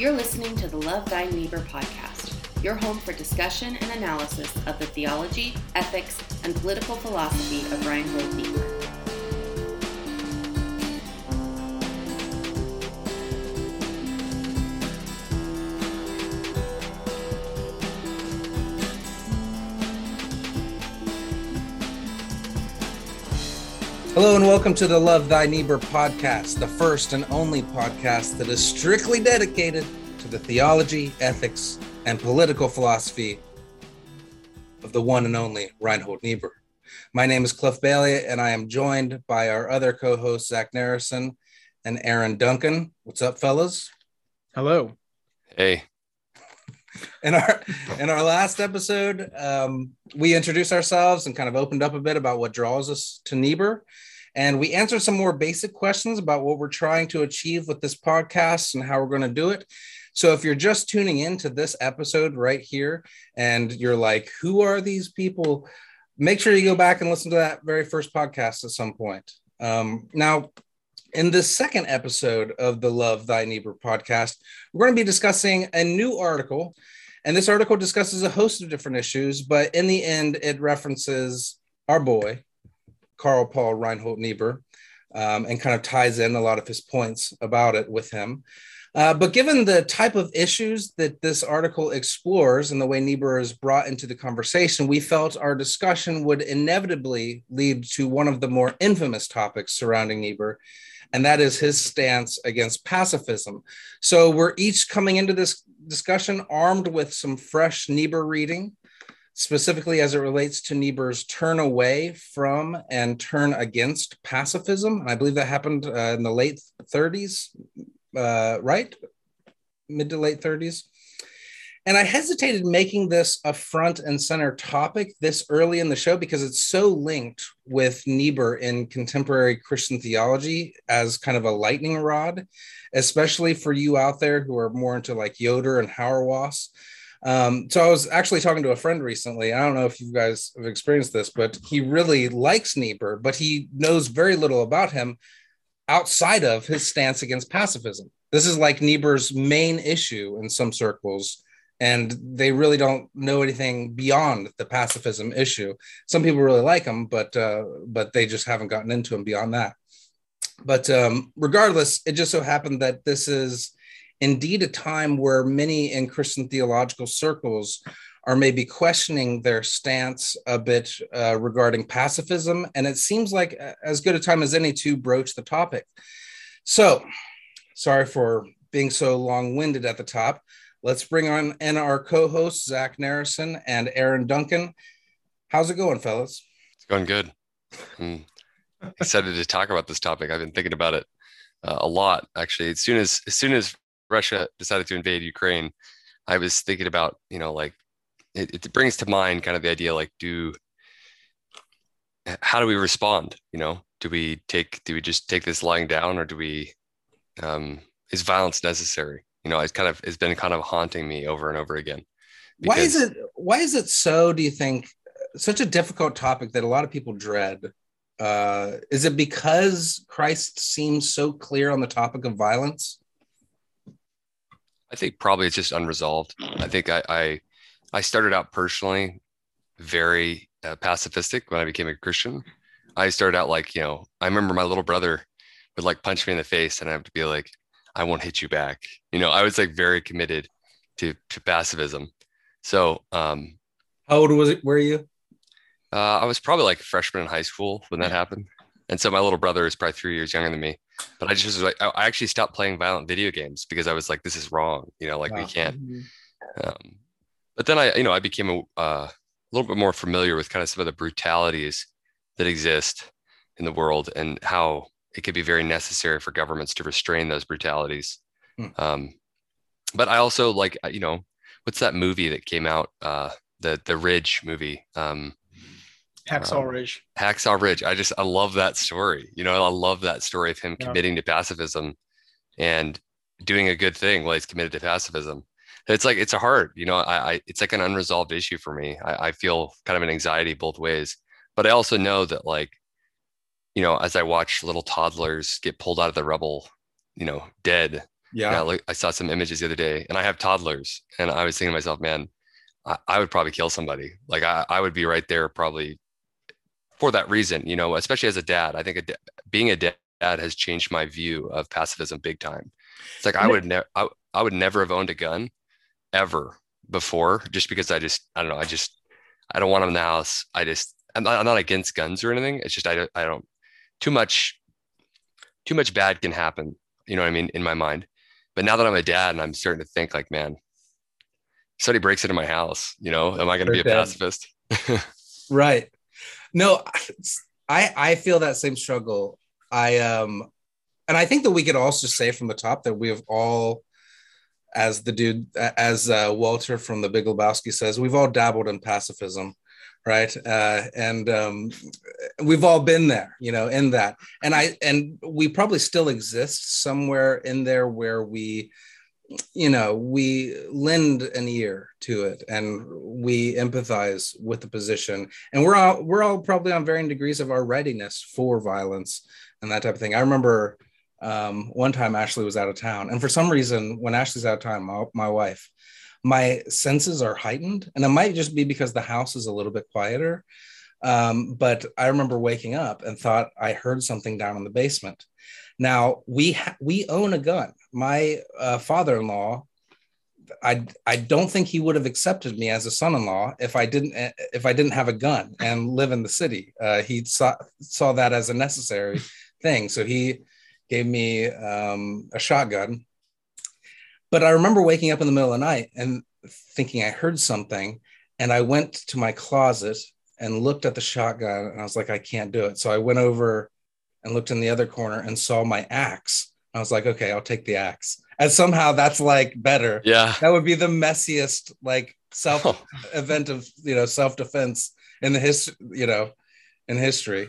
You're listening to the Love Thy Neighbor podcast, your home for discussion and analysis of the theology, ethics, and political philosophy of Reinhold Niebuhr. Hello and welcome to the Love Thy Neighbor podcast, the first and only podcast that is strictly dedicated to the theology, ethics, and political philosophy of the one and only Reinhold Niebuhr. My name is Cliff Bailey, and I am joined by our other co-hosts, Zach Narrison and Aaron Duncan. What's up, fellas? Hello. Hey. In our in our last episode, um, we introduced ourselves and kind of opened up a bit about what draws us to Niebuhr. And we answered some more basic questions about what we're trying to achieve with this podcast and how we're going to do it. So if you're just tuning in to this episode right here and you're like, who are these people? Make sure you go back and listen to that very first podcast at some point. Um, now, in this second episode of the Love Thy Neighbor podcast, we're going to be discussing a new article. And this article discusses a host of different issues, but in the end, it references our boy, Karl Paul Reinhold Niebuhr, um, and kind of ties in a lot of his points about it with him. Uh, but given the type of issues that this article explores and the way Niebuhr is brought into the conversation, we felt our discussion would inevitably lead to one of the more infamous topics surrounding Niebuhr, and that is his stance against pacifism. So we're each coming into this discussion armed with some fresh Niebuhr reading specifically as it relates to Niebuhr's turn away from and turn against pacifism. I believe that happened uh, in the late 30s, uh, right? Mid to late 30s. And I hesitated making this a front and center topic this early in the show because it's so linked with Niebuhr in contemporary Christian theology as kind of a lightning rod, especially for you out there who are more into like Yoder and Hauerwas. Um, so I was actually talking to a friend recently. I don't know if you guys have experienced this, but he really likes Niebuhr, but he knows very little about him outside of his stance against pacifism. This is like Niebuhr's main issue in some circles, and they really don't know anything beyond the pacifism issue. Some people really like him, but uh, but they just haven't gotten into him beyond that. But um, regardless, it just so happened that this is indeed a time where many in Christian theological circles are maybe questioning their stance a bit uh, regarding pacifism. And it seems like as good a time as any to broach the topic. So, sorry for being so long winded at the top. Let's bring on in our co hosts, Zach Narrison and Aaron Duncan. How's it going, fellas? It's going good. I'm excited to talk about this topic. I've been thinking about it uh, a lot, actually. As soon as, as soon as Russia decided to invade Ukraine, I was thinking about, you know, like it, it brings to mind kind of the idea like, do how do we respond? You know, do we take do we just take this lying down or do we um is violence necessary? You know, it's kind of it's been kind of haunting me over and over again. Why is it why is it so, do you think, such a difficult topic that a lot of people dread? Uh, is it because Christ seems so clear on the topic of violence? I think probably it's just unresolved. I think I I, I started out personally very uh, pacifistic when I became a Christian. I started out like you know I remember my little brother would like punch me in the face and I have to be like I won't hit you back. You know I was like very committed to to pacifism. So um, how old was it? Were you? Uh, I was probably like a freshman in high school when that happened. And so my little brother is probably three years younger than me. But I just was like, I actually stopped playing violent video games because I was like, this is wrong. You know, like wow. we can't. Mm-hmm. Um, but then I, you know, I became a, uh, a little bit more familiar with kind of some of the brutalities that exist in the world and how it could be very necessary for governments to restrain those brutalities. Hmm. Um, but I also like, you know, what's that movie that came out? Uh, the the Ridge movie. Um, Hacksaw um, Ridge. Hacksaw Ridge. I just I love that story. You know, I love that story of him yeah. committing to pacifism and doing a good thing while he's committed to pacifism. It's like it's a hard, you know, I, I it's like an unresolved issue for me. I, I feel kind of an anxiety both ways. But I also know that like, you know, as I watch little toddlers get pulled out of the rubble, you know, dead, Yeah. Now, like I saw some images the other day, and I have toddlers, and I was thinking to myself, man, I, I would probably kill somebody. Like I, I would be right there probably for that reason, you know, especially as a dad. I think a, being a dad has changed my view of pacifism big time. It's like I would never, I, I would never have owned a gun ever before, just because I just, I don't know, I just, I don't want them in the house. I just, I'm not, I'm not against guns or anything. It's just I don't, I don't, too much, too much bad can happen. You know what I mean in my mind. But now that I'm a dad and I'm starting to think like, man, somebody breaks into my house, you know, am I going to be a pacifist? right. No, I I feel that same struggle. I um, and I think that we could also say from the top that we have all, as the dude, as uh, Walter from the Big Lebowski says, we've all dabbled in pacifism, right? Uh, and um, we've all been there, you know, in that. And I and we probably still exist somewhere in there where we you know we lend an ear to it and we empathize with the position. And we're all we're all probably on varying degrees of our readiness for violence and that type of thing. I remember um, one time ashley was out of town and for some reason when ashley's out of town my, my wife my senses are heightened and it might just be because the house is a little bit quieter. Um, but i remember waking up and thought i heard something down in the basement now we ha- we own a gun. My uh, father-in-law, I I don't think he would have accepted me as a son-in-law if I didn't if I didn't have a gun and live in the city. Uh, he saw saw that as a necessary thing, so he gave me um, a shotgun. But I remember waking up in the middle of the night and thinking I heard something, and I went to my closet and looked at the shotgun, and I was like, I can't do it. So I went over and looked in the other corner and saw my axe. I was like, okay, I'll take the axe. And somehow that's like better. Yeah. That would be the messiest like self oh. event of, you know, self defense in the history, you know, in history.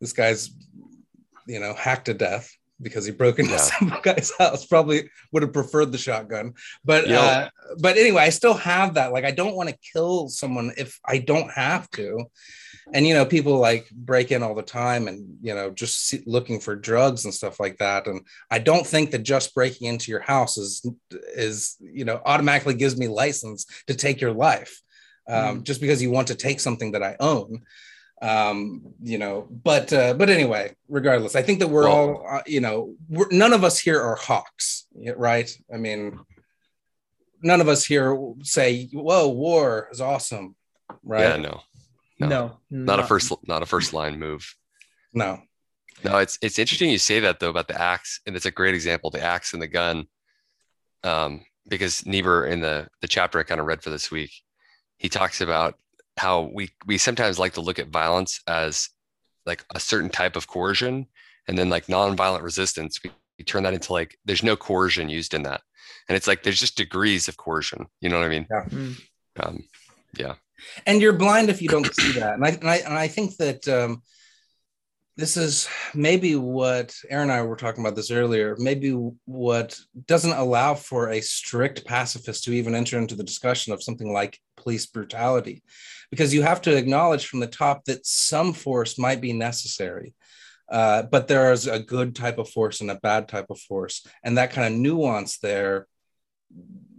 This guy's, you know, hacked to death because he broke into yeah. some guy's house. Probably would have preferred the shotgun, but yep. uh, but anyway, I still have that. Like, I don't want to kill someone if I don't have to and you know people like break in all the time and you know just see, looking for drugs and stuff like that. And i don't think that just breaking into your house is is you know automatically gives me license to take your life um, mm. just because you want to take something that i own um, you know. But uh, but anyway regardless i think that we're well, all uh, you know none of us here are hawks right? I mean none of us here say whoa war is awesome right? Yeah no no, no not, not, a first not a first line move. No. No, it's it's interesting you say that though about the axe, and it's a great example, the axe and the gun. Um, because Niebuhr in the the chapter I kind of read for this week, he talks about how we we sometimes like to look at violence as like a certain type of coercion, and then like nonviolent resistance, we, we turn that into like there's no coercion used in that, and it's like there's just degrees of coercion. You know what I mean? Yeah. Mm. Um, yeah and you're blind if you don't see that. And I and I, and I think that um, this is maybe what Aaron and I were talking about this earlier. Maybe what doesn't allow for a strict pacifist to even enter into the discussion of something like police brutality, because you have to acknowledge from the top that some force might be necessary. Uh, but there is a good type of force and a bad type of force, and that kind of nuance there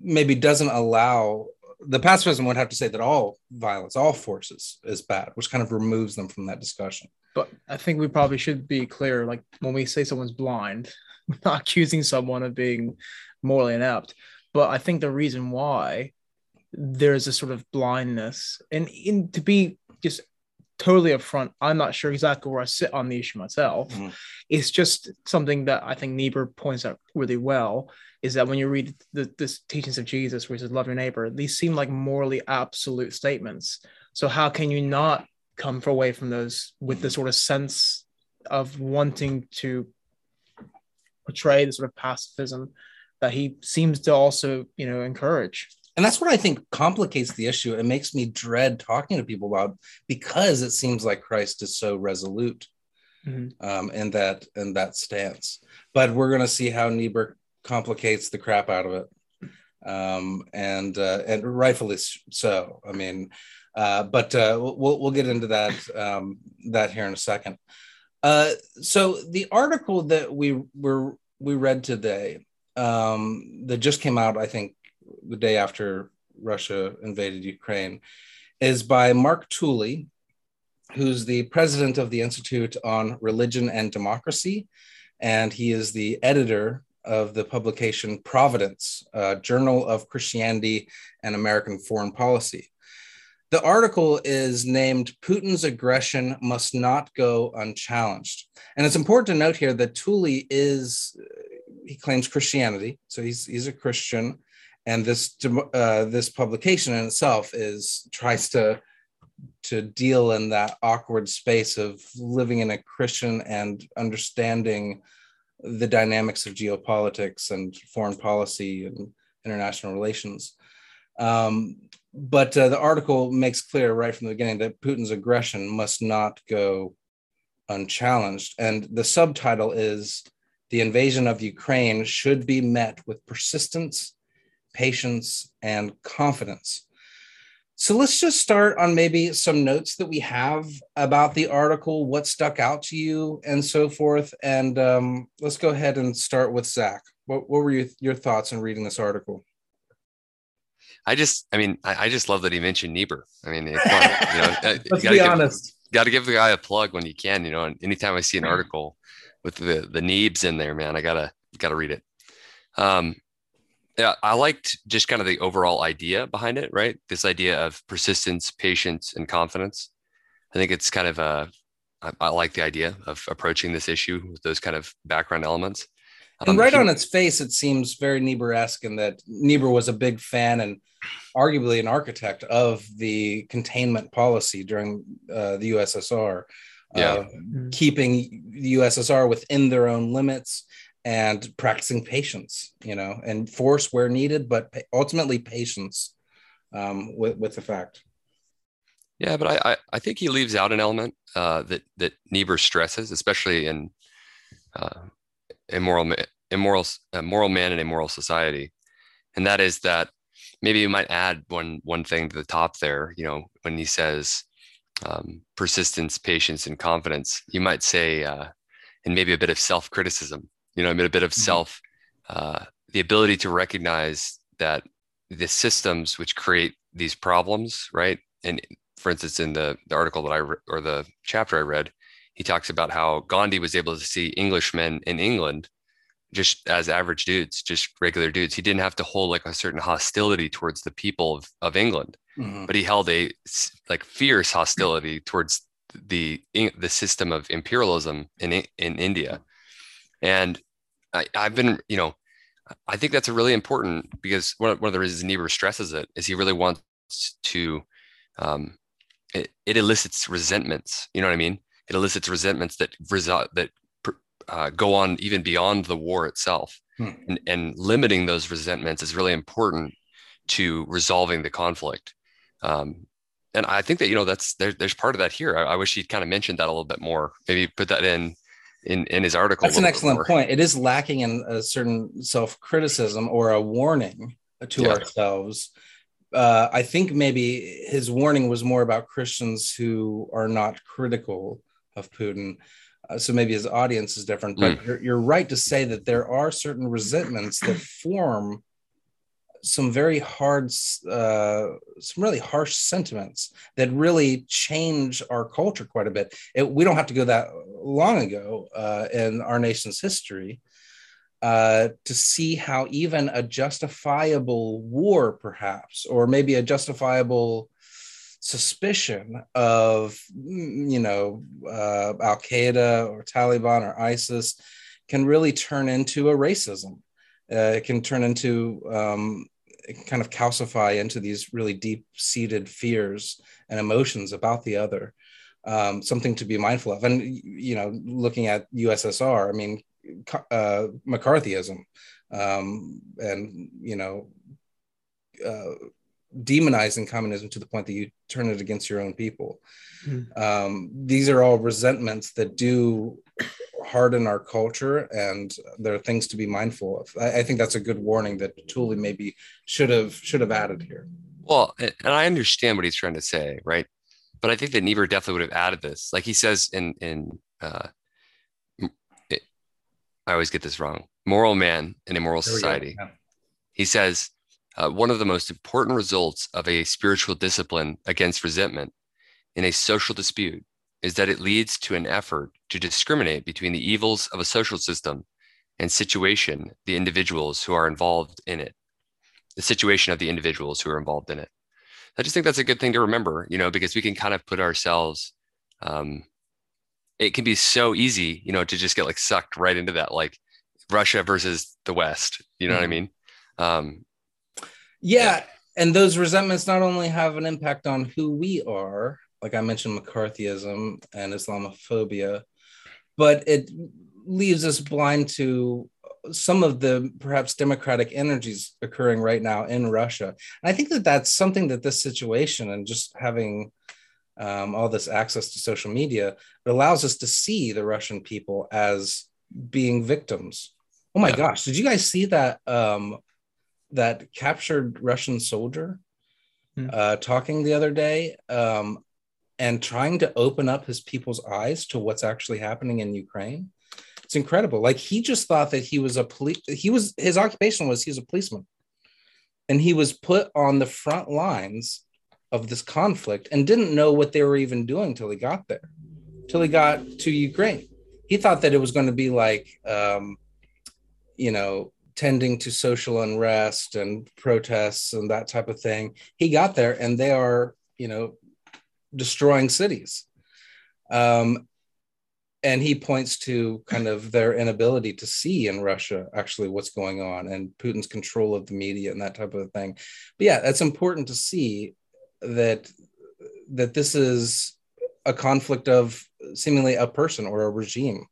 maybe doesn't allow the pacifism would have to say that all violence, all forces is bad, which kind of removes them from that discussion. But I think we probably should be clear like when we say someone's blind, we're not accusing someone of being morally inept. But I think the reason why there's a sort of blindness, and in to be just totally upfront, I'm not sure exactly where I sit on the issue myself. Mm-hmm. It's just something that I think Niebuhr points out really well is that when you read the, the teachings of Jesus, where he says, love your neighbor, these seem like morally absolute statements. So how can you not come away from those with the sort of sense of wanting to portray the sort of pacifism that he seems to also, you know, encourage? and that's what i think complicates the issue it makes me dread talking to people about because it seems like christ is so resolute mm-hmm. um, in that in that stance but we're going to see how niebuhr complicates the crap out of it, um, and uh, and rightfully so. I mean, uh, but uh, we'll we'll get into that um, that here in a second. Uh, so the article that we were we read today um, that just came out, I think, the day after Russia invaded Ukraine, is by Mark Tooley, who's the president of the Institute on Religion and Democracy. And he is the editor of the publication Providence, Journal of Christianity and American Foreign Policy. The article is named Putin's aggression must not go unchallenged. And it's important to note here that Tooley is, he claims Christianity. So he's, he's a Christian. And this, uh, this publication in itself is tries to, to deal in that awkward space of living in a Christian and understanding the dynamics of geopolitics and foreign policy and international relations. Um, but uh, the article makes clear right from the beginning that Putin's aggression must not go unchallenged. And the subtitle is The Invasion of Ukraine Should Be Met with Persistence, Patience, and Confidence. So let's just start on maybe some notes that we have about the article, what stuck out to you, and so forth. And um, let's go ahead and start with Zach. What, what were your, your thoughts in reading this article? I just, I mean, I, I just love that he mentioned Niebuhr. I mean, you know, uh, let's be honest. Got to give the guy a plug when you can. You know, and anytime I see an article with the the Neebs in there, man, I gotta gotta read it. Um, yeah, I liked just kind of the overall idea behind it, right? This idea of persistence, patience, and confidence. I think it's kind of a, I, I like the idea of approaching this issue with those kind of background elements. Um, and right he, on its face, it seems very Niebuhr-esque in that Niebuhr was a big fan and arguably an architect of the containment policy during uh, the USSR, yeah. uh, keeping the USSR within their own limits and practicing patience, you know, and force where needed, but ultimately patience um, with, with the fact. Yeah, but I, I think he leaves out an element uh, that that Niebuhr stresses, especially in uh, immoral immoral a moral man in a moral society, and that is that maybe you might add one one thing to the top there. You know, when he says um, persistence, patience, and confidence, you might say, uh, and maybe a bit of self criticism you know, I mean, a bit of mm-hmm. self, uh, the ability to recognize that the systems which create these problems, right? And for instance, in the, the article that I re- or the chapter I read, he talks about how Gandhi was able to see Englishmen in England just as average dudes, just regular dudes. He didn't have to hold like a certain hostility towards the people of, of England, mm-hmm. but he held a like fierce hostility towards the the system of imperialism in in India. And I, have been, you know, I think that's a really important because one of, one of the reasons Niebuhr stresses it is he really wants to, um, it, it elicits resentments. You know what I mean? It elicits resentments that result that uh, go on even beyond the war itself, hmm. and, and limiting those resentments is really important to resolving the conflict. Um, and I think that you know that's there, there's part of that here. I, I wish he'd kind of mentioned that a little bit more. Maybe put that in in in his article. That's an excellent point. It is lacking in a certain self criticism or a warning to yeah. ourselves. Uh, I think maybe his warning was more about Christians who are not critical of Putin. Uh, so maybe his audience is different, but mm. you're, you're right to say that there are certain resentments that form some very hard, uh, some really harsh sentiments that really change our culture quite a bit. It, we don't have to go that long ago uh, in our nation's history uh, to see how even a justifiable war, perhaps, or maybe a justifiable suspicion of, you know, uh, Al Qaeda or Taliban or ISIS can really turn into a racism. Uh, it can turn into um, kind of calcify into these really deep seated fears and emotions about the other. Um, something to be mindful of. And, you know, looking at USSR, I mean, uh, McCarthyism um, and, you know, uh, demonizing communism to the point that you turn it against your own people. Mm. Um, these are all resentments that do harden our culture, and there are things to be mindful of. I, I think that's a good warning that Tooley maybe should have should have added here. Well, and I understand what he's trying to say, right? But I think that Niebuhr definitely would have added this, like he says in in. Uh, it, I always get this wrong. moral man in a moral society. Yeah. He says uh, one of the most important results of a spiritual discipline against resentment in a social dispute is that it leads to an effort to discriminate between the evils of a social system and situation, the individuals who are involved in it, the situation of the individuals who are involved in it. I just think that's a good thing to remember, you know, because we can kind of put ourselves, um, it can be so easy, you know, to just get like sucked right into that, like Russia versus the West, you know mm-hmm. what I mean? Um, yeah. yeah. And those resentments not only have an impact on who we are, like I mentioned, McCarthyism and Islamophobia, but it leaves us blind to some of the perhaps democratic energies occurring right now in Russia. And I think that that's something that this situation and just having um, all this access to social media it allows us to see the Russian people as being victims. Oh my yeah. gosh! Did you guys see that um, that captured Russian soldier mm. uh, talking the other day um, and trying to open up his people's eyes to what's actually happening in Ukraine? It's incredible. Like he just thought that he was a police. He was his occupation was he was a policeman, and he was put on the front lines of this conflict and didn't know what they were even doing till he got there, till he got to Ukraine. He thought that it was going to be like, um, you know, tending to social unrest and protests and that type of thing. He got there, and they are, you know, destroying cities. Um, and he points to kind of their inability to see in Russia actually what's going on and Putin's control of the media and that type of thing. But yeah, that's important to see that that this is a conflict of seemingly a person or a regime.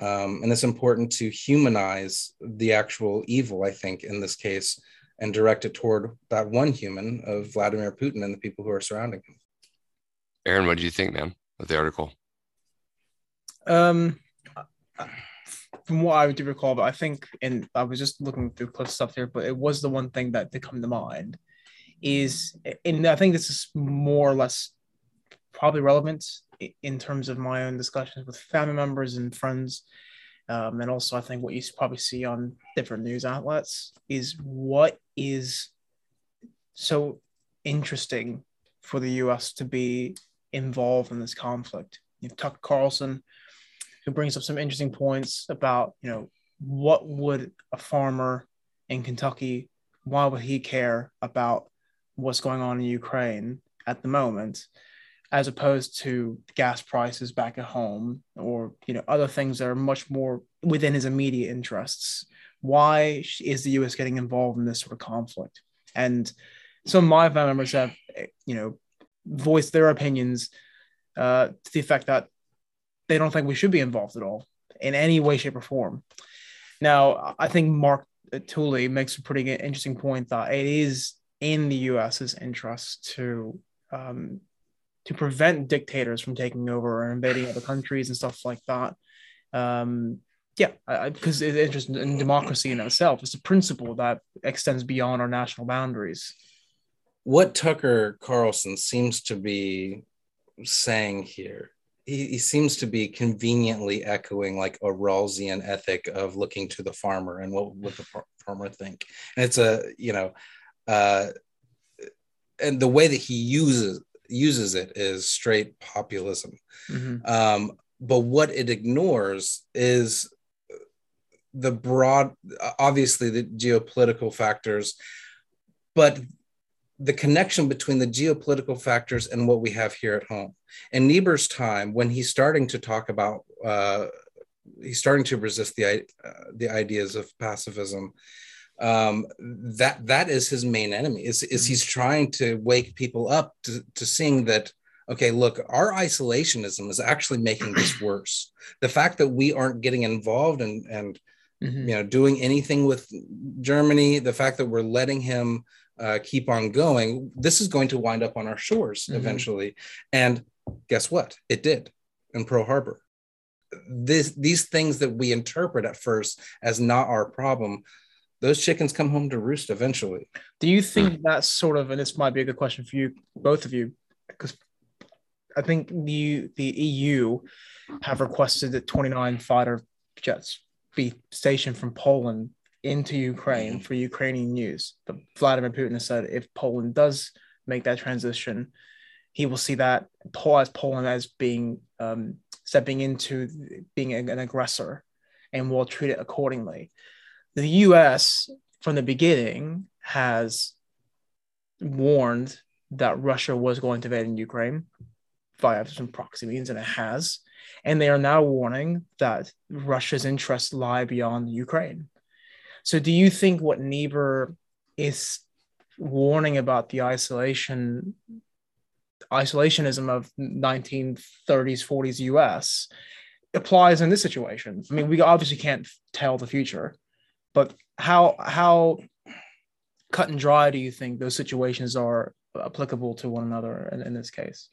Um, and it's important to humanize the actual evil, I think, in this case, and direct it toward that one human of Vladimir Putin and the people who are surrounding him. Aaron, what do you think, man, of the article? Um, from what I do recall, but I think, and I was just looking through clip stuff here, but it was the one thing that did come to mind is, and I think this is more or less probably relevant in terms of my own discussions with family members and friends. Um, and also, I think what you probably see on different news outlets is what is so interesting for the US to be involved in this conflict. You've Tucker Carlson, who brings up some interesting points about, you know, what would a farmer in Kentucky, why would he care about what's going on in Ukraine at the moment, as opposed to gas prices back at home or, you know, other things that are much more within his immediate interests. Why is the US getting involved in this sort of conflict? And some of my family members have, you know, voiced their opinions uh, to the effect that they don't think we should be involved at all in any way, shape, or form. Now, I think Mark Tooley makes a pretty interesting point that it is in the U.S.'s interest to um, to prevent dictators from taking over or invading other countries and stuff like that. Um, yeah, because it's interesting in democracy in itself. It's a principle that extends beyond our national boundaries. What Tucker Carlson seems to be saying here he, he seems to be conveniently echoing like a Rawlsian ethic of looking to the farmer and what would the farmer think. And it's a, you know, uh, and the way that he uses uses it is straight populism. Mm-hmm. Um, but what it ignores is the broad, obviously the geopolitical factors, but the connection between the geopolitical factors and what we have here at home. In Niebuhr's time, when he's starting to talk about, uh, he's starting to resist the uh, the ideas of pacifism. Um, that that is his main enemy. Is is he's trying to wake people up to, to seeing that okay, look, our isolationism is actually making this worse. The fact that we aren't getting involved and and mm-hmm. you know doing anything with Germany, the fact that we're letting him uh, keep on going, this is going to wind up on our shores mm-hmm. eventually. And guess what? It did in Pearl Harbor. This, these things that we interpret at first as not our problem, those chickens come home to roost eventually. Do you think that's sort of, and this might be a good question for you, both of you, because I think the the EU have requested that 29 fighter jets be stationed from Poland into Ukraine for Ukrainian news. But Vladimir Putin has said if Poland does make that transition, he will see that as Poland as being um, stepping into being an aggressor and will treat it accordingly. The US, from the beginning, has warned that Russia was going to invade in Ukraine via some proxy means, and it has. And they are now warning that Russia's interests lie beyond Ukraine. So, do you think what Niebuhr is warning about the isolation, isolationism of 1930s, 40s US applies in this situation? I mean, we obviously can't tell the future, but how how cut and dry do you think those situations are applicable to one another in, in this case?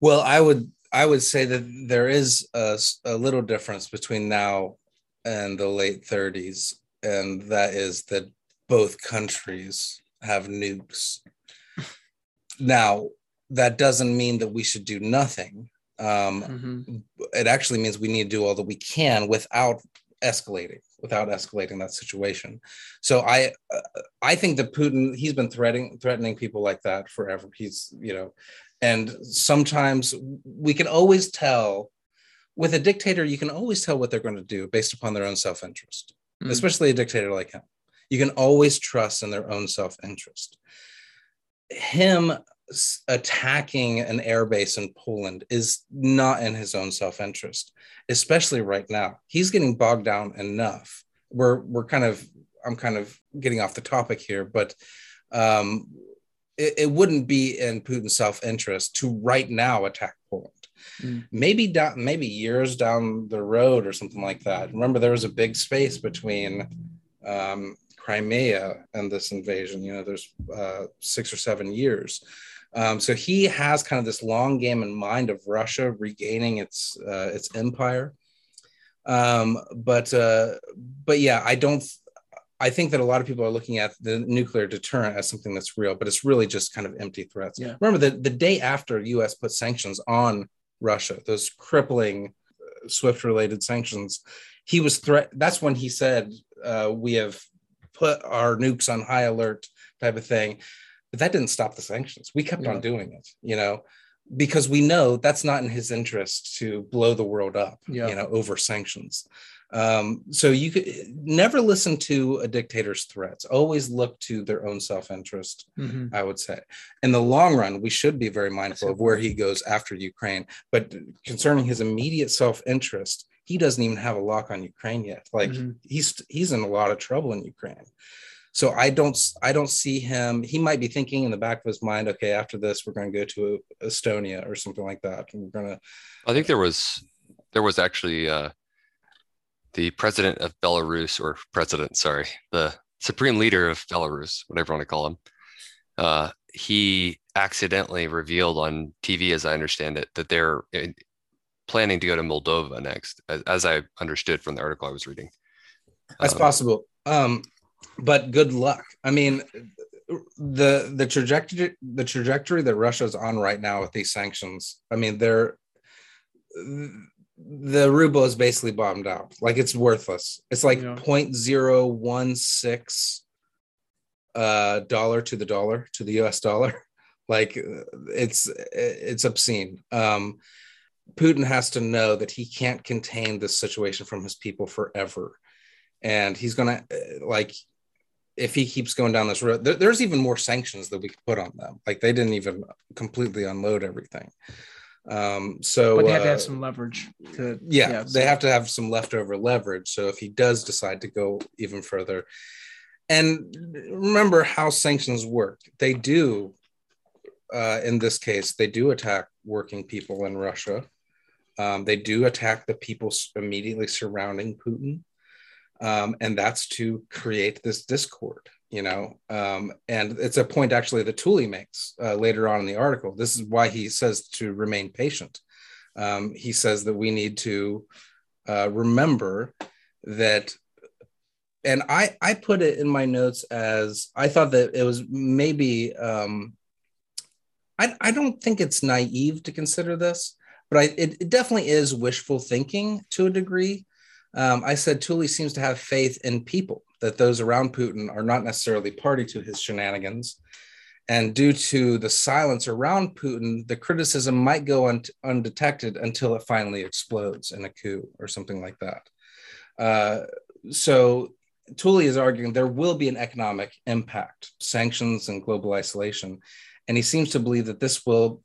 Well, I would I would say that there is a, a little difference between now and the late 30s, and that is that both countries have nukes. now, that doesn't mean that we should do nothing. Um, mm-hmm. It actually means we need to do all that we can without escalating without escalating that situation. So I uh, I think that Putin he's been threatening threatening people like that forever. He's you know, and sometimes we can always tell with a dictator you can always tell what they're going to do based upon their own self-interest, mm. especially a dictator like him. You can always trust in their own self-interest. Him attacking an airbase in Poland is not in his own self-interest, especially right now. He's getting bogged down enough. We're we're kind of I'm kind of getting off the topic here, but um, it, it wouldn't be in Putin's self-interest to right now attack. Mm. Maybe down, maybe years down the road or something like that. Remember, there was a big space between um, Crimea and this invasion. You know, there's uh, six or seven years. Um, so he has kind of this long game in mind of Russia regaining its uh, its empire. Um, but uh, but yeah, I don't. I think that a lot of people are looking at the nuclear deterrent as something that's real, but it's really just kind of empty threats. Yeah. Remember the the day after U.S. put sanctions on Russia, those crippling uh, SWIFT related sanctions, he was threat. That's when he said uh, we have put our nukes on high alert type of thing but that didn't stop the sanctions. We kept yeah. on doing it, you know, because we know that's not in his interest to blow the world up, yeah. you know, over sanctions. Um, so you could never listen to a dictator's threats. Always look to their own self-interest. Mm-hmm. I would say, in the long run, we should be very mindful of where he goes after Ukraine. But concerning his immediate self-interest, he doesn't even have a lock on Ukraine yet. Like mm-hmm. he's he's in a lot of trouble in Ukraine. So I don't I don't see him. He might be thinking in the back of his mind, okay, after this we're going to go to Estonia or something like that. And we're going to. I think there was there was actually uh, the president of Belarus or president, sorry, the supreme leader of Belarus, whatever you want to call him. Uh, he accidentally revealed on TV, as I understand it, that they're uh, planning to go to Moldova next, as, as I understood from the article I was reading. That's um, possible. Um, but good luck. I mean, the the trajectory the trajectory that Russia's on right now with these sanctions. I mean, they're the ruble is basically bombed out. Like it's worthless. It's like yeah. 0.016 uh dollar to the dollar to the US dollar. Like it's it's obscene. Um Putin has to know that he can't contain this situation from his people forever. And he's going to like if he keeps going down this road, there, there's even more sanctions that we could put on them. Like they didn't even completely unload everything. Um, so, but they have uh, to have uh, some leverage. To, yeah, yeah they have to have some leftover leverage. So if he does decide to go even further, and remember how sanctions work, they do. Uh, in this case, they do attack working people in Russia. Um, they do attack the people immediately surrounding Putin um, and that's to create this discord you know um, and it's a point actually that Tooley makes uh, later on in the article. This is why he says to remain patient. Um, he says that we need to uh, remember that and I, I put it in my notes as I thought that it was maybe um, I, I don't think it's naive to consider this, but I, it, it definitely is wishful thinking to a degree. Um, I said Tooley seems to have faith in people, that those around Putin are not necessarily party to his shenanigans. And due to the silence around Putin, the criticism might go un- undetected until it finally explodes in a coup or something like that. Uh, so Tooley is arguing there will be an economic impact, sanctions and global isolation. And he seems to believe that this will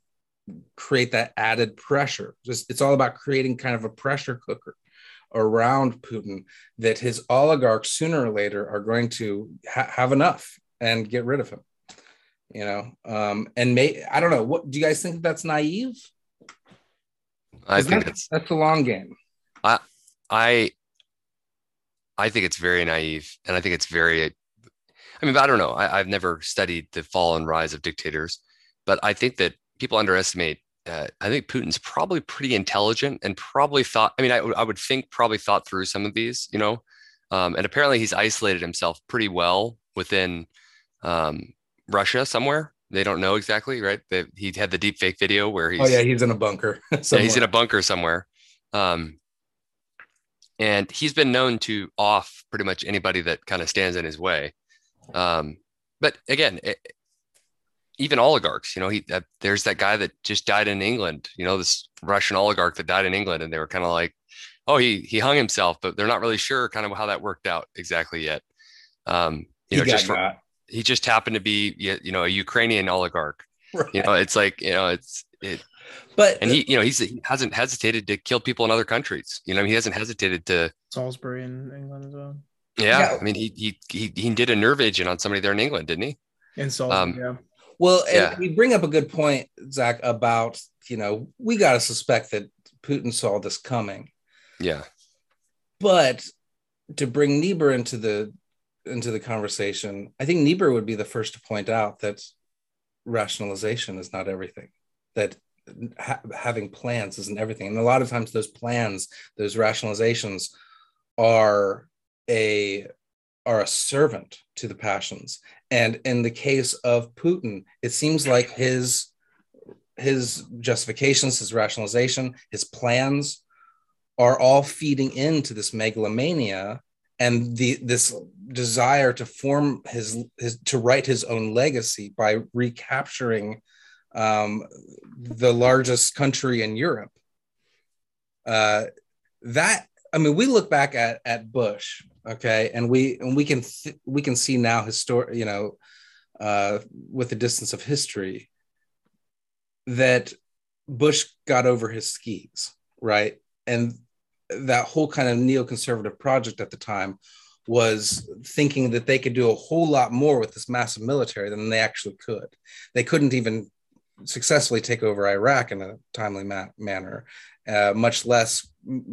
create that added pressure. Just, it's all about creating kind of a pressure cooker around Putin that his oligarchs sooner or later are going to ha- have enough and get rid of him. You know, um, and may I don't know. What do you guys think that's naive? I think that's, that's the long game. I I I think it's very naive, and I think it's very. I mean, I don't know. I, I've never studied the fall and rise of dictators, but I think that people underestimate uh, I think Putin's probably pretty intelligent and probably thought. I mean, I, I would think probably thought through some of these, you know, um, and apparently he's isolated himself pretty well within um, Russia somewhere. They don't know exactly, right? They, he had the deep fake video where he's. Oh yeah, he's in a bunker. yeah, he's in a bunker somewhere, um, and he's been known to off pretty much anybody that kind of stands in his way. Um, but again, it, even oligarchs, you know, he uh, there's that guy that just died in England, you know, this Russian oligarch that died in England, and they were kind of like, oh, he he hung himself, but they're not really sure kind of how that worked out exactly yet. Um, you know, just for, he just happened to be you know a Ukrainian oligarch. Right. You know, it's like you know, it's it. But and he, you know, he's he hasn't hesitated to kill people in other countries. You know, he hasn't hesitated to Salisbury in England as well. Yeah, yeah. I mean, he, he he he did a nerve agent on somebody there in England, didn't he? In Salisbury, um, yeah. Well, yeah. you bring up a good point, Zach, about you know we got to suspect that Putin saw this coming. Yeah, but to bring Niebuhr into the into the conversation, I think Niebuhr would be the first to point out that rationalization is not everything. That ha- having plans isn't everything, and a lot of times those plans, those rationalizations, are a are a servant to the passions and in the case of putin it seems like his his justifications his rationalization his plans are all feeding into this megalomania and the this desire to form his, his to write his own legacy by recapturing um, the largest country in Europe. Uh, that I mean, we look back at at Bush okay. And we and we can th- we can see now histor- you know uh, with the distance of history that bush got over his skis right? And that whole kind of neoconservative project at the time was thinking that they could do a whole lot more with this massive military than they actually could. They couldn't even successfully take over iraq in a timely ma- manner uh, much less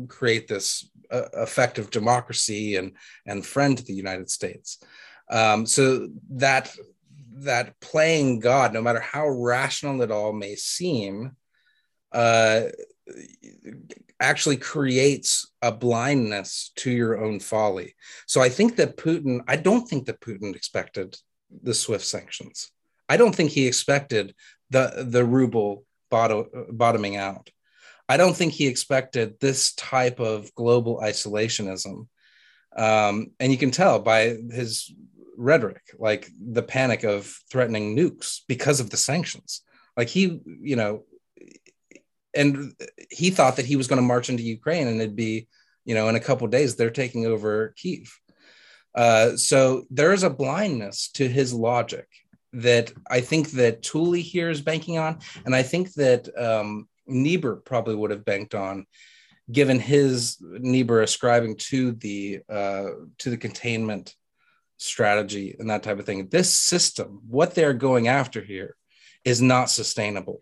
create this uh, effective democracy and and friend to the United States. Um, so that that playing God, no matter how rational it all may seem, uh, actually creates a blindness to your own folly. So I think that Putin, I don't think that Putin expected the SWIFT sanctions. I don't think he expected the the ruble bottom, bottoming out. I don't think he expected this type of global isolationism. Um, and you can tell by his rhetoric, like the panic of threatening nukes because of the sanctions. Like he, you know, and he thought that he was going to march into Ukraine and it'd be, you know, in a couple days they're taking over Kiev. Uh, so there is a blindness to his logic that I think that Tooley here is banking on, and I think that um, Niebuhr probably would have banked on, given his Niebuhr ascribing to the uh, to the containment strategy and that type of thing. This system, what they're going after here, is not sustainable,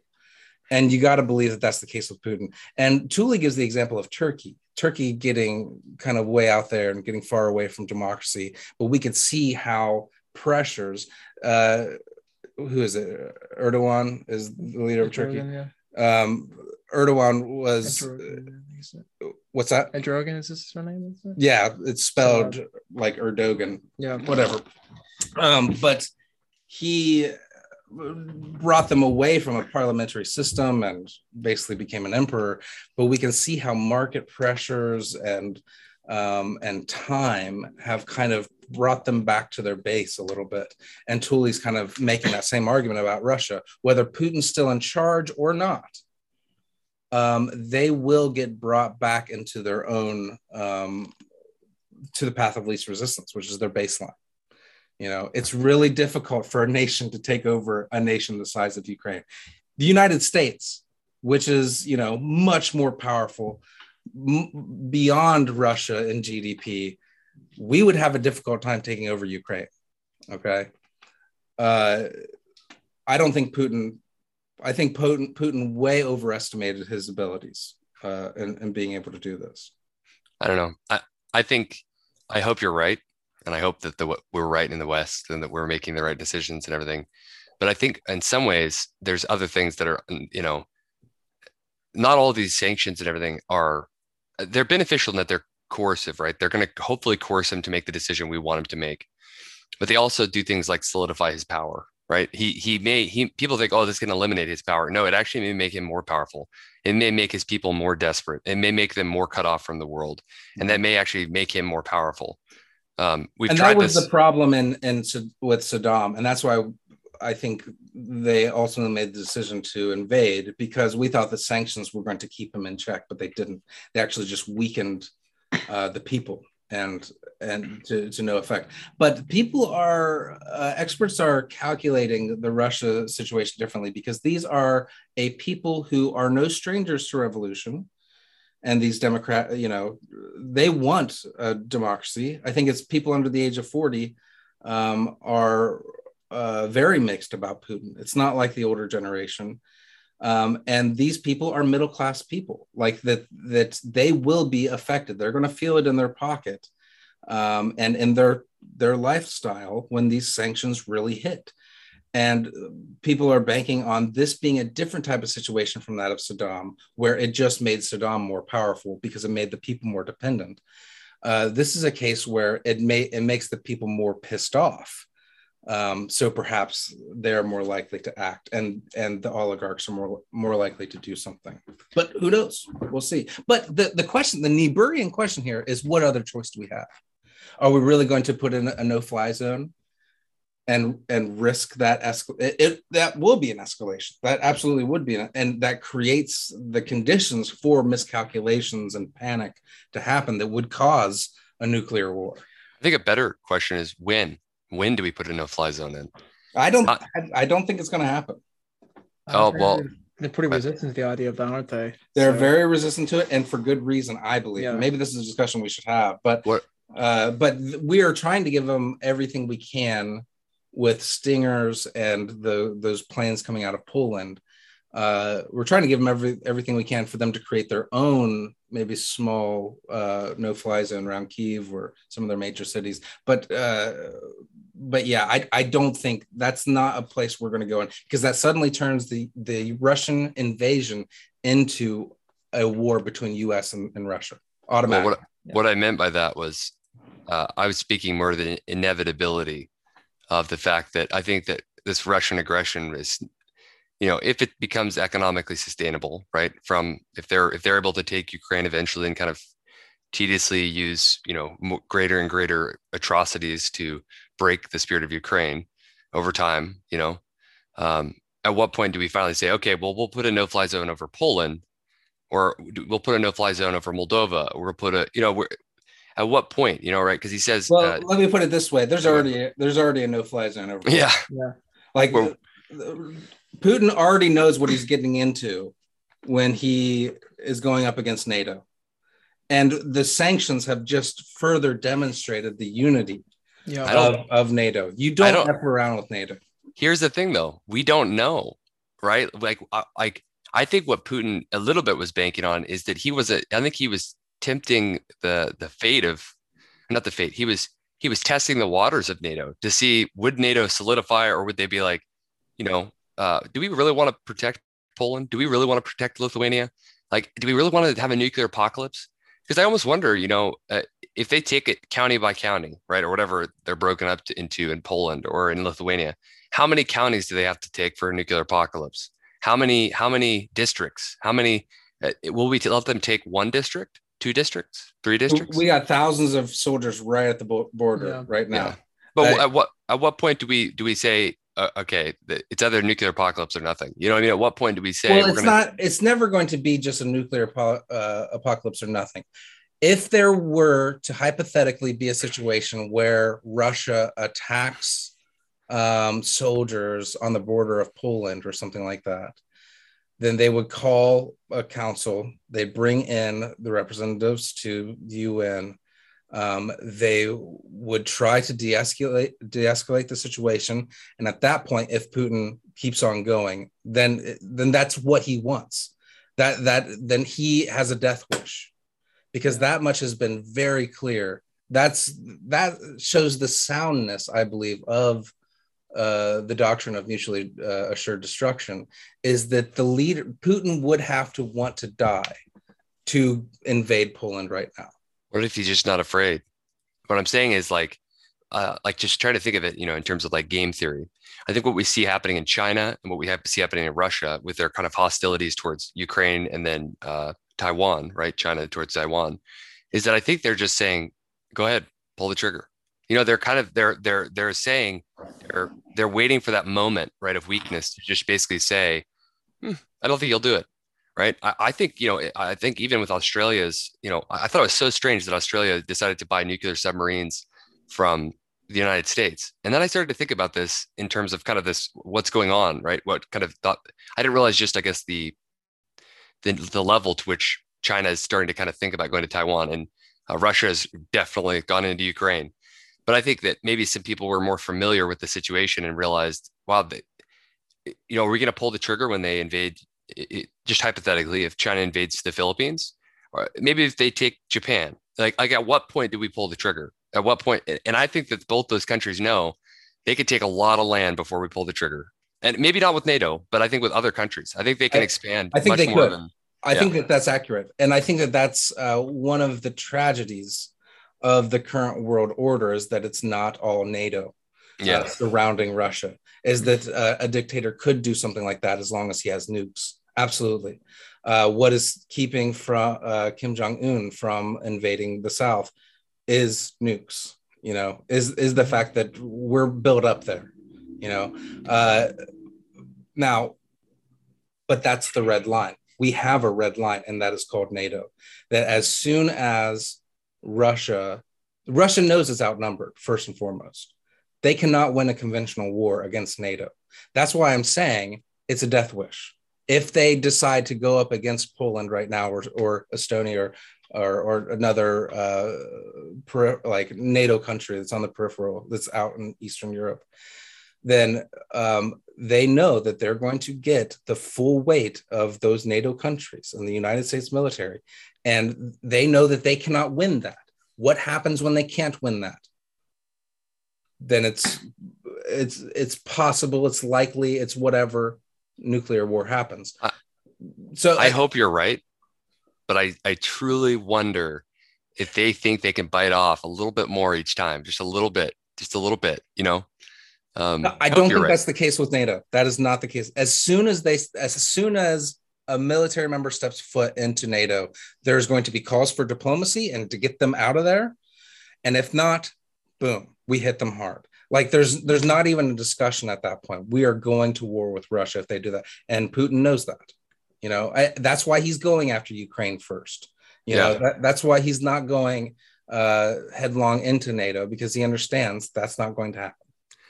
and you got to believe that that's the case with Putin. And Tooley gives the example of Turkey. Turkey getting kind of way out there and getting far away from democracy, but we could see how pressures. Uh, who is it? Erdogan is the leader of Turkey. Yeah um, Erdogan was what's that? Erdogan is his name? Yeah, it's spelled like Erdogan. Yeah, whatever. Um, but he brought them away from a parliamentary system and basically became an emperor. But we can see how market pressures and um, and time have kind of brought them back to their base a little bit. And Tooley's kind of making that same argument about Russia, whether Putin's still in charge or not. Um, they will get brought back into their own um, to the path of least resistance, which is their baseline. You know, it's really difficult for a nation to take over a nation the size of Ukraine. The United States, which is you know much more powerful beyond Russia in GDP, we would have a difficult time taking over Ukraine. Okay. Uh, I don't think Putin, I think Putin, Putin way overestimated his abilities uh, in, in being able to do this. I don't know. I, I think, I hope you're right. And I hope that the, we're right in the West and that we're making the right decisions and everything. But I think in some ways, there's other things that are, you know, not all these sanctions and everything are, they're beneficial in that they're coercive, right? They're going to hopefully coerce him to make the decision we want him to make. But they also do things like solidify his power, right? He he may he people think, oh, this can eliminate his power. No, it actually may make him more powerful. It may make his people more desperate. It may make them more cut off from the world, and that may actually make him more powerful. Um, we've and that was this. the problem in in with Saddam, and that's why I think they ultimately made the decision to invade because we thought the sanctions were going to keep him in check, but they didn't. They actually just weakened uh, the people and and to, to no effect but people are uh, experts are calculating the russia situation differently because these are a people who are no strangers to revolution and these democrat you know they want a democracy i think it's people under the age of 40 um, are uh, very mixed about putin. It's not like the older generation. Um, and these people are middle class people like that that they will be affected. They're going to feel it in their pocket um, and in their their lifestyle when these sanctions really hit. And people are banking on this being a different type of situation from that of saddam where it just made saddam more powerful because it made the people more dependent. Uh, this is a case where it may it makes the people more pissed off um, so perhaps they're more likely to act, and and the oligarchs are more more likely to do something. But who knows? We'll see. But the the question, the Niebuhrian question here is, what other choice do we have? Are we really going to put in a no fly zone? and and risk that escal- it, it, that will be an escalation that absolutely would be an, and that creates the conditions for miscalculations and panic to happen that would cause a nuclear war i think a better question is when when do we put a no-fly zone in? I don't. Not, I, don't think it's going to happen. Oh well, they're pretty resistant to the idea of that, aren't they? They're so. very resistant to it, and for good reason, I believe. Yeah. Maybe this is a discussion we should have, but what? Uh, but we are trying to give them everything we can with stingers and the those planes coming out of Poland. Uh, we're trying to give them every everything we can for them to create their own maybe small uh, no fly zone around Kiev or some of their major cities. But uh, but yeah, I, I don't think that's not a place we're going to go in because that suddenly turns the the Russian invasion into a war between U.S. and, and Russia automatically. Well, what, yeah. what I meant by that was uh, I was speaking more of the inevitability of the fact that I think that this Russian aggression is you know if it becomes economically sustainable right from if they're if they're able to take ukraine eventually and kind of tediously use you know greater and greater atrocities to break the spirit of ukraine over time you know? Um, at what point do we finally say okay well we'll put a no-fly zone over poland or we'll put a no-fly zone over moldova or we'll put a you know we're at what point you know right? Because he says well uh, let me put it this way. There's already there's already a no-fly zone over yeah. Yeah. Like Putin already knows what he's getting into when he is going up against NATO. And the sanctions have just further demonstrated the unity yeah. of, of NATO. You don't, don't F around with NATO. Here's the thing though, we don't know, right? Like like I think what Putin a little bit was banking on is that he was a I think he was tempting the the fate of not the fate. He was he was testing the waters of NATO to see would NATO solidify or would they be like, you know, uh, do we really want to protect Poland? Do we really want to protect Lithuania? Like, do we really want to have a nuclear apocalypse? Because I almost wonder, you know, uh, if they take it county by county, right, or whatever they're broken up to, into in Poland or in Lithuania, how many counties do they have to take for a nuclear apocalypse? How many? How many districts? How many? Uh, will we let them take one district? two districts, three districts. We got thousands of soldiers right at the border Yeah. right now. Yeah. But I- at what at what point do we do we say uh, okay, it's either nuclear apocalypse or nothing? You know what I mean? At what point do we say well, we're it's gonna? not. It's never going to be just a nuclear apo- uh, apocalypse or nothing. If there were to hypothetically be a situation where Russia attacks um, soldiers on the border of Poland or something like that, then they would call a council. They'd bring in the representatives to the UN. Um, they would try to de-escalate de-escalate the situation, and at that point, if Putin keeps on going, then then that's what he wants. That that then he has a death wish, because that much has been very clear. That's that shows the soundness, I believe, of uh, the doctrine of mutually uh, assured destruction. Is that the leader Putin would have to want to die to invade Poland right now? What if he's just not afraid? What I'm saying is like, uh, like just try to think of it, you know, in terms of like game theory. I think what we see happening in China and what we have to see happening in Russia with their kind of hostilities towards Ukraine and then uh, Taiwan, right? China towards Taiwan, is that I think they're just saying, go ahead, pull the trigger. You know, they're kind of they're they're they're saying they're they're waiting for that moment, right, of weakness to just basically say, hmm, I don't think you'll do it right? I, I, think you know, I think even with Australia's, you know, I thought it was so strange that Australia decided to buy nuclear submarines from the United States, and then I started to think about this in terms of kind of this what's going on, right? What kind of thought I didn't realize just I guess the the, the level to which China is starting to kind of think about going to Taiwan, and uh, Russia has definitely gone into Ukraine. But I think that maybe some people were more familiar with the situation and realized, wow, they, you know, are we going to pull the trigger when they invade it, just hypothetically, if China invades the Philippines, or maybe if they take Japan, like like at what point do we pull the trigger? At what point? And I think that both those countries know they could take a lot of land before we pull the trigger, and maybe not with NATO, but I think with other countries, I think they can I- expand. I think much they more could. Than, I think that that's accurate, and I think that that's uh, one of the tragedies of the current world order is that it's not all NATO yeah, uh, surrounding Russia. Is that uh, a dictator could do something like that as long as he has nukes? Absolutely. Uh, what is keeping from uh, Kim Jong Un from invading the South is nukes. You know, is is the fact that we're built up there. You know, uh, now, but that's the red line. We have a red line, and that is called NATO. That as soon as Russia, Russia knows it's outnumbered first and foremost. They cannot win a conventional war against NATO. That's why I'm saying it's a death wish. If they decide to go up against Poland right now, or, or Estonia, or or, or another uh, like NATO country that's on the peripheral, that's out in Eastern Europe, then um, they know that they're going to get the full weight of those NATO countries and the United States military, and they know that they cannot win that. What happens when they can't win that? Then it's it's it's possible, it's likely, it's whatever nuclear war happens. I- so I hope you're right, but I I truly wonder if they think they can bite off a little bit more each time, just a little bit, just a little bit, you know. Um, I hope don't think right. that's the case with NATO. That is not the case. As soon as they, as soon as a military member steps foot into NATO, there's going to be calls for diplomacy and to get them out of there. And if not, boom, we hit them hard. Like there's there's not even a discussion at that point. We are going to war with Russia if they do that, and Putin knows that. You know, I, that's why he's going after Ukraine first. You know, that, that's why he's not going uh, headlong into NATO because he understands that's not going to happen.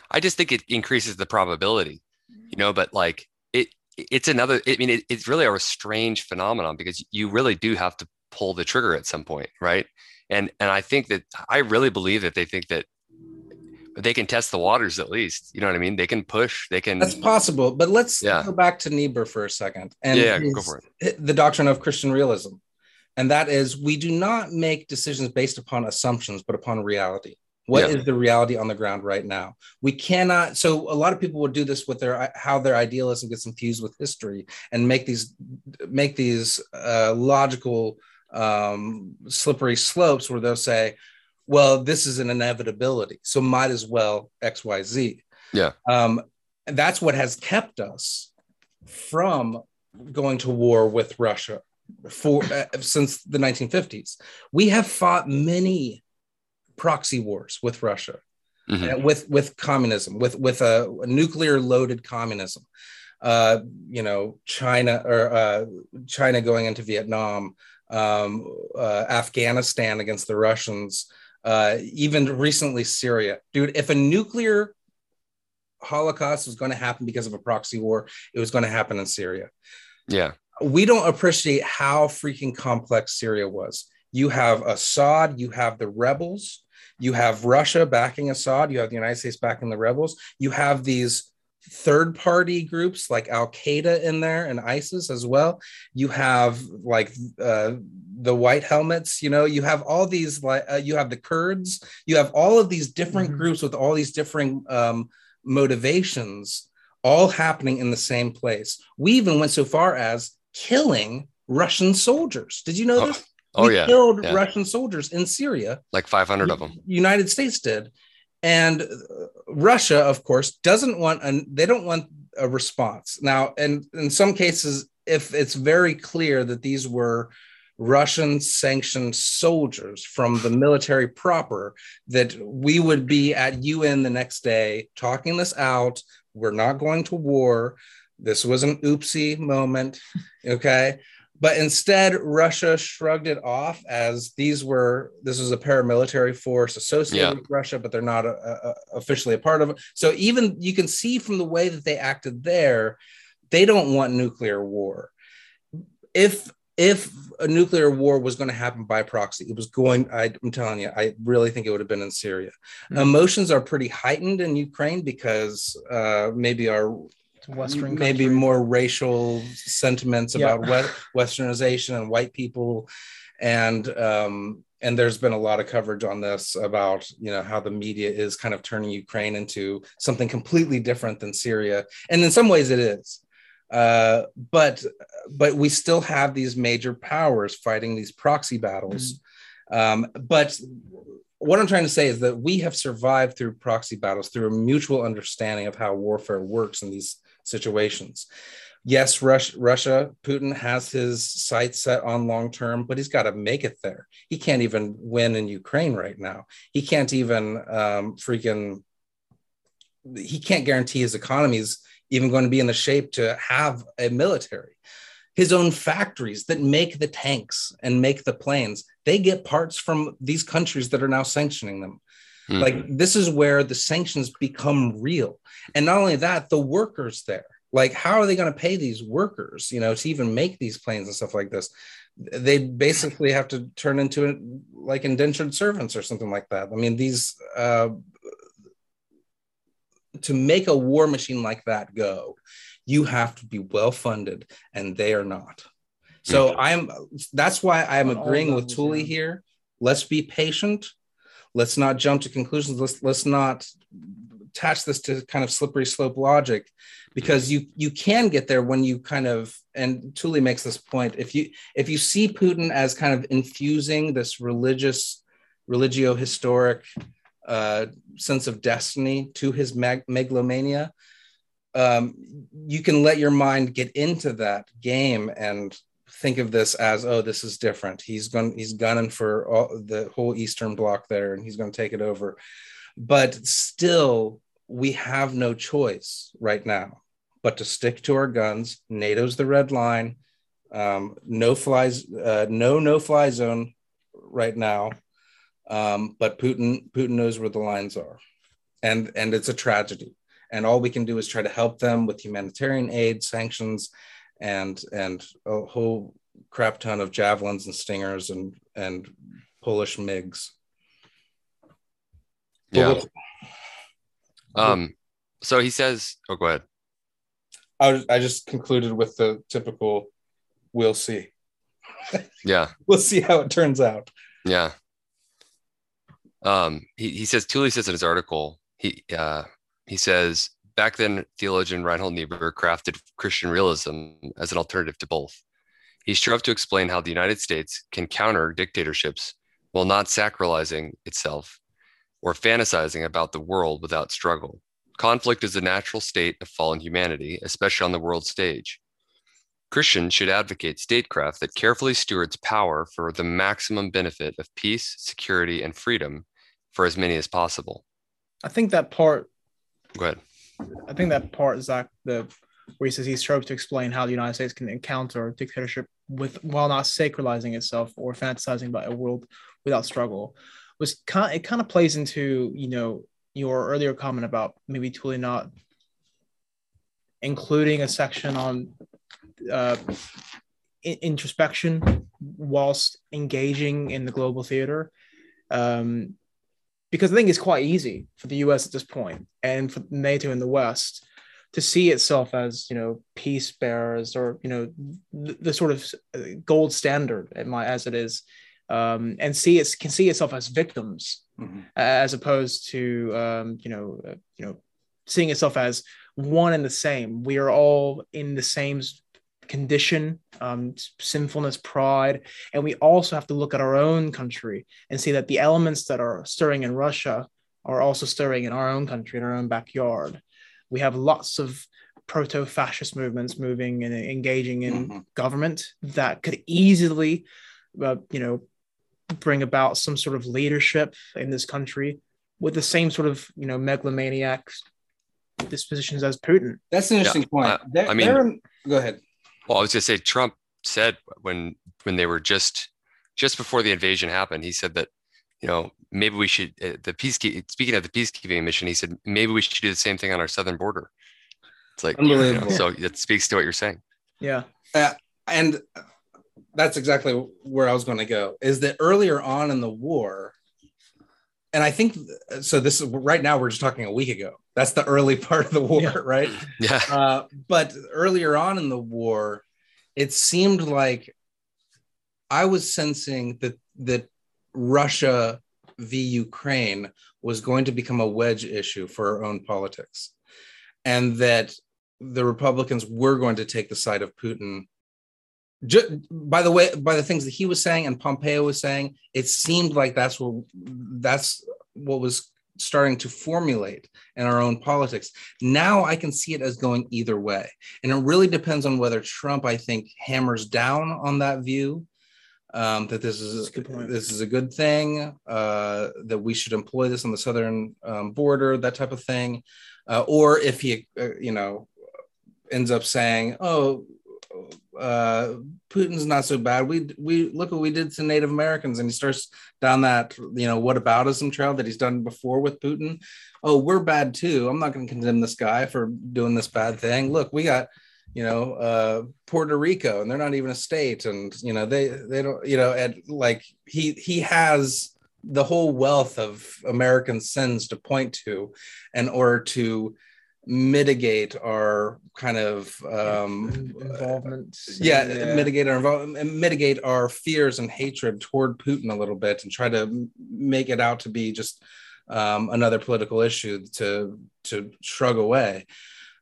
I just think it increases the probability, you mm-hmm. know, but like it, it's another, I mean, it, it's really a strange phenomenon because you really do have to pull the trigger at some point. Right. And, and I think that I really believe that they think that they can test the waters at least, you know what I mean? They can push, they can, That's possible, but let's Yeah. go back to Niebuhr for a second and Yeah, go his- for the doctrine of Christian realism, and that is we do not make decisions based upon assumptions, but upon reality. What is Yeah. the reality on the ground right now? We cannot. So a lot of people will do this with their how their idealism gets infused with history and make these make these uh, logical um, slippery slopes where they'll say, "Well, this is an inevitability, so might as well X Y Z." Yeah. Um, that's what has kept us from going to war with Russia for uh, since the 1950s. We have fought many proxy wars with Russia, Mhm. uh, with with communism, with with a, nuclear loaded communism. Uh, you know, China or uh, China going into Vietnam, um, uh, Afghanistan against the Russians, uh, even recently Syria. Dude, if a nuclear holocaust was going to happen because of a proxy war, it was going to happen in Syria Yeah. we don't appreciate how freaking complex Syria was. You have Assad, you have the rebels, you have Russia backing Assad, you have the United States backing the rebels, you have these third party groups like Al Qaeda in there and ISIS as well. You have like uh, the white helmets, you know, you have all these like uh, you have the Kurds, you have all of these different Mhm. groups with all these different um, motivations all happening in the same place. We even went so far as killing Russian soldiers. Did you know Oh, this? Oh we yeah. killed yeah. Russian soldiers in Syria. Like 500 of them. United States did, and uh, Russia, of course, doesn't want an. They don't want a response now. And in some cases, if it's very clear that these were Russian sanctioned soldiers from the military proper, that we would be at UN the next day talking this out. We're not going to war. This was an oopsie moment. Okay. But instead, Russia shrugged it off as these were this was a paramilitary force associated Yeah. with Russia, but they're not a, a- a- officially a part of it. So even you can see from the way that they acted there, they don't want nuclear war. If if a nuclear war was going to happen by proxy, it was going. I, I'm telling you, I really think it would have been in Syria. Mhm. Emotions are pretty heightened in Ukraine because uh, maybe our It's a Western maybe country. more racial sentiments Yeah. about we- westernization and white people. And um and there's been a lot of coverage on this about you know how the media is kind of turning ukraine into something completely different than syria. And in some ways it is. Uh but but we still have these major powers fighting these proxy battles. Um but what I'm trying to say is that we have survived through proxy battles through a mutual understanding of how warfare works in these situations. Yes, Russia, Russia, Putin has his sights set on long term, but he's got to make it there. He can't even win in Ukraine right now. He can't even um, freaking. He can't guarantee his economy is even going to be in the shape to have a military. His own factories that make the tanks and make the planes, they get parts from these countries that are now sanctioning them. Hmm. Like this is where the sanctions become real. And not only that, the workers there. Like, how are they going to pay these workers, you know, to even make these planes and stuff like this? They basically have to turn into like indentured servants or something like that. I mean, these uh, to make a war machine like that go, you have to be well funded, and they are not. So I'm. That's why I'm agreeing with levels, Tooley here. Let's be patient. Let's not jump to conclusions. Let's let's not attach this to kind of slippery slope logic because you you can get there when you kind of and Tooley makes this point if you if you see Putin as kind of infusing this religious religio historic uh, sense of destiny to his meg- megalomania um, you can let your mind get into that game and think of this as oh this is different. He's going he's gunning for all, the whole eastern bloc there and he's going to take it over. But still we have no choice right now but to stick to our guns. Nato's the red line. Um, no flies uh, no no fly zone right now. Um, but putin putin knows where the lines are. And and it's a tragedy. And all we can do is try to help them with humanitarian aid sanctions and and a whole crap ton of javelins and stingers and and polish migs Yeah. Um, so he says, oh, go ahead. I, I just concluded with the typical we'll see Yeah. we'll see how it turns out Yeah. Um, he, he says, Tooley says in his article, he, uh, he says, back then, theologian Reinhold Niebuhr crafted Christian realism as an alternative to both. He strove to explain how the United States can counter dictatorships while not sacralizing itself or fantasizing about the world without struggle. Conflict is a natural state of fallen humanity, especially on the world stage. Christians should advocate statecraft that carefully stewards power for the maximum benefit of peace, security, and freedom for as many as possible. I think that part. Go ahead. I think that part, Zach, the where he says he strove to explain how the United States can encounter dictatorship with while not sacralizing itself or fantasizing about a world without struggle, was kind. It kind of plays into you know your earlier comment about maybe totally not including a section on uh, introspection whilst engaging in the global theater. Um, because I think it's quite easy for the US at this point and for NATO in the West to see itself as, you know, peace bearers or, you know, the, the sort of gold standard as it is, um, and see it can see itself as victims mm-hmm. as opposed to, um, you know, uh, you know, seeing itself as one and the same. We are all in the same condition, um, sinfulness, pride. And we also have to look at our own country and see that the elements that are stirring in Russia are also stirring in our own country, in our own backyard. We have lots of proto fascist movements moving and engaging in mm-hmm. government that could easily, uh, you know, bring about some sort of leadership in this country with the same sort of, you know, megalomaniac dispositions as Putin. That's an interesting yeah, point. I mean, go ahead. Well, I was going to say Trump said when when they were just just before the invasion happened, he said that you know maybe we should uh, the peace speaking of the peacekeeping mission, he said maybe we should do the same thing on our southern border. It's like unbelievable. You know, so it speaks to what you're saying. Yeah, uh, and that's exactly where I was going to go. Is that earlier on in the war, and I think so. This is right now. We're just talking a week ago. That's the early part of the war, yeah. right? Yeah. Uh, but earlier on in the war, it seemed like I was sensing that that Russia v Ukraine was going to become a wedge issue for our own politics, and that the Republicans were going to take the side of Putin just, by the way, by the things that he was saying and Pompeo was saying, it seemed like that's what that's what was starting to formulate in our own politics. Now I can see it as going either way, and it really depends on whether Trump, I think, hammers down on that view um, that this is a, this is a good thing, uh, that we should employ this on the southern um, border, that type of thing, uh, or if he, uh, you know, ends up saying, "Oh, uh, Putin's not so bad. We we look what we did to Native Americans, and he starts down that you know what aboutism trail that he's done before with Putin. Oh, we're bad too. I'm not going to condemn this guy for doing this bad thing. Look, we got you know uh, Puerto Rico, and they're not even a state, and you know they they don't you know and like he he has the whole wealth of American sins to point to in order to mitigate our kind of um, involvement. Yeah, yeah, mitigate our involvement, mitigate our fears and hatred toward Putin a little bit, and try to make it out to be just um, another political issue to to shrug away.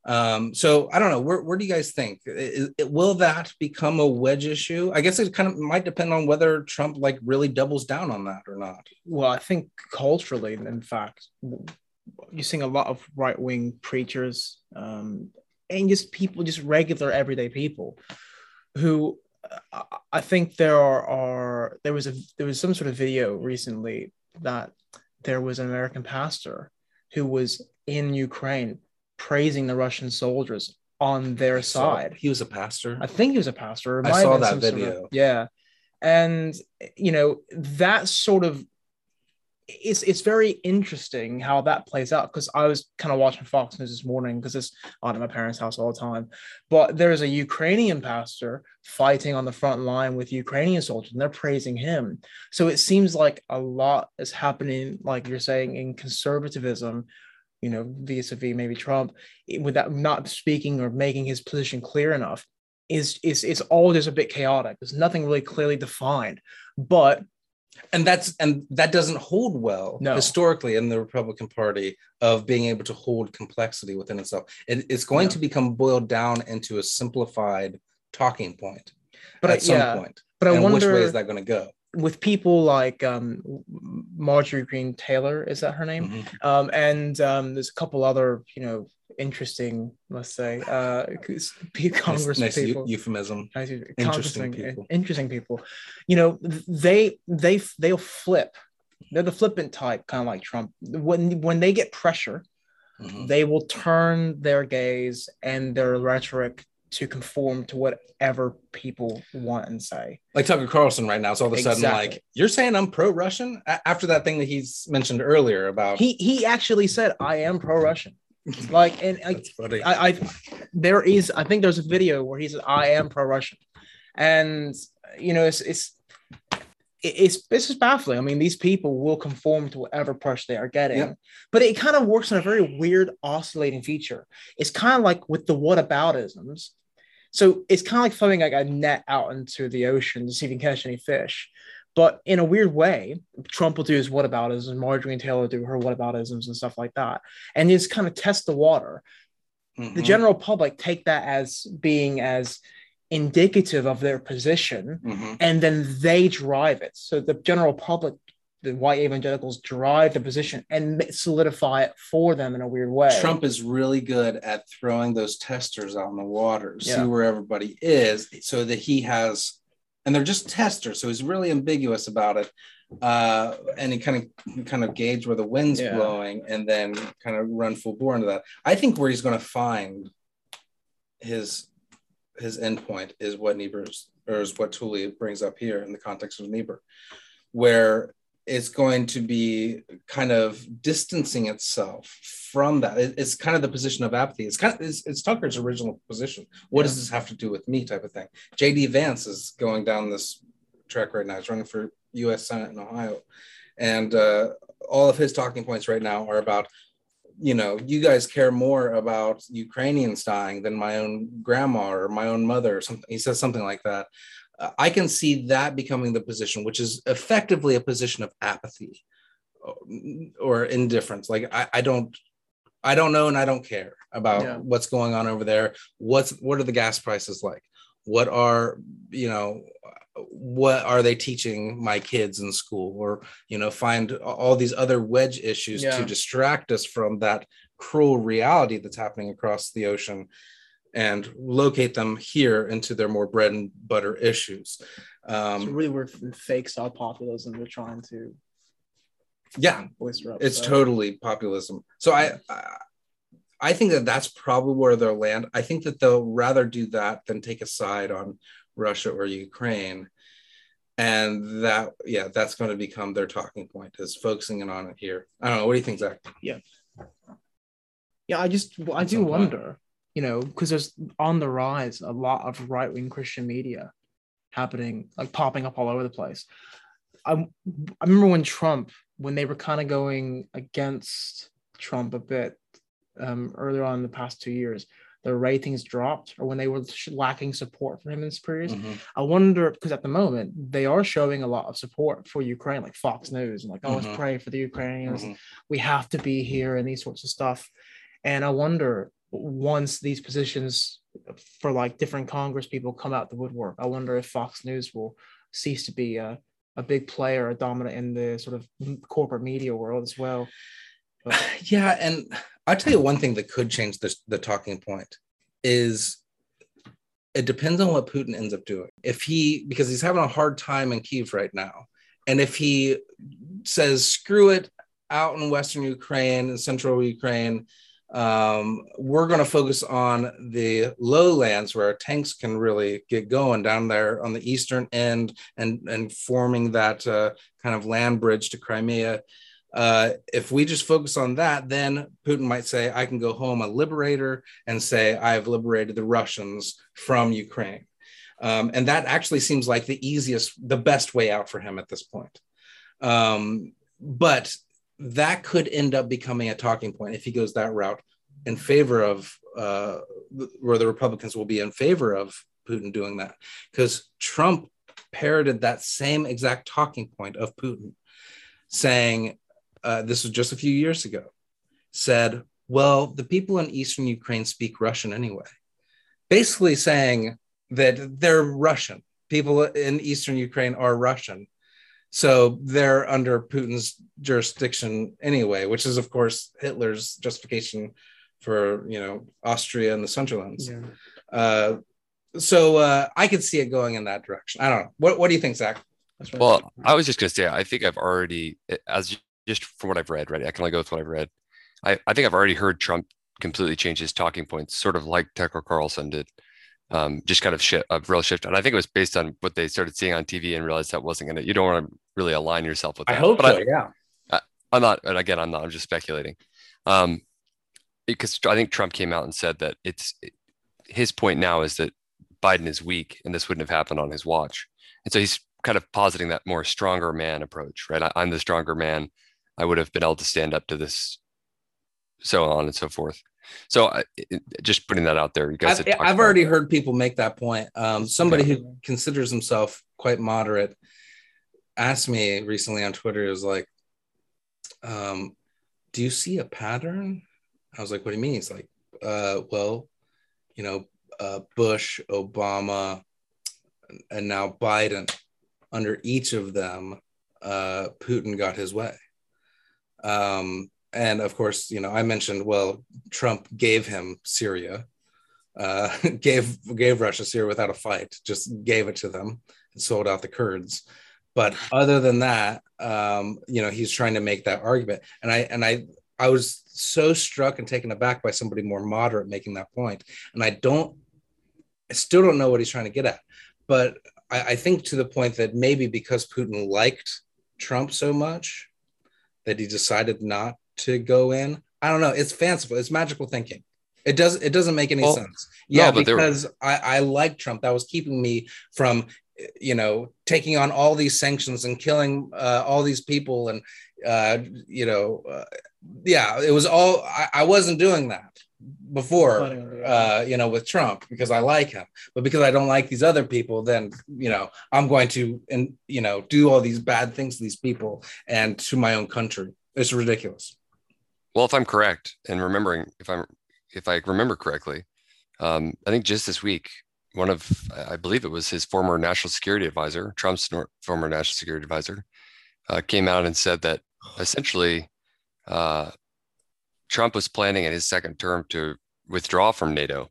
Um, so I don't know. Where, where do you guys think? It, it, will that become a wedge issue? I guess it kind of might depend on whether Trump like really doubles down on that or not. Well, I think culturally, in fact, you're seeing a lot of right wing preachers um, and just people, just regular everyday people who uh, I think there are, are there was a there was some sort of video recently that there was an American pastor who was in Ukraine praising the Russian soldiers on their side. He was a pastor. I think he was a pastor. I saw that video. Sort of, yeah. And you know, that sort of it's it's very interesting how that plays out because I was kind of watching Fox News this morning because it's on at my parents' house all the time. But there's a Ukrainian pastor fighting on the front line with Ukrainian soldiers, and they're praising him. So it seems like a lot is happening, like you're saying, in conservatism. You know, vis-a-vis maybe Trump, eh, without not speaking or making his position clear enough, is is is all just a bit chaotic. There's nothing really clearly defined, but and that's and that doesn't hold well no. historically in the republican party of being able to hold complexity within itself it, it's going no. to become boiled down into a simplified talking point but at some yeah, point but i wonder which way is that going to go with people like um, Marjorie Green Taylor, is that her name? Mm-hmm. Um, and um, there's a couple other, you know, interesting, let's say, uh, Congress nice, nice people, euphemism. nice, Interesting interesting people. interesting people. You know, they they they'll flip. They're the flippant type, kind of like Trump. When when they get pressure, Mhm. they will turn their gaze and their rhetoric to conform to whatever people want and say. Like Tucker Carlson right now, it's all of a sudden Exactly. like you're saying I'm pro-Russian after that thing that he's mentioned earlier about. He he actually said, "I am pro-Russian." Like, and I. I, I there is I think there's a video where he says I am pro-Russian, and you know it's it's it- it's this is baffling. I mean, these people will conform to whatever pressure they are getting, Yeah. but it kind of works on a very weird oscillating feature. It's kind of like with the whataboutisms. So it's kind of like throwing like a net out into the ocean to see if you can catch any fish. But in a weird way, Trump will do his whataboutisms, Marjorie and Taylor do her whataboutisms and stuff like that, and just kind of test the water. The Mhm. general public take that as being as indicative of their position Mhm. and then they drive it. So the general public the white evangelicals drive the position and solidify it for them in a weird way. Trump is really good at throwing those testers out in the water, see where everybody is, so that he has, and they're just testers, so he's really ambiguous about it, uh, and he kind of kind of gauge where the wind's Yeah. blowing, and then kind of run full bore into that. I think where he's going to find his his endpoint is what Niebuhr's or is what Tooley brings up here in the context of Niebuhr, where it's going to be kind of distancing itself from that. It- it's kind of the position of apathy. It's kind of it's, it's Tucker's original position. What does this have to do with me? Type of thing. JD Vance is going down this track right now. He's running for U.S. Senate in Ohio, and uh, all of his talking points right now are about you know, you guys care more about Ukrainians dying than my own grandma or my own mother or something. He says something like that. Uh, I can see that becoming the position, which is effectively a position of apathy or, or indifference. Like I, I don't, I don't know, and I don't care about Yeah. what's going on over there. What's what are the gas prices like? What are you know? What are they teaching my kids in school? Or you know, find all these other wedge issues Yeah. to distract us from that cruel reality that's happening across the ocean and locate them here into their more bread and butter issues. it's Um, really weird fake style populism they're trying to yeah, up it's so. totally populism. So I, I, I think that that's probably where they'll land. I think that they'll rather do that than take a side on Russia or Ukraine. And that, yeah, that's going to become their talking point is focusing in on it here. I don't know. What do you think, Zach? yeah Yeah, i just i do wonder you know because there's on the rise a lot of right-wing christian media happening like popping up all over the place i, I remember when trump when they were kind of going against trump a bit um, earlier on in the past two years their ratings dropped or when they were lacking support for him in this period Mhm. I wonder because at the moment they are showing a lot of support for Ukraine, like Fox News, and like, oh, Mhm. let's pray for the Ukrainians. Mhm. We have to be here, and these sorts of stuff. And I wonder once these positions for like different Congress people come out the woodwork, I wonder if Fox News will cease to be a, a big player, a dominant in the sort of corporate media world as well. But Yeah, and I'll tell you one thing that could change this the talking point is it depends on what Putin ends up doing. If he because he's having a hard time in Kiev right now, and if he says screw it out in Western Ukraine and Central Ukraine, um, we're going to focus on the lowlands where our tanks can really get going down there on the eastern end and and forming that uh, kind of land bridge to Crimea. Uh, if we just focus on that, then Putin might say, I can go home a liberator and say, I've liberated the Russians from Ukraine. Um, and that actually seems like the easiest, the best way out for him at this point. Um, but that could end up becoming a talking point if he goes that route in favor of, uh, where the Republicans will be in favor of Putin doing that. Because Trump parroted that same exact talking point of Putin, saying, uh, this was just a few years ago, said, well, the people in Eastern Ukraine speak Russian anyway. Basically saying that they're Russian. People in Eastern Ukraine are Russian. So they're under Putin's jurisdiction anyway, which is, of course, Hitler's justification for you know Austria and the Sunderlands. Yeah. Uh, so uh, I could see it going in that direction. I don't know. What What do you think, Zach? well, I was just gonna say, I think I've already, as just from what I've read, right? I can only go with what I've read. I, I think I've already heard Trump completely change his talking points, sort of like Tucker Carlson did. Um, just kind of shift, a real shift. And I think it was based on what they started seeing on TV and realized that wasn't going to, you don't want to really align yourself with that. I hope but so, I, yeah. I, I'm not, and again, I'm not, I'm just speculating. Um, because I think Trump came out and said that it's his point now is that Biden is weak and this wouldn't have happened on his watch. And so he's kind of positing that more stronger man approach, right? I, I'm the stronger man. I would have been able to stand up to this, so on and so forth. So I, just putting that out there, you guys. I've, I've already that. heard people make that point. Um, somebody who considers himself quite moderate asked me recently on Twitter, is like, um, "Do you see a pattern?" I was like, "What do you mean?" He's like, uh, "Well, you know, uh, Bush, Obama, and now Biden. Under each of them, uh, Putin got his way." Um, and of course, you know, I mentioned, well, Trump gave him Syria, uh, gave gave Russia Syria without a fight, just gave it to them and sold out the Kurds. But other than that, um, you know, he's trying to make that argument, and I and I I was so struck and taken aback by somebody more moderate making that point. and I don't, I still don't know what he's trying to get at, but I, I think to the point that maybe because Putin liked Trump so much that he decided not to go in. I don't know. It's fanciful. It's magical thinking. It does. It doesn't make any well, sense. Yeah, no, because I, I like Trump. That was keeping me from, you know, taking on all these sanctions and killing uh, all these people, and uh, you know, uh, yeah, it was all. I, I wasn't doing that before, uh, you know, with Trump because I like him, but because I don't like these other people, then you know, I'm going to and you know do all these bad things to these people and to my own country. It's ridiculous. Well, if I'm correct and remembering, if I'm if I remember correctly, um, I think just this week, one of I believe it was his former national security advisor, Trump's former national security advisor, uh, came out and said that essentially uh, Trump was planning in his second term to withdraw from NATO.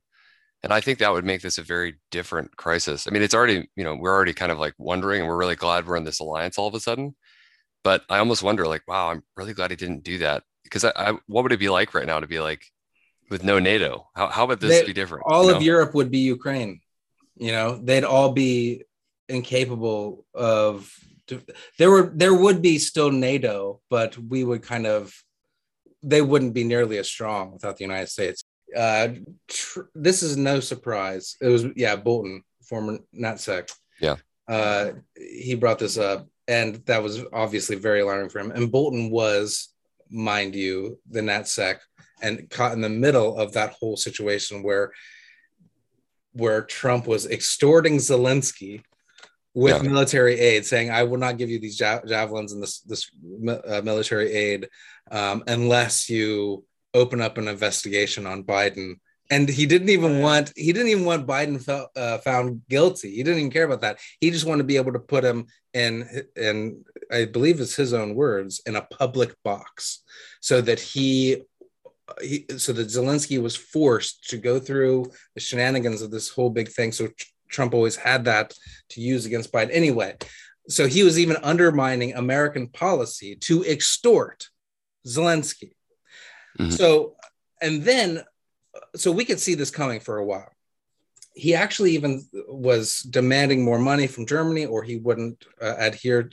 And I think that would make this a very different crisis. I mean, it's already, you know, we're already kind of like wondering, and we're really glad we're in this alliance all of a sudden. But I almost wonder, like, wow, I'm really glad he didn't do that because I, I, what would it be like right now to be like with no NATO? How how would this they, be different? All of know? Europe would be Ukraine. You know, they'd all be incapable of. There were there would be still NATO, but we would kind of they wouldn't be nearly as strong without the United States. Uh, tr- this is no surprise. It was yeah, Bolton, former NatSec. Yeah, uh, he brought this up, and that was obviously very alarming for him. And Bolton was mind you, the NatSec, and caught in the middle of that whole situation where where Trump was extorting Zelensky with yeah. military aid, saying, "I will not give you these ja- javelins and this this uh, military aid um, unless you open up an investigation on Biden." And he didn't even want he didn't even want Biden fe- uh, found guilty. He didn't even care about that. He just wanted to be able to put him in in I believe it's his own words in a public box, so that he he, so that Zelensky was forced to go through the shenanigans of this whole big thing. So Trump always had that to use against Biden anyway. So he was even undermining American policy to extort Zelensky. Mm-hmm. So, and then, so we could see this coming for a while he actually even was demanding more money from Germany, or he wouldn't uh, adhere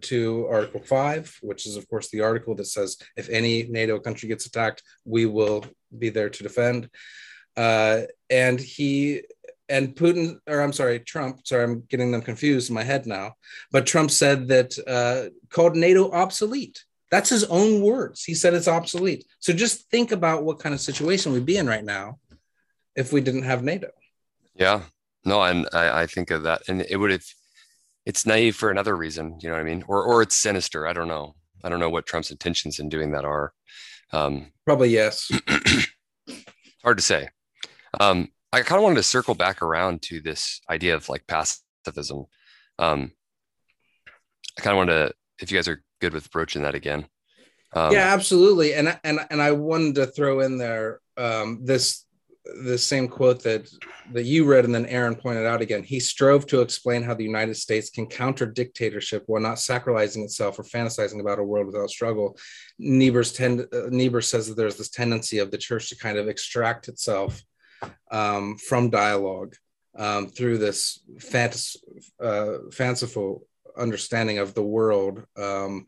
to Article 5, which is, of course, the article that says if any NATO country gets attacked, we will be there to defend. Uh, and he and Putin, or I'm sorry, Trump, sorry, I'm getting them confused in my head now, but Trump said that uh, called NATO obsolete. That's his own words. He said it's obsolete. So just think about what kind of situation we'd be in right now if we didn't have NATO. Yeah, no, and I, I think of that, and it would have. It's naive for another reason, you know what I mean, or or it's sinister. I don't know. I don't know what Trump's intentions in doing that are. Um, Probably yes. hard to say. Um, I kind of wanted to circle back around to this idea of like pacifism. Um, I kind of wanted to, if you guys are good with broaching that again. Um, yeah, absolutely. And and and I wanted to throw in there um, this the same quote that that you read and then Aaron pointed out again. He strove to explain how the United States can counter dictatorship while not sacralizing itself or fantasizing about a world without struggle. Niebuhr's tend, uh, Niebuhr says that there's this tendency of the church to kind of extract itself um, from dialogue um, through this fantas- uh, fanciful understanding of the world, um,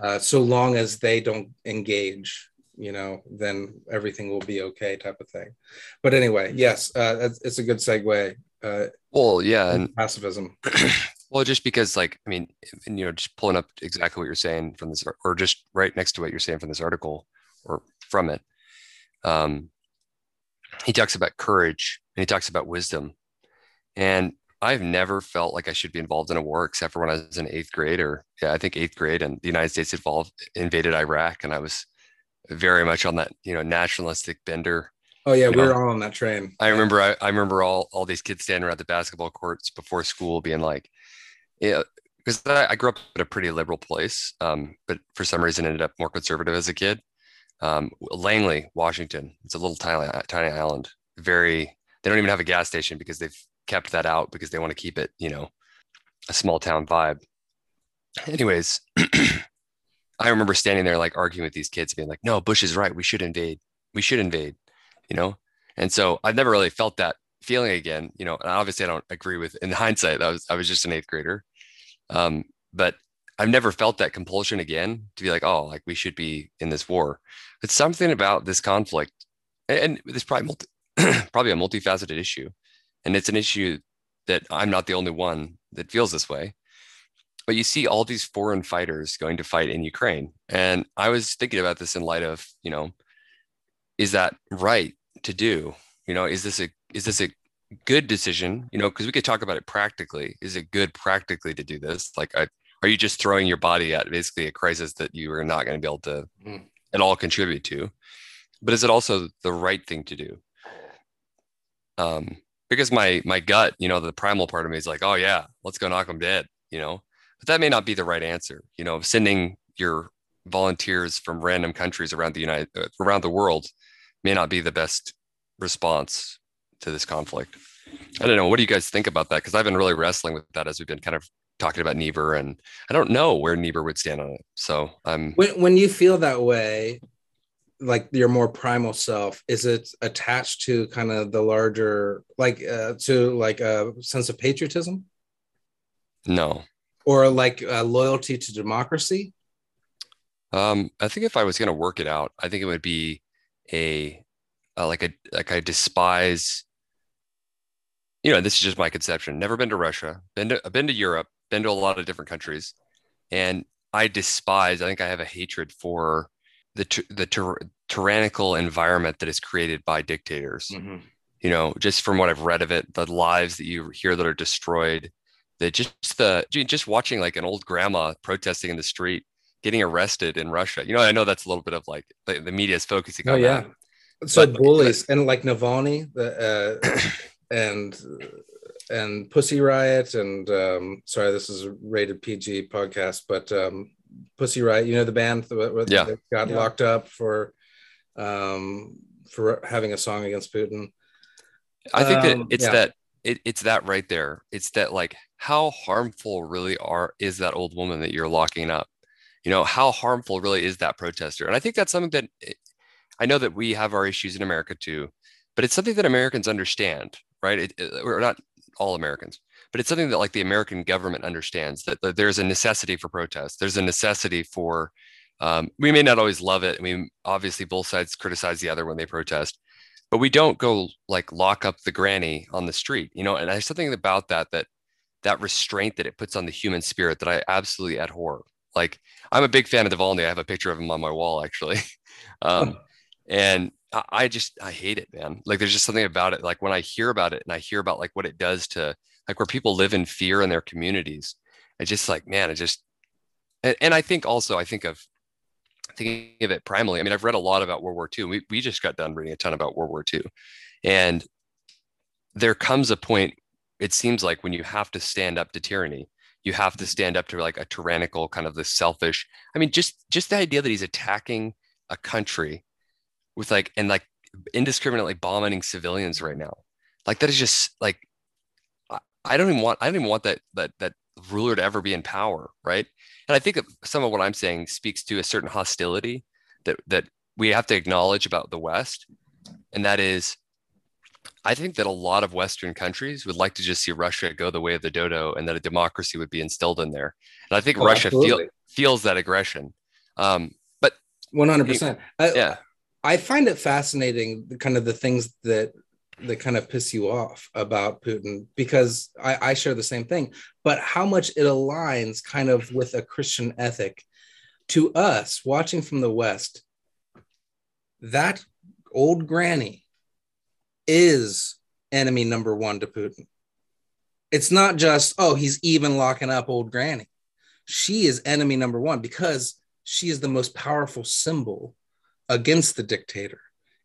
uh, so long as they don't engage you know, then everything will be okay, type of thing. But anyway, yes, uh, it's, it's a good segue. Uh, well, yeah, and pacifism. well, just because, like, I mean, you know, just pulling up exactly what you're saying from this, or just right next to what you're saying from this article, or from it. Um, he talks about courage and he talks about wisdom, and I've never felt like I should be involved in a war except for when I was in eighth grade, or yeah, I think eighth grade, and the United States involved invaded Iraq, and I was very much on that you know nationalistic bender. Oh yeah, we are all on that train. I remember I, I remember all all these kids standing around the basketball courts before school, being like, yeah, because I, I, grew up at a pretty liberal place, um, but for some reason ended up more conservative as a kid. Um, Langley, Washington, it's a little tiny tiny island. Very, they don't even have a gas station because they've kept that out because they want to keep it, you know, a small town vibe. Anyways, I remember standing there like arguing with these kids, being like, "No, Bush is right. We should invade. We should invade." You know, and so I've never really felt that feeling again. You know, and obviously I don't agree with. In hindsight, I was I was just an eighth grader, um, but I've never felt that compulsion again to be like, "Oh, like we should be in this war." It's something about this conflict, and it's probably multi, probably a multifaceted issue, and it's an issue that I'm not the only one that feels this way but you see all these foreign fighters going to fight in Ukraine. And I was thinking about this in light of, you know, is that right to do? You know, is this a is this a good decision? You know, because we could talk about it practically. Is it good practically to do this? Like, I, are you just throwing your body at basically a crisis that you are not going to be able to mm. at all contribute to? But is it also the right thing to do? Um, because my my gut, you know, the primal part of me is like, oh yeah, let's go knock them dead. You know, but that may not be the right answer. You know, sending your volunteers from random countries around the United uh, around the world may not be the best response to this conflict. I don't know. What do you guys think about that? Because I've been really wrestling with that as we've been kind of talking about Niebuhr, and I don't know where Niebuhr would stand on it. So I'm. When, when you feel that way, like your more primal self, is it attached to kind of the larger, like uh, to like a sense of patriotism? No or like uh, loyalty to democracy? Um, I think if I was going to work it out, I think it would be a uh, like a like I despise. You know, this is just my conception. Never been to Russia. Been to I've been to Europe. Been to a lot of different countries, and I despise. I think I have a hatred for the the tyrannical environment that is created by dictators. Mm-hmm. You know, just from what I've read of it, the lives that you hear that are destroyed, the just the just watching like an old grandma protesting in the street getting arrested in Russia. You know, I know that's a little bit of like the, the media is focusing oh, on yeah. that. So but, bullies and like Navalny, the uh, and and Pussy Riot and um, sorry, this is a rated PG podcast, but um, Pussy Riot, you know the band that, yeah. got yeah. locked up for um, for having a song against Putin. I think that um, it's yeah. that it, it's that right there. It's that like how harmful really are is that old woman that you're locking up? You know, how harmful really is that protester? And I think that's something that eh, I know that we have our issues in America too, but it's something that Americans understand, right? It, it, or not all Americans, but it's something that like the American government understands that, that there's a necessity for protest. There's a necessity for um, we may not always love it. I mean, obviously both sides criticize the other when they protest, but we don't go like lock up the granny on the street, you know. And there's something about that that that restraint that it puts on the human spirit that I absolutely abhor. Like I'm a big fan of the Navalny. I have a picture of him on my wall actually, um, and I, I just I hate it, man. Like there's just something about it. Like when I hear about it and I hear about like what it does to like where people live in fear in their communities, I just like man, I just and, and I think also I think of thinking of it primarily, I mean, I've read a lot about World War II. We, we just got done reading a ton about World War II. And there comes a point, it seems like, when you have to stand up to tyranny. you have to mm-hmm. stand up to like a tyrannical kind of the selfish i mean just just the idea that he's attacking a country with like and like indiscriminately bombing civilians right now like that is just like I don't even want I don't even want that that that ruler to ever be in power, right? And I think some of what I'm saying speaks to a certain hostility that that we have to acknowledge about the West, and that is, I think that a lot of Western countries would like to just see Russia go the way of the dodo, and that a democracy would be instilled in there. And I think oh, Russia feel, feels that aggression. Um, but 100. percent Yeah, I find it fascinating, kind of the things that that kind of piss you off about Putin because I, I share the same thing, but how much it aligns kind of with a Christian ethic to us watching from the West. That old granny is enemy number one to Putin. It's not just, oh, he's even locking up old granny. She is enemy number one because she is the most powerful symbol against the dictator,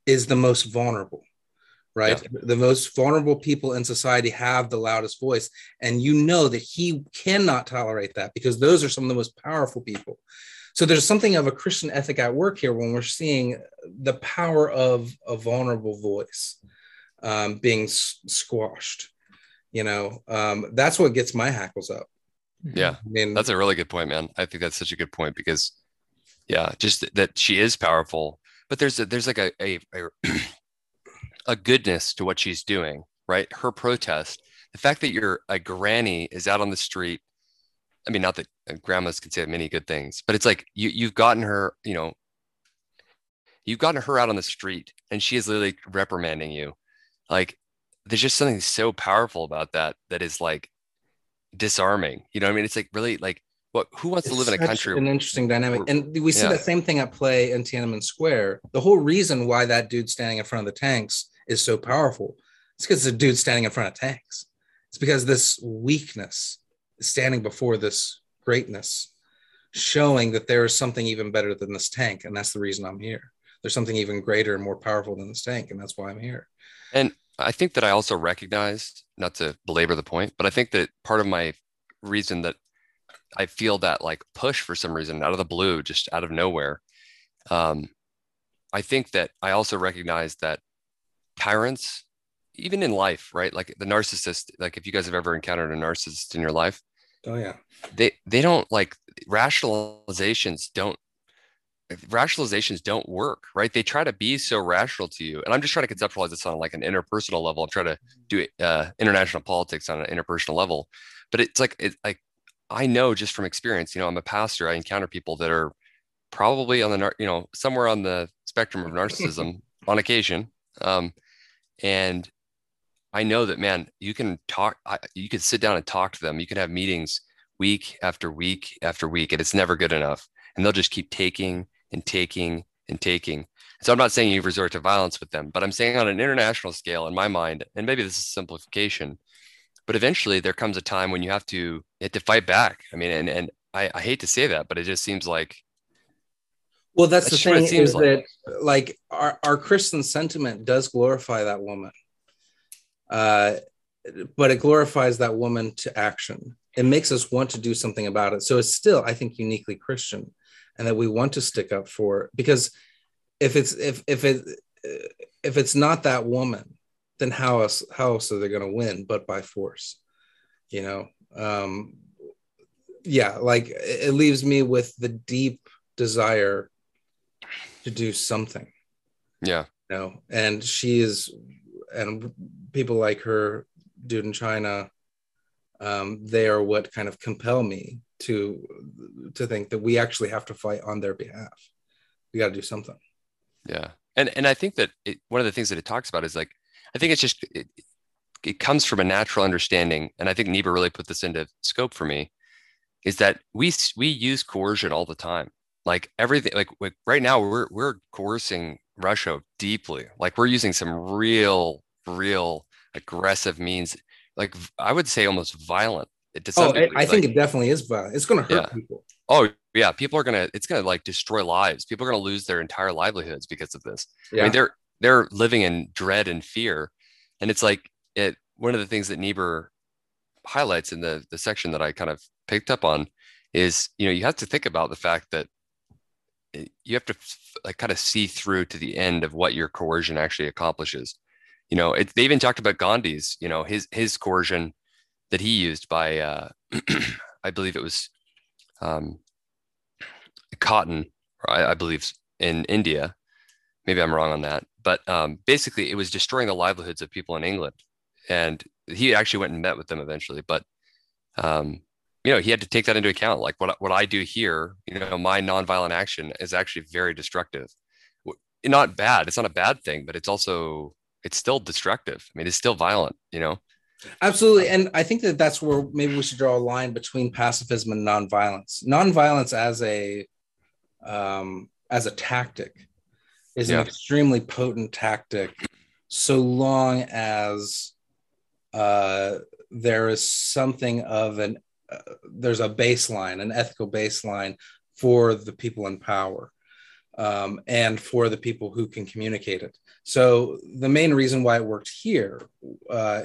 is the most vulnerable right? Yeah. The most vulnerable people in society have the loudest voice. And you know that he cannot tolerate that because those are some of the most powerful people. So there's something of a Christian ethic at work here when we're seeing the power of a vulnerable voice um, being s- squashed. You know, um, that's what gets my hackles up. Yeah, I mean, that's a really good point, man. I think that's such a good point because, yeah, just that she is powerful, but there's a, there's like a, a, a a goodness to what she's doing, right? Her protest, the fact that you're a granny is out on the street. I mean, not that uh, grandmas can say many good things, but it's like you you've gotten her, you know, you've gotten her out on the street and she is literally reprimanding you. Like there's just something so powerful about that that is like disarming. You know I mean? It's like really like what who wants it's to live in a country an interesting dynamic and we see yeah. that same thing at play in tiananmen square the whole reason why that dude standing in front of the tanks is so powerful. It's because the dude standing in front of tanks. It's because this weakness is standing before this greatness, showing that there is something even better than this tank. And that's the reason I'm here. There's something even greater and more powerful than this tank. And that's why I'm here. And I think that I also recognized, not to belabor the point, but I think that part of my reason that I feel that like push for some reason out of the blue, just out of nowhere. Um, I think that I also recognize that tyrants, even in life, right? Like the narcissist, like if you guys have ever encountered a narcissist in your life, oh yeah, they they don't like rationalizations don't rationalizations don't work, right? They try to be so rational to you, and I'm just trying to conceptualize this on like an interpersonal level. I'm trying to do uh, international politics on an interpersonal level, but it's like it like I know just from experience. You know, I'm a pastor. I encounter people that are probably on the you know somewhere on the spectrum of narcissism on occasion. Um, and I know that, man, you can talk, you can sit down and talk to them. You can have meetings week after week after week, and it's never good enough. And they'll just keep taking and taking and taking. So I'm not saying you resort to violence with them, but I'm saying on an international scale, in my mind, and maybe this is simplification, but eventually there comes a time when you have to you have to fight back. I mean, and and I, I hate to say that, but it just seems like well, that's, that's the thing is like. that like our, our Christian sentiment does glorify that woman. Uh, but it glorifies that woman to action. It makes us want to do something about it. So it's still, I think, uniquely Christian, and that we want to stick up for it. because if it's if if it if it's not that woman, then how else how else are they going to win but by force? You know, um, yeah, like it leaves me with the deep desire to do something. Yeah. You know, and she is, and people like her, dude in China, um, they are what kind of compel me to to think that we actually have to fight on their behalf. We got to do something. Yeah, and and I think that it, one of the things that it talks about is like I think it's just it, it comes from a natural understanding, and I think Niebuhr really put this into scope for me, is that we we use coercion all the time like everything like, like right now we're we're coercing Russia deeply. Like we're using some real real aggressive means like I would say almost violent. Eh, oh, I like, think it definitely is violent. It's going to hurt yeah. people. Oh yeah, people are gonna. It's gonna like destroy lives. People are gonna lose their entire livelihoods because of this. Yeah. I mean, they're they're living in dread and fear, and it's like it. One of the things that Niebuhr highlights in the the section that I kind of picked up on is you know you have to think about the fact that you have to like kind of see through to the end of what your coercion actually accomplishes. You know, it, they even talked about Gandhi's, you know, his his coercion that he used by, uh, I believe it was um, cotton, I, I, believe in India. Maybe I'm wrong on that, but um, basically, it was destroying the livelihoods of people in England, and he actually went and met with them eventually. But um, you know, he had to take that into account. Like what what I do here, you know, my nonviolent action is actually very destructive. Not bad. It's not a bad thing, but it's also it's still destructive. I mean, it's still violent. You know. Absolutely, and I think that that's where maybe we should draw a line between pacifism and nonviolence. Nonviolence as a um, as a tactic is yeah. an extremely potent tactic, so long as uh, there is something of an there's a baseline, an ethical baseline for the people in power um, and for the people who can communicate it. So the main reason why it worked here uh,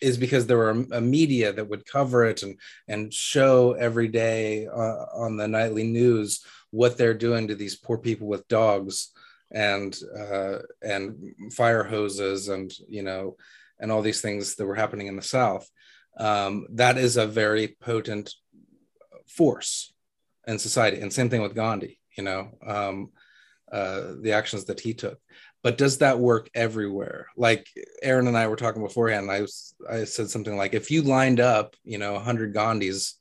is because there were a, media that would cover it and and show every day uh, on the nightly news what they're doing to these poor people with dogs and uh, and fire hoses and you know and all these things that were happening in the South um, that is a very potent force in society. And same thing with Gandhi, you know, um, uh, the actions that he took. But does that work everywhere? Like Aaron and I were talking beforehand, I was I said something like, if you lined up, you know, 100 Gandhis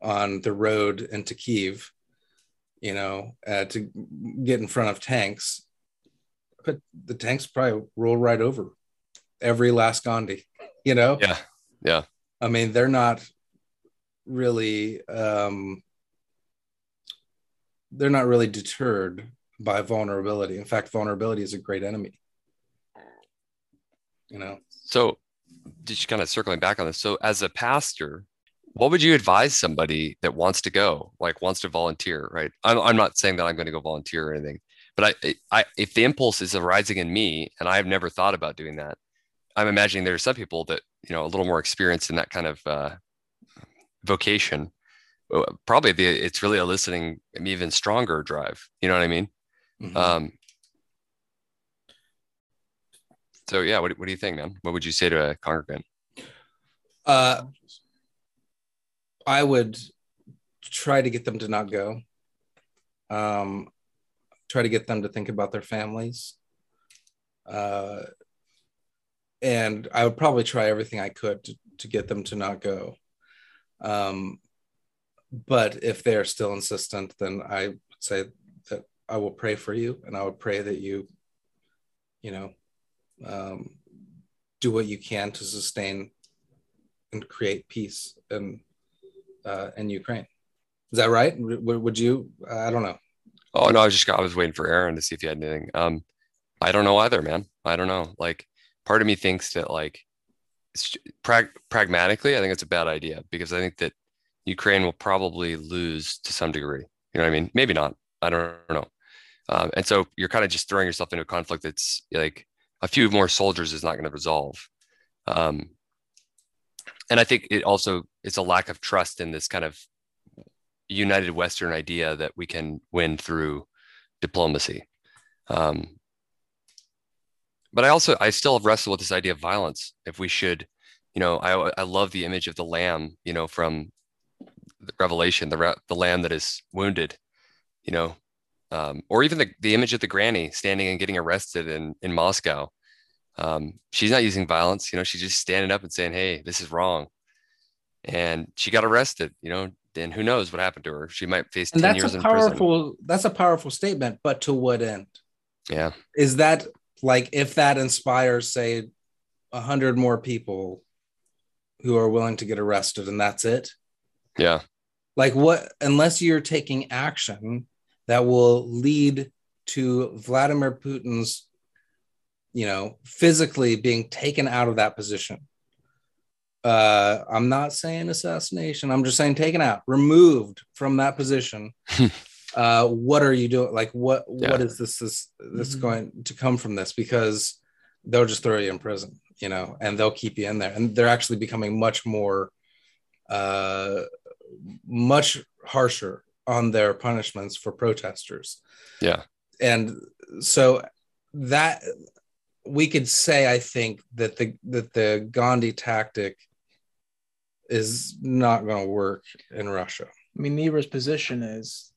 on the road into Kiev, you know, uh, to get in front of tanks, but the tanks probably roll right over every last Gandhi, you know? Yeah. Yeah. I mean, they're not really um they're not really deterred by vulnerability. In fact, vulnerability is a great enemy. You know. So just kind of circling back on this. So as a pastor, what would you advise somebody that wants to go, like wants to volunteer, right? I'm, I'm not saying that I'm going to go volunteer or anything, but I, I, if the impulse is arising in me and I've never thought about doing that, I'm imagining there are some people that you know a little more experienced in that kind of uh, vocation. Probably the it's really eliciting an even stronger drive. You know what I mean? Mm-hmm. Um, so yeah, what, what do you think, man? What would you say to a congregant? Uh, I would try to get them to not go. Um, try to get them to think about their families. Uh, and I would probably try everything I could to, to get them to not go. Um, but if they are still insistent, then I would say that I will pray for you, and I would pray that you, you know, um, do what you can to sustain and create peace in uh, in Ukraine. Is that right? W- would you? I don't know. Oh no, I was just I was waiting for Aaron to see if he had anything. Um, I don't know either, man. I don't know. Like part of me thinks that like prag- pragmatically, I think it's a bad idea because I think that Ukraine will probably lose to some degree. You know what I mean? Maybe not. I don't, know. Um, and so you're kind of just throwing yourself into a conflict that's like a few more soldiers is not going to resolve. Um, and I think it also is a lack of trust in this kind of united Western idea that we can win through diplomacy. Um, but I also I still have wrestled with this idea of violence. If we should, you know, I I love the image of the lamb, you know, from the Revelation, the the lamb that is wounded, you know, um, or even the the image of the granny standing and getting arrested in in Moscow. Um, she's not using violence, you know, she's just standing up and saying, "Hey, this is wrong," and she got arrested. You know, and who knows what happened to her? She might face and ten years in powerful, prison. That's a powerful statement, but to what end? Yeah, is that like if that inspires say a hundred more people who are willing to get arrested and that's it yeah like what unless you're taking action that will lead to vladimir putin's you know physically being taken out of that position uh i'm not saying assassination i'm just saying taken out removed from that position uh, what are you doing? Like, what yeah. what is this this this mm-hmm. going to come from this? Because they'll just throw you in prison, you know, and they'll keep you in there. And they're actually becoming much more, uh, much harsher on their punishments for protesters. Yeah. And so that we could say, I think that the that the Gandhi tactic is not going to work in Russia. I mean, Niebuhr's position is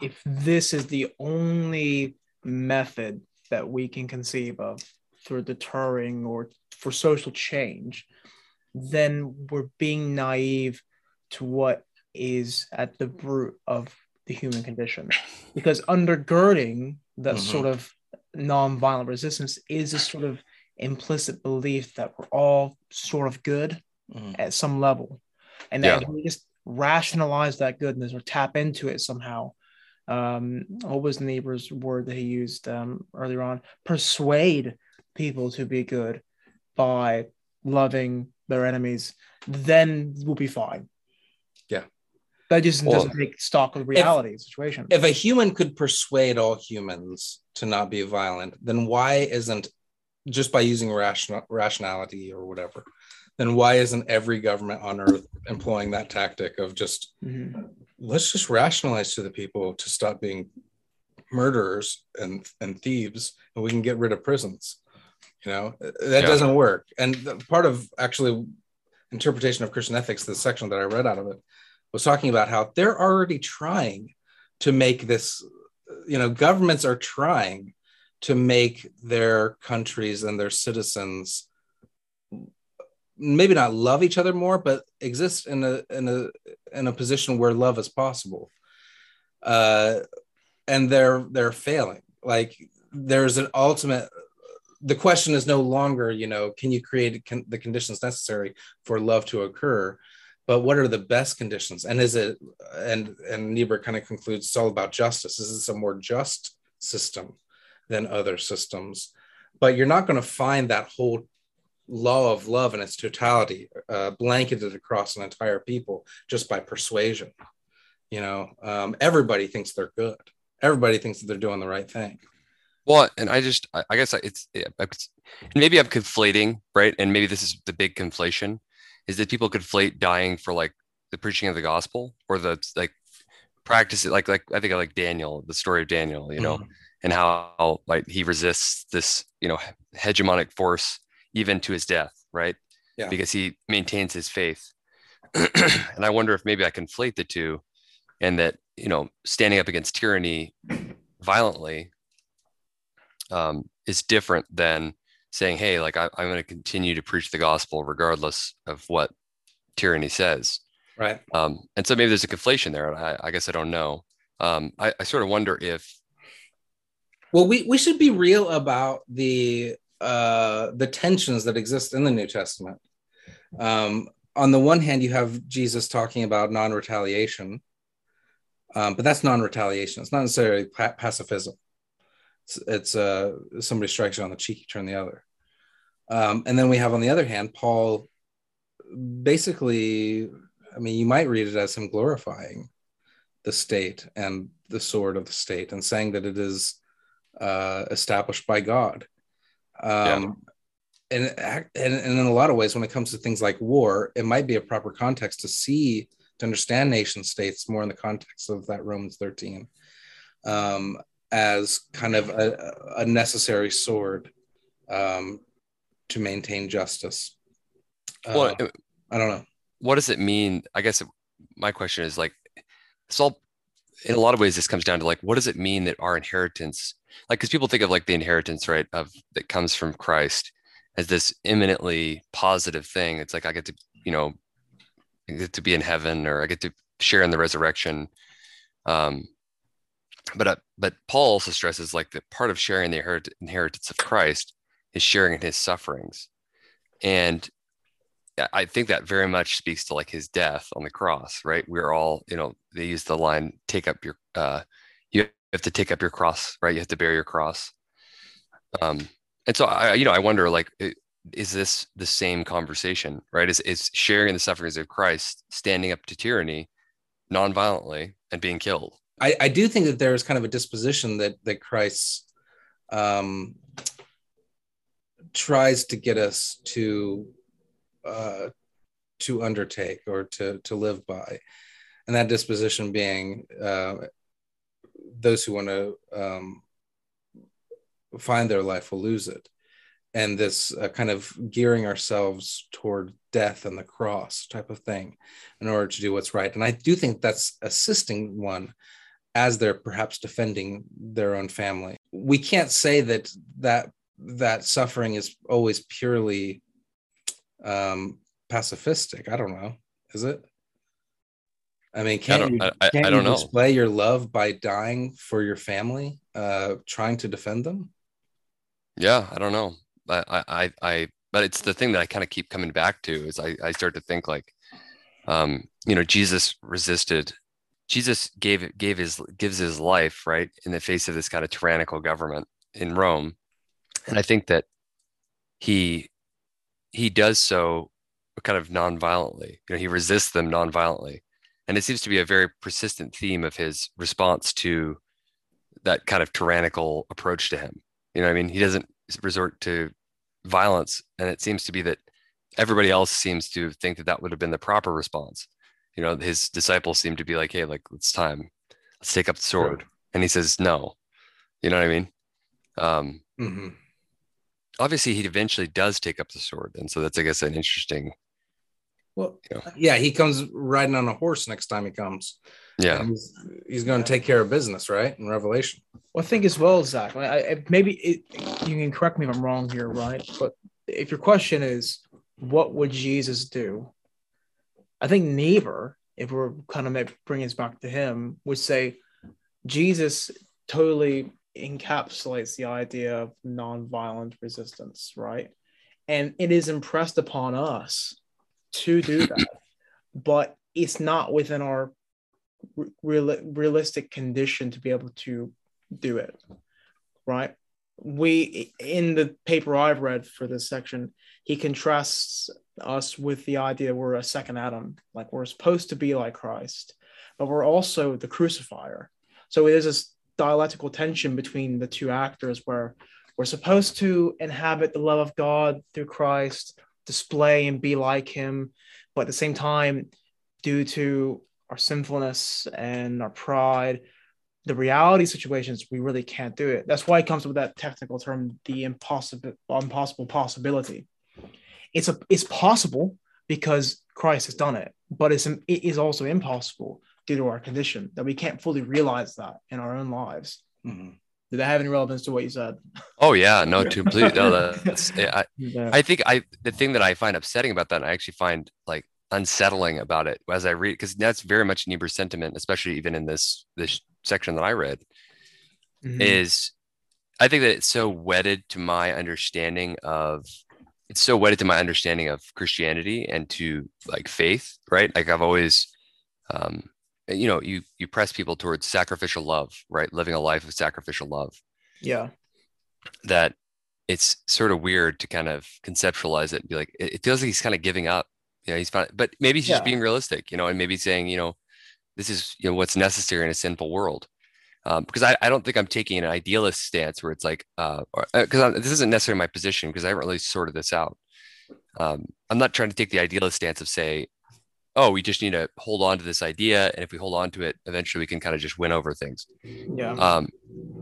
if this is the only method that we can conceive of for deterring or for social change, then we're being naive to what is at the root of the human condition. Because undergirding that mm-hmm. sort of nonviolent resistance is a sort of implicit belief that we're all sort of good mm-hmm. at some level. And that yeah. we just rationalize that goodness or tap into it somehow. Um, what was Niebuhr's word that he used um, earlier on? Persuade people to be good by loving their enemies, then we'll be fine. Yeah. That just well, doesn't take stock of reality if, situation. If a human could persuade all humans to not be violent, then why isn't just by using rational rationality or whatever, then why isn't every government on earth employing that tactic of just mm-hmm. let's just rationalize to the people to stop being murderers and and thieves and we can get rid of prisons you know that yeah. doesn't work and part of actually interpretation of christian ethics the section that i read out of it was talking about how they're already trying to make this you know governments are trying to make their countries and their citizens maybe not love each other more but exist in a in a in a position where love is possible. Uh and they're they're failing. Like there's an ultimate the question is no longer you know can you create con- the conditions necessary for love to occur but what are the best conditions? And is it and and niebuhr kind of concludes it's all about justice. Is this a more just system than other systems. But you're not going to find that whole law of love in its totality uh, blanketed across an entire people just by persuasion you know? Um, everybody thinks they're good. Everybody thinks that they're doing the right thing. Well and i just i guess it's maybe i'm conflating right? And maybe this is the big conflation is that people conflate dying for like the preaching of the gospel or the like practice it like like I think I like Daniel, the story of Daniel, you know, mm. and how like he resists this, you know, hegemonic force even to his death, right? Yeah. Because he maintains his faith. and I wonder if maybe I conflate the two and that, you know, standing up against tyranny violently um, is different than saying, hey, like I, am going to continue to preach the gospel regardless of what tyranny says. Right. Um, and so maybe there's a conflation there. I, I guess I don't know. Um, I, I sort of wonder if. Well, we, we should be real about the uh, the tensions that exist in the New Testament. Um, on the one hand, you have Jesus talking about non-retaliation, um, but that's non-retaliation. It's not necessarily pa- pacifism it's, it's uh, somebody strikes you on the cheek, you turn the other. Um, and then we have on the other hand, Paul basically, I mean, you might read it as him glorifying the state and the sword of the state and saying that it is uh, established by God. Um, yeah. and, and, and in a lot of ways, when it comes to things like war, it might be a proper context to see, to understand nation states more in the context of that Romans 13. Um, as kind of a, a necessary sword um, to maintain justice. Uh, well, I don't know. What does it mean? I guess my question is like, it's all in a lot of ways. This comes down to like, what does it mean that our inheritance, like, because people think of like the inheritance, right, of that comes from Christ as this eminently positive thing. It's like I get to, you know, I get to be in heaven, or I get to share in the resurrection. Um, but uh, but Paul also stresses like that part of sharing the inheritance of Christ is sharing in his sufferings, and I think that very much speaks to like his death on the cross, right? We're all, you know, they use the line, "Take up your, uh, you have to take up your cross, right? You have to bear your cross." Um, and so I, you know, I wonder, like, is this the same conversation, right? Is is sharing the sufferings of Christ, standing up to tyranny, non-violently, and being killed? I, I do think that there is kind of a disposition that that Christ's um, tries to get us to uh, to undertake or to to live by, and that disposition being uh, those who want to um, find their life will lose it, and this uh, kind of gearing ourselves toward death and the cross type of thing in order to do what's right. And I do think that's assisting one as they're perhaps defending their own family. We can't say that that that suffering is always purely um, pacifistic. I don't know. Is it? I mean, can't I don't, you, I, I don't you know. display your love by dying for your family, uh, trying to defend them? Yeah, I don't know. I, I, I, I but it's the thing that I kind of keep coming back to is I, I start to think like, um, you know, Jesus resisted. Jesus gave gave his gives his life right in the face of this kind of tyrannical government in Rome, and I think that he he does so kind of non-violently. You know, he resists them non-violently, and it seems to be a very persistent theme of his response to that kind of tyrannical approach to him. You know, I mean, he doesn't resort to violence, and it seems to be that everybody else seems to think that that would have been the proper response. You know, his disciples seem to be like, "Hey, like it's time, let's take up the sword," and he says, "No." You know what I mean? Um, hmm obviously, he eventually does take up the sword, and so that's, I guess, an interesting. Well, Yeah. yeah, he comes riding on a horse next time he comes. Yeah, he's, he's going to take care of business, right? In Revelation. Well, I think as well, Zach. I, I, maybe it, you can correct me if I'm wrong here, right? But if your question is, what would Jesus do? I think Niebuhr, if we're kind of bringing this back to him, would say Jesus totally encapsulates the idea of nonviolent resistance, right? And it is impressed upon us to do that, but it's not within our real, realistic condition to be able to do it right we in the paper i've read for this section he contrasts us with the idea we're a second adam like we're supposed to be like christ but we're also the crucifier. So there's this dialectical tension between the two actors where we're supposed to inhabit the love of god through christ display and be like him but at the same time due to our sinfulness and our pride the reality situations we really can't do it. That's why it comes with that technical term the impossible impossible possibility it's a it's possible because christ has done it but it's it is also impossible due to our condition that we can't fully realize that in our own lives Mhm. did that have any relevance to what you said Oh yeah, no, completely. No, that's. I, yeah. I think I the thing that I find upsetting about that, and I actually find like unsettling about it as I read, because that's very much Niebuhr's sentiment, especially even in this this section that I read, Mhm. is I think that it's so wedded to my understanding of it's so wedded to my understanding of Christianity and to like faith, right? Like I've always um you know, you you press people towards sacrificial love, right? Living a life of sacrificial love yeah that it's sort of weird to kind of conceptualize it and be like, it, it feels like he's kind of giving up. You know, he's fine, but maybe he's just being realistic, you know, and maybe saying, you know, this is you know what's necessary in a sinful world. Um, because I, I don't think I'm taking an idealist stance where it's like, uh, because this isn't necessarily my position because I haven't really sorted this out. Um, I'm not trying to take the idealist stance of say, oh, we just need to hold on to this idea, and if we hold on to it, eventually we can kind of just win over things yeah um,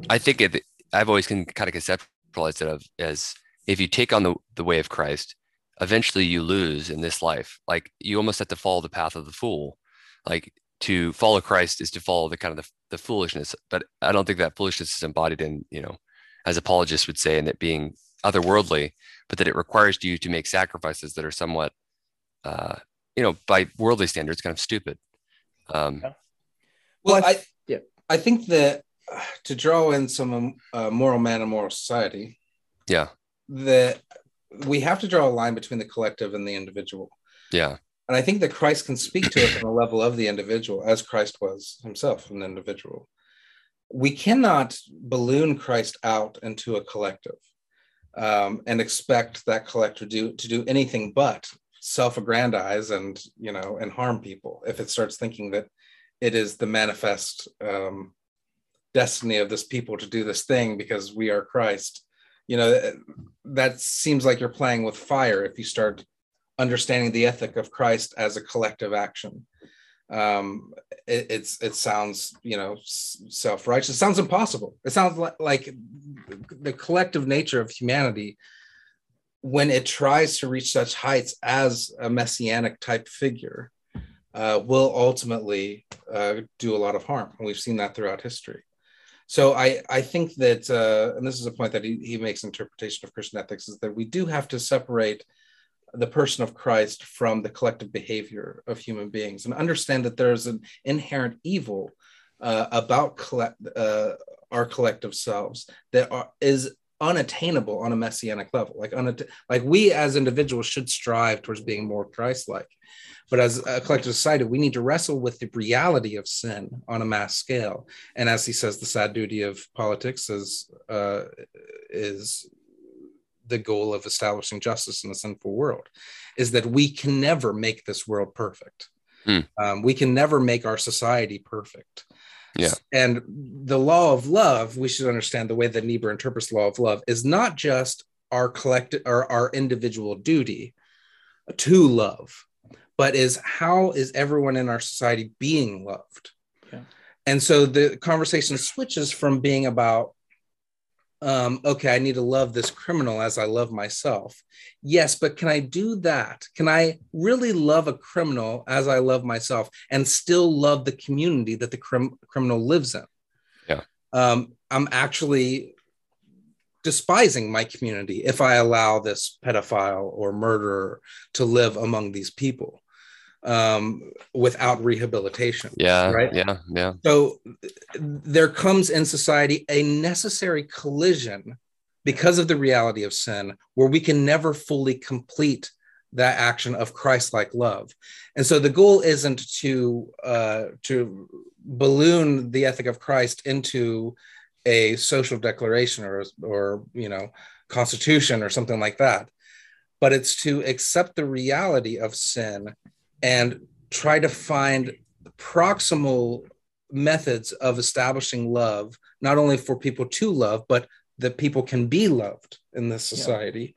I think it, I've always can kind of conceptualized it of as if you take on the, the way of Christ, eventually you lose in this life. Like you almost have to follow the path of the fool. Like to follow Christ is to follow the kind of the, the foolishness, but I don't think that foolishness is embodied in, you know, as apologists would say, in it being otherworldly, but that it requires you to make sacrifices that are somewhat, uh, you know, by worldly standards, kind of stupid. Um, Yeah. Well, Well, I- I, yeah. I think that uh, to draw in some uh, moral man and immoral society, yeah, that we have to draw a line between the collective and the individual. yeah, And I think that Christ can speak to us on the level of the individual, as Christ was himself an individual. We cannot balloon Christ out into a collective um, and expect that collective do, to do anything but self-aggrandize and you know and harm people if it starts thinking that it is the manifest um, destiny of this people to do this thing because we are Christ. you know that seems like you're playing with fire if you start understanding the ethic of Christ as a collective action. Um, it, it's it sounds you know self righteous. It sounds impossible. It sounds like, like the collective nature of humanity when it tries to reach such heights as a messianic type figure uh, will ultimately uh, do a lot of harm. And we've seen that throughout history. So I, I think that, uh, and this is a point that he, he makes interpretation of Christian ethics, is that we do have to separate the person of Christ from the collective behavior of human beings and understand that there's an inherent evil uh, about collect, uh, our collective selves that are, is unattainable on a messianic level. Like, unatt- like we as individuals should strive towards being more Christ-like. But as a collective society, we need to wrestle with the reality of sin on a mass scale. And as he says, the sad duty of politics is uh, is the goal of establishing justice in a sinful world, is that we can never make this world perfect. Hmm. Um, we can never make our society perfect. Yeah. And the law of love, we should understand the way that Niebuhr interprets the law of love is not just our collective or our individual duty to love, but is how is everyone in our society being loved? Yeah. And so the conversation switches from being about, um, okay, I need to love this criminal as I love myself. Yes, but can I do that? Can I really love a criminal as I love myself and still love the community that the crim- criminal lives in? Yeah. Um, I'm actually despising my community if I allow this pedophile or murderer to live among these people um, without rehabilitation. Yeah. Right. Yeah. Yeah. So there comes in society a necessary collision because of the reality of sin where we can never fully complete that action of christ-like love and so the goal isn't to uh, to balloon the ethic of christ into a social declaration or or you know constitution or something like that but it's to accept the reality of sin and try to find proximal methods of establishing love, not only for people to love, but that people can be loved in this society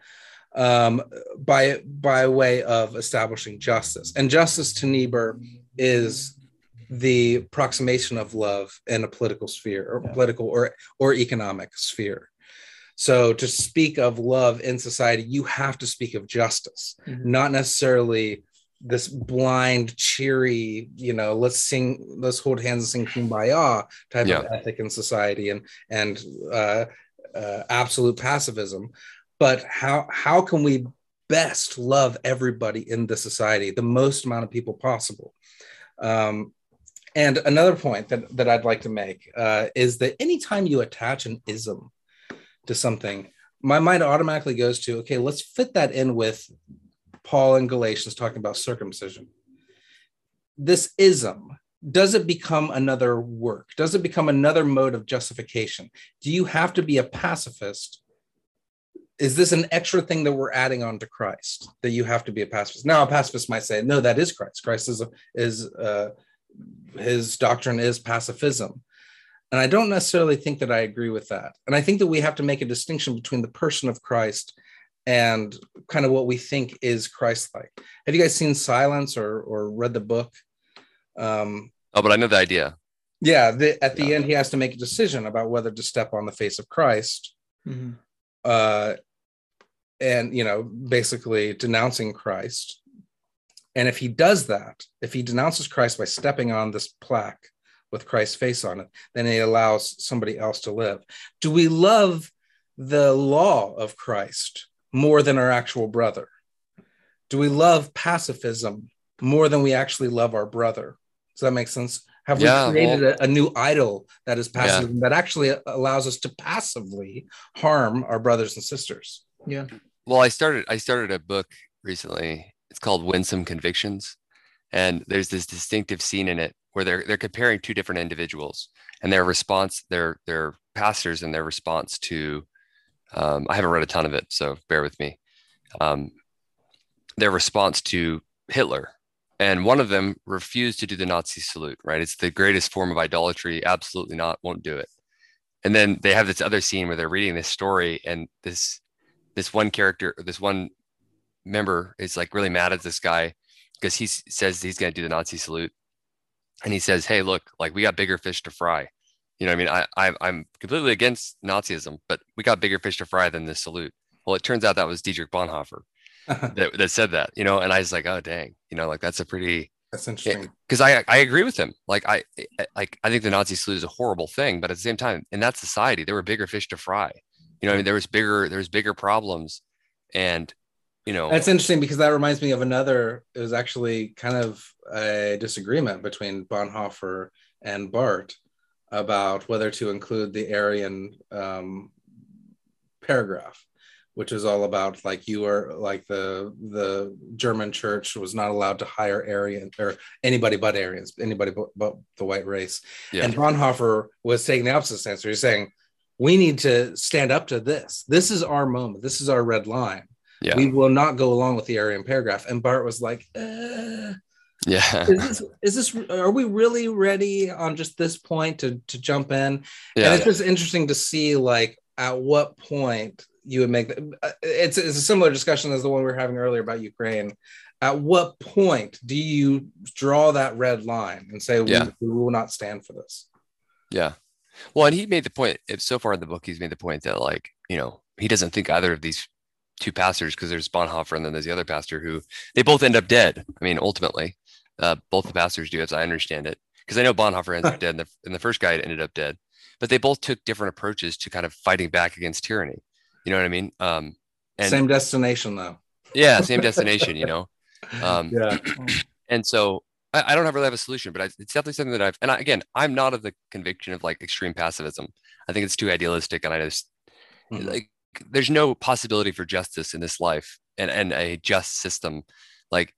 yeah. um, by by way of establishing justice. And justice to Niebuhr is the approximation of love in a political sphere or yeah. political or or economic sphere. So to speak of love in society, you have to speak of justice, mm-hmm. not necessarily this blind, cheery, you know, let's sing, let's hold hands and sing kumbaya type yeah. of ethic in society and and uh, uh, absolute pacifism. But how how can we best love everybody in the society, the most amount of people possible? Um, and another point that, that I'd like to make uh, is that anytime you attach an ism to something, my mind automatically goes to, okay, let's fit that in with Paul in Galatians talking about circumcision. This ism, does it become another work? Does it become another mode of justification? Do you have to be a pacifist? Is this an extra thing that we're adding on to Christ that you have to be a pacifist? Now, a pacifist might say, no, that is Christ. Christ is, a, is uh, his doctrine is pacifism. And I don't necessarily think that I agree with that. And I think that we have to make a distinction between the person of Christ and kind of what we think is Christ-like. Have you guys seen Silence or or read the book? Um, oh, but I know the idea. Yeah, the, at the yeah. end, he has to make a decision about whether to step on the face of Christ, mm-hmm. uh, and you know, basically denouncing Christ. And if he does that, if he denounces Christ by stepping on this plaque with Christ's face on it, then he allows somebody else to live. Do we love the law of Christ more than our actual brother? Do we love pacifism more than we actually love our brother? Does that make sense? Have yeah, we created well, a, a, new idol that is passive yeah. that actually allows us to passively harm our brothers and sisters? Yeah. Well, I started I started a book recently. It's called Winsome Convictions. And there's this distinctive scene in it where they're they're comparing two different individuals and their response, their their pastors and their response to um, I haven't read a ton of it, so bear with me. Um, their response to Hitler. And one of them refused to do the Nazi salute, right? It's the greatest form of idolatry. Absolutely not, won't do it. and then they have this other scene where they're reading this story and this this one character this one member is like really mad at this guy because he says he's going to do the nazi salute and he says hey look like we got bigger fish to fry you know i mean I, I i'm completely against nazism but we got bigger fish to fry than this salute well it turns out that was dietrich bonhoeffer that, that said that you know and i was like oh dang you know like that's a pretty That's interesting. because I I agree with him. Like I eh, eh, like I think the Nazi salute is a horrible thing, but at the same time, in that society, there were bigger fish to fry. You know, I mean, there was bigger there was bigger problems, and you know, That's interesting because that reminds me of another. It was actually kind of a disagreement between Bonhoeffer and Barth about whether to include the Aryan um, paragraph, which is all about like you are like the the German church was not allowed to hire Aryan or anybody but Aryans, anybody but, but the white race. yeah, And Bonhoeffer was taking the opposite stance. He's saying we need to stand up to this. This is our moment. This is our red line yeah, we will not go along with the Aryan paragraph. And Barth was like, uh, yeah, is, this, is this, are we really ready on just this point to, to jump in? Yeah. And it's just interesting to see like at what point you would make uh, it's, it's a similar discussion as the one we were having earlier about Ukraine. At what point do you draw that red line and say, we, Yeah. we will not stand for this? yeah. Well, and he made the point. If so far in the book, he's made the point that like you know he doesn't think either of these two pastors because there's Bonhoeffer and then there's the other pastor who they both end up dead. I mean, ultimately, uh, both the pastors do, as I understand it, because I know Bonhoeffer ends up dead, and the, and the first guy ended up dead. But they both took different approaches to kind of fighting back against tyranny. You know what I mean? Um, and Same destination though. yeah, same destination. You know, um, Yeah. and so I, I don't have really have a solution, but I, it's definitely something that I've. And I, again, I'm not of the conviction of like extreme pacifism. I think it's too idealistic, and I just Mhm. like there's no possibility for justice in this life and and a just system. Like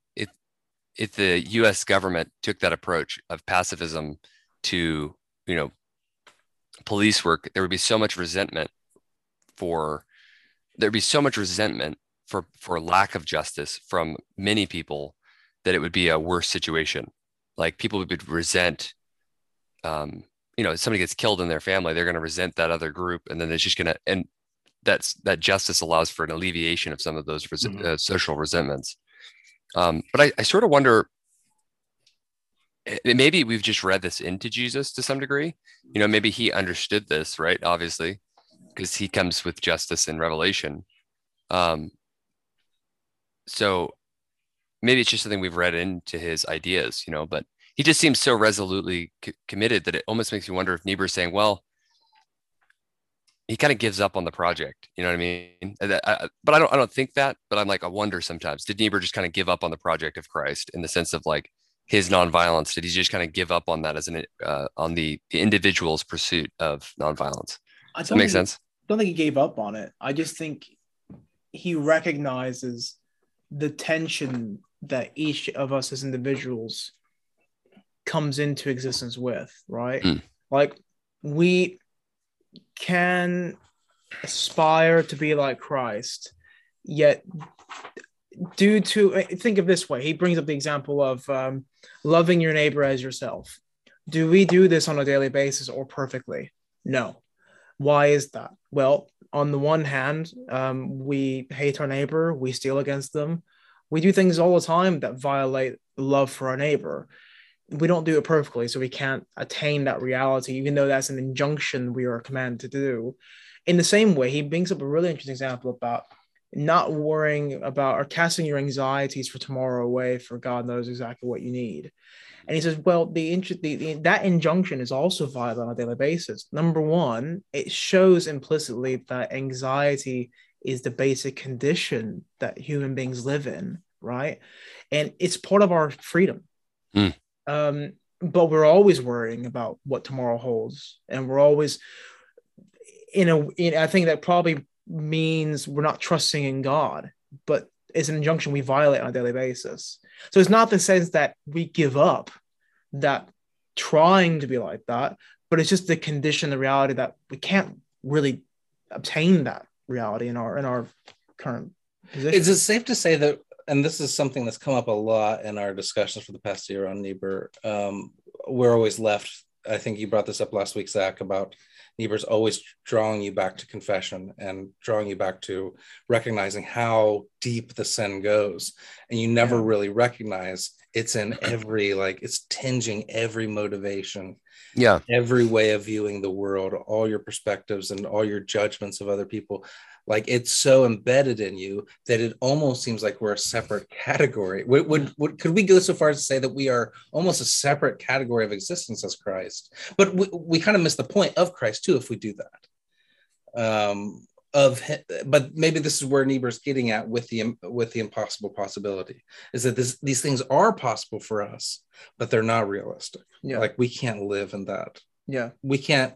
if the U.S. government took that approach of pacifism to you know police work, there would be so much resentment for there'd be so much resentment for for lack of justice from many people that it would be a worse situation. Like people would resent, um, you know, if somebody gets killed in their family, they're going to resent that other group, and then it's just going to and that's that justice allows for an alleviation of some of those res- Mhm. uh, social resentments. Um, but I, I sort of wonder. eh, Maybe we've just read this into Jesus to some degree. You know, maybe he understood this, right? Obviously, because he comes with justice and revelation. Um, so maybe it's just something we've read into his ideas, you know, but he just seems so resolutely c- committed that it almost makes me wonder if Niebuhr's saying, well, he kind of gives up on the project. You know what I mean? I- but I don't, I don't think that, but I'm like, I wonder sometimes, did Niebuhr just kind of give up on the project of Christ in the sense of like his nonviolence? Did he just kind of give up on that as an, uh, on the, the individual's pursuit of nonviolence? I Does that make sense? don't think he gave up on it. I just think he recognizes the tension that each of us as individuals comes into existence with, right? Mm. Like we can aspire to be like Christ, yet due to think of this way, he brings up the example of um, loving your neighbor as yourself. Do we do this on a daily basis or perfectly? No. Why is that? Well, on the one hand, um, we hate our neighbor, we steal against them, we do things all the time that violate love for our neighbor. We don't do it perfectly, so we can't attain that reality, even though that's an injunction we are commanded to do. In the same way, he brings up a really interesting example about not worrying about or casting your anxieties for tomorrow away, for God knows exactly what you need. And he says, well, the, the, the that injunction is also violent on a daily basis. Number one, it shows implicitly that anxiety is the basic condition that human beings live in, right? And it's part of our freedom. Mm. Um, but we're always worrying about what tomorrow holds, and we're always in a. In, I think that probably means we're not trusting in God, but it's an injunction we violate on a daily basis. So it's not the sense that we give up that trying to be like that, but it's just the condition, the reality that we can't really obtain that reality in our in our current position. Is it safe to say that, and this is something that's come up a lot in our discussions for the past year on Niebuhr, um, we're always left I think you brought this up last week, Zach, about Niebuhr's always drawing you back to confession and drawing you back to recognizing how deep the sin goes. And you never really recognize it's in every, like, it's tinging every motivation. Yeah. Every way of viewing the world, all your perspectives and all your judgments of other people like it's so embedded in you that it almost seems like we're a separate category. Would, would, would, could we go so far as to say that we are almost a separate category of existence as christ? But we, we kind of miss the point of christ too if we do that. Um of but maybe this is where Niebuhr's getting at with the with the impossible possibility is that this these things are possible for us but they're not realistic. Yeah. Like we can't live in that. Yeah. We can't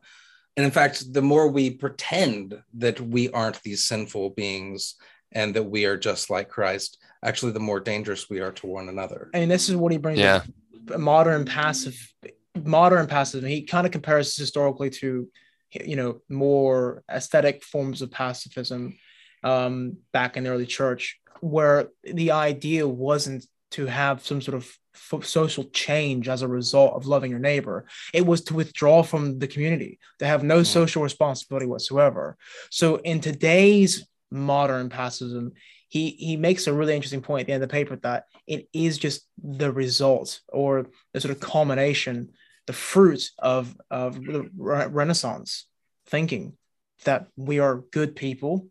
and in fact, the more we pretend that we aren't these sinful beings and that we are just like Christ, actually, the more dangerous we are to one another. I And this is what he brings yeah. modern passive, modern passive. He kind of compares this historically to, you know, more aesthetic forms of pacifism um, back in the early church, where the idea wasn't to have some sort of social change as a result of loving your neighbor. It was to withdraw from the community, to have no mm. social responsibility whatsoever. So in today's modern pacifism, he he makes a really interesting point at the end of the paper that it is just the result or the sort of culmination, the fruit of of the Renaissance thinking that we are good people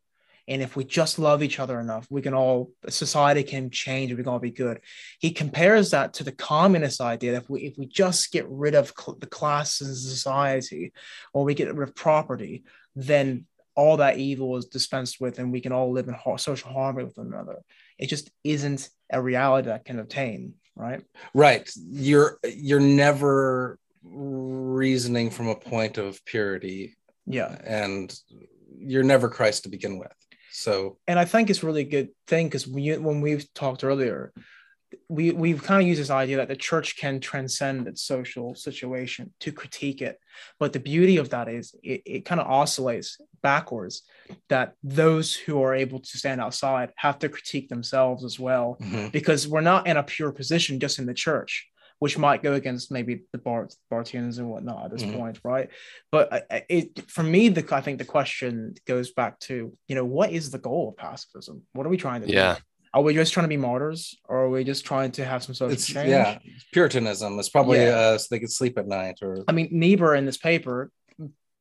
and if we just love each other enough, we can all, society can change and we can all be good. He compares that to the communist idea that if we, if we just get rid of cl- the class in society or we get rid of property, then all that evil is dispensed with and we can all live in ha- social harmony with one another. It just isn't a reality that can obtain, right? Right. You're, you're never reasoning from a point of purity. Yeah. And you're never Christ to begin with. So, and I think it's really a good thing because we, when we've talked earlier, we we've kind of used this idea that the church can transcend its social situation to critique it, but the beauty of that is it, it kind of oscillates backwards. That those who are able to stand outside have to critique themselves as well, mm-hmm. because we're not in a pure position just in the church which might go against maybe the Barth and whatnot at this mm-hmm. point, right? But it for me, the I think the question goes back to you know what is the goal of pacifism? What are we trying to do? Yeah. Are we just trying to be martyrs, or are we just trying to have some sort of change? Yeah, Puritanism is probably yeah. uh, so they could sleep at night. Or I mean, Niebuhr in this paper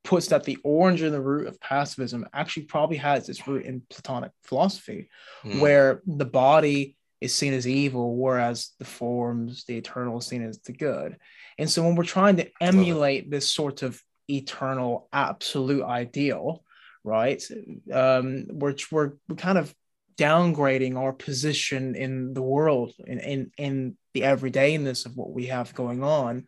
puts that the orange in the root of pacifism actually probably has its root in Platonic philosophy, mm. where the body is seen as evil, whereas the forms, the eternal, is seen as the good. And so when we're trying to emulate this sort of eternal absolute ideal, right? Um, we're, we're, we're kind of downgrading our position in the world in, in, in the everydayness of what we have going on.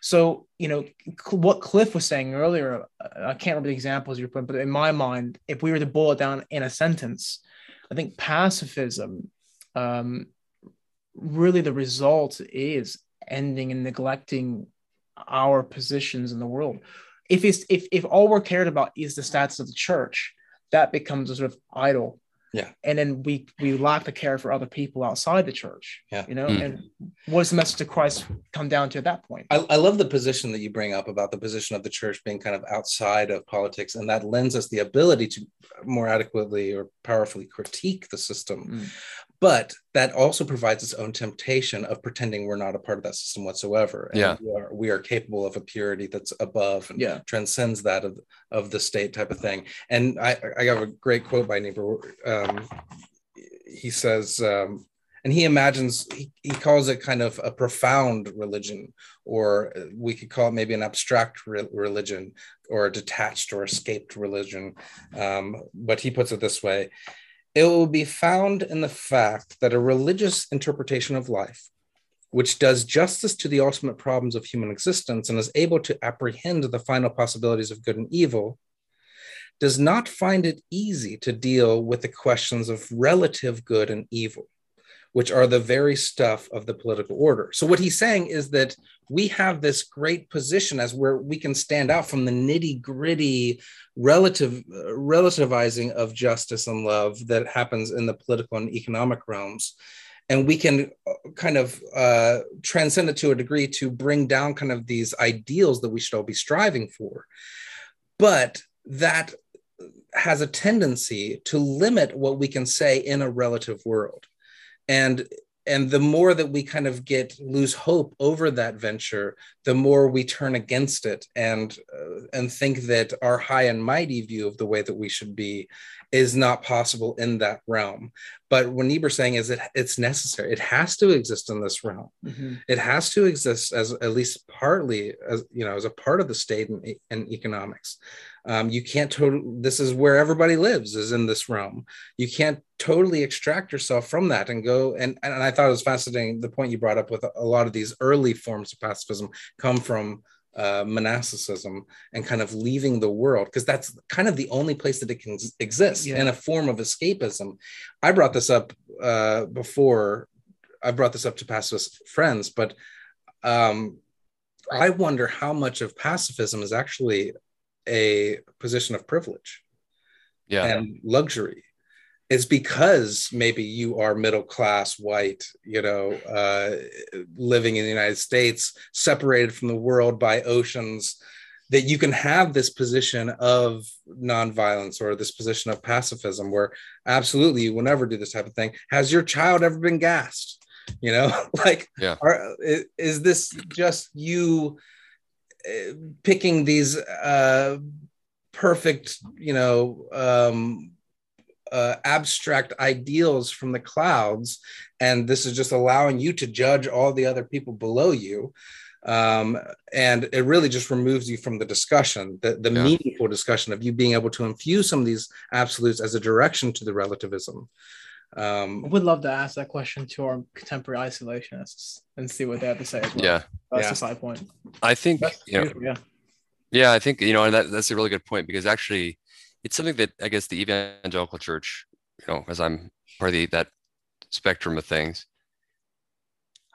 So, you know, what Cliff was saying earlier, I can't remember the examples you're putting, but in my mind, if we were to boil it down in a sentence, I think pacifism um, really the result is ending and neglecting our positions in the world. If it's if if all we're cared about is the status of the church, that becomes a sort of idol yeah. And then we we lack the care for other people outside the church. Yeah. You know, mm. and what does the message of Christ come down to at that point? I, I love the position that you bring up about the position of the church being kind of outside of politics, and that lends us the ability to more adequately or powerfully critique the system. Mm. But that also provides its own temptation of pretending we're not a part of that system whatsoever. And yeah. We are, we are capable of a purity that's above and yeah. transcends that of, of the state type of thing. And I, I have a great quote by Niebuhr. Um, he says, um, and he imagines, he, he calls it kind of a profound religion, or we could call it maybe an abstract re- religion, or a detached or escaped religion. Um, but he puts it this way it will be found in the fact that a religious interpretation of life, which does justice to the ultimate problems of human existence and is able to apprehend the final possibilities of good and evil, does not find it easy to deal with the questions of relative good and evil which are the very stuff of the political order. So what he's saying is that we have this great position as where we can stand out from the nitty gritty relative relativizing of justice and love that happens in the political and economic realms. And we can uh, kind of uh, transcend it to a degree to bring down kind of these ideals that we should all be striving for. But that has a tendency to limit what we can say in a relative world and and the more that we kind of get lose hope over that venture the more we turn against it and uh, and think that our high and mighty view of the way that we should be is not possible in that realm. But what Niebuhr's saying is that it's necessary. It has to exist in this realm. Mm-hmm. it has to exist as at least partly as you know as a part of the state and, and economics. Um, you can't totally this is where everybody lives is in this realm. You can't totally extract yourself from that and go and, and i thought it was fascinating the point you brought up with a, a lot of these early forms of pacifism come from uh, monasticism and kind of leaving the world because that's kind of the only place that it can exist yeah. in a form of escapism i brought this up uh, before i brought this up to pacifist friends but um, i wonder how much of pacifism is actually a position of privilege yeah. and luxury it's because maybe you are middle class white you know uh, living in the united states separated from the world by oceans that you can have this position of nonviolence or this position of pacifism where absolutely you will never do this type of thing has your child ever been gassed you know like yeah. are, is this just you picking these uh, perfect, you know, um, uh, abstract ideals from the clouds, and this is just allowing you to judge all the other people below you. Um, and it really just removes you from the discussion, the, the yeah. meaningful discussion of you being able to infuse some of these absolutes as a direction to the relativism. Um, I would love to ask that question to our contemporary isolationists and see what they have to say as well. Yeah, that's yeah. a side point. I think you know, yeah, yeah, I think you know, and that, that's a really good point because actually, it's something that I guess the evangelical church, you know, as I'm part of the, that spectrum of things,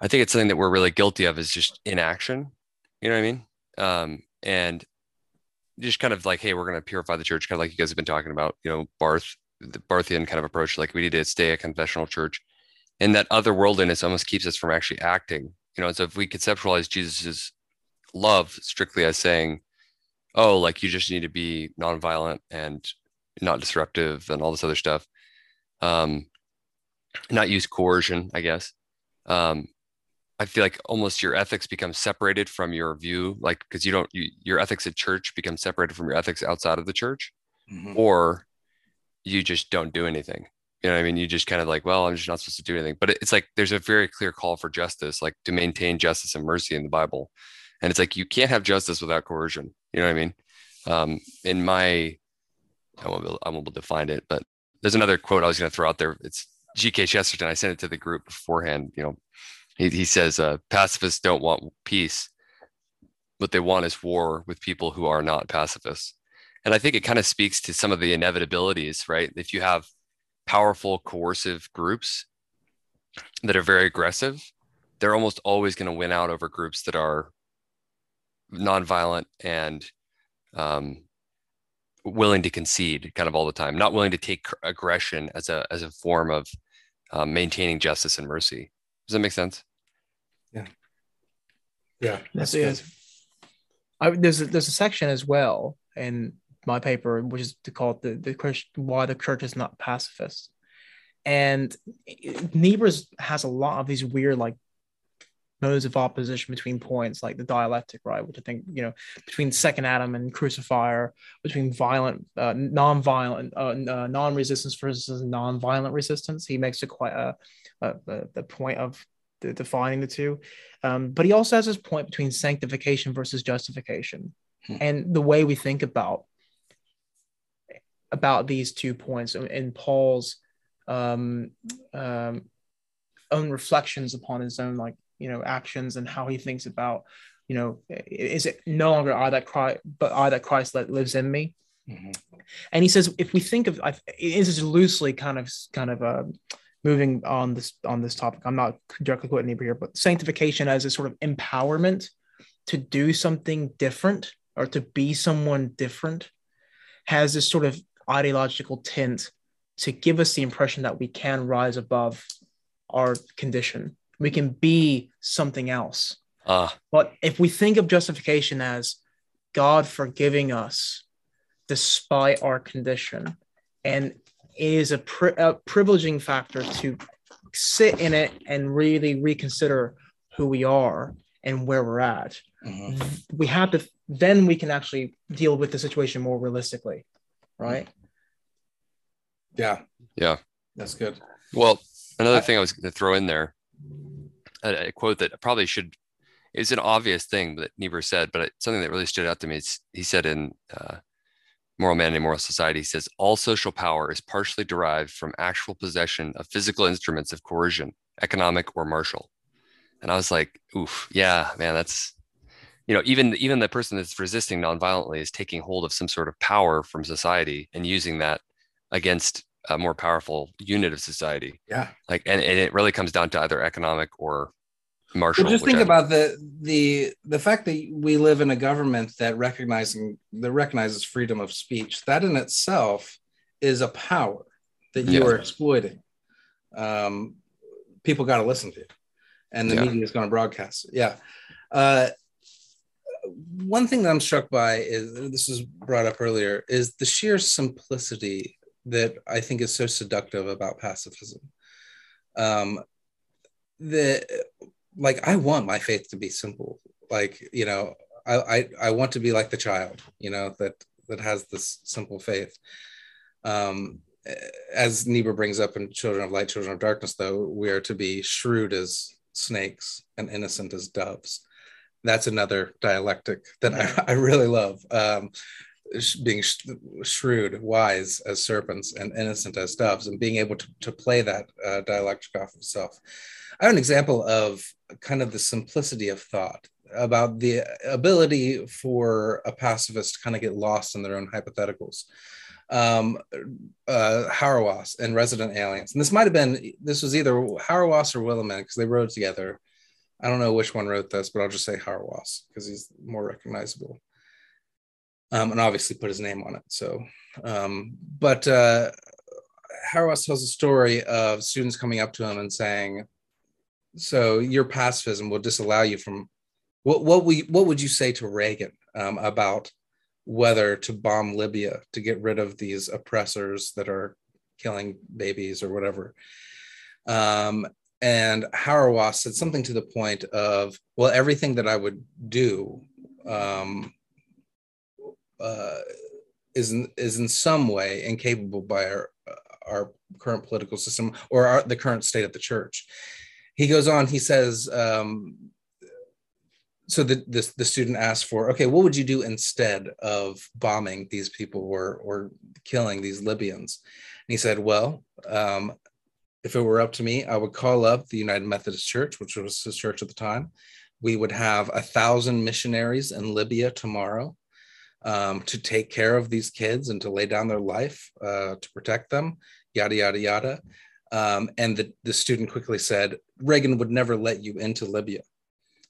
I think it's something that we're really guilty of is just inaction. You know what I mean? Um, and just kind of like, hey, we're going to purify the church, kind of like you guys have been talking about. You know, Barth the Barthian kind of approach, like we need to stay a confessional church. And that otherworldliness almost keeps us from actually acting. You know, so if we conceptualize Jesus's love strictly as saying, oh, like you just need to be nonviolent and not disruptive and all this other stuff, um, not use coercion, I guess. Um, I feel like almost your ethics become separated from your view, like because you don't, you, your ethics at church become separated from your ethics outside of the church, mm-hmm. or you just don't do anything. You know I mean? You just kind of like, well, I'm just not supposed to do anything. But it's like there's a very clear call for justice, like to maintain justice and mercy in the Bible. And it's like you can't have justice without coercion. You know what I mean? Um, in my, I won't, be, I won't be able to find it, but there's another quote I was going to throw out there. It's G.K. Chesterton. I sent it to the group beforehand. You know, he, he says, uh, pacifists don't want peace. What they want is war with people who are not pacifists. And I think it kind of speaks to some of the inevitabilities, right? If you have powerful coercive groups that are very aggressive, they're almost always going to win out over groups that are nonviolent and um, willing to concede kind of all the time, not willing to take aggression as a as a form of um, maintaining justice and mercy. Does that make sense? Yeah. Yeah. That's it. I, there's a, there's a section as well, in my paper, which is to call it the, the Christ, why the church is not pacifist. And Niebuhr's has a lot of these weird like modes of opposition between points, like the dialectic, right? Which I think you know between second Adam and crucifier, between violent, uh, non-violent, uh, uh, non-resistance versus non-violent resistance. He makes it quite a, a, a the point of the, defining the two. Um, but he also has this point between sanctification versus justification, hmm. and the way we think about about these two points in Paul's um, um, own reflections upon his own like you know actions and how he thinks about you know is it no longer I that Christ but I that Christ that lives in me. Mm-hmm. And he says, if we think of, it is loosely kind of, kind of, uh, moving on this on this topic. I'm not directly quoting here, but sanctification as a sort of empowerment to do something different or to be someone different has this sort of ideological tint to give us the impression that we can rise above our condition. We can be something else. Ah, But if we think of justification as God forgiving us despite our condition, and it is a, pri- a privileging factor to sit in it and really reconsider who we are and where we're at, Mhm. we have to, then we can actually deal with the situation more realistically, right? Yeah. Yeah. That's good. well, another I- thing I was going to throw in there, a, a quote that probably should is an obvious thing that Niebuhr said, but something that really stood out to me. Is he said in uh, Moral Man and Immoral Society, he says all social power is partially derived from actual possession of physical instruments of coercion, economic or martial. And I was like, oof, yeah, man, that's you know, even even the person that's resisting nonviolently is taking hold of some sort of power from society and using that against a more powerful unit of society. Yeah. Like, and, and it really comes down to either economic or martial. Well, just think whichever. about the the the fact that we live in a government that recognizing that recognizes freedom of speech. That in itself is a power that you Yeah. are exploiting. Um, people got to listen to you, and the Yeah. media is going to broadcast. it. Yeah. Uh, one thing that I'm struck by is this was brought up earlier is the sheer simplicity that I think is so seductive about pacifism. Um, like I want my faith to be simple. Like you know, I I, I want to be like the child. You know that that has this simple faith. Um, as Niebuhr brings up in Children of Light, Children of Darkness, though, we are to be shrewd as snakes and innocent as doves. That's another dialectic that I, I really love. Um, being sh- shrewd, wise as serpents, and innocent as doves, and being able to, to play that uh, dialectic off of self. I have an example of kind of the simplicity of thought about the ability for a pacifist to kind of get lost in their own hypotheticals um, uh, Hauerwas and Resident Aliens. And this might have been, this was either Hauerwas or Willimon because they wrote together. I don't know which one wrote this, but I'll just say Hauerwas because he's more recognizable. Um, and obviously put his name on it. So, um, but uh, Hauerwas tells a story of students coming up to him and saying, "So your pacifism will disallow you from what? What we what would you say to Reagan um, about whether to bomb Libya to get rid of these oppressors that are killing babies or whatever. Um, and Hauerwas said something to the point of, well, everything that I would do um, uh, is, in, is in some way incapable by our, our current political system or our, the current state of the church. He goes on, he says, um, so the, the, the student asked for okay what would you do instead of bombing these people or or killing these libyans? And he said well um, if it were up to me i would call up the united methodist church which was his church at the time. We would have a thousand missionaries in libya tomorrow um, to take care of these kids and to lay down their life uh, to protect them yada yada yada um, and the, the student quickly said reagan would never let you into libya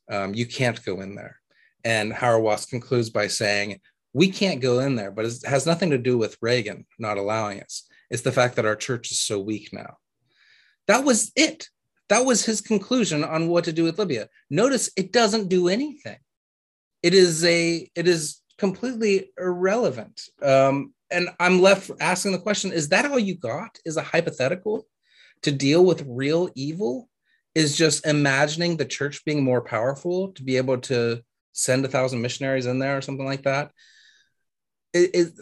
um, you can't go in there. And Hauerwas concludes by saying, we can't go in there, but it has nothing to do with Reagan not allowing us. It's the fact that our church is so weak now. That was it. That was his conclusion on what to do with Libya. Notice it doesn't do anything. It is a it is completely irrelevant. Um, and I'm left asking the question: Is that all you got? Is a hypothetical to deal with real evil? is just imagining the church being more powerful to be able to send a thousand missionaries in there or something like that. It, it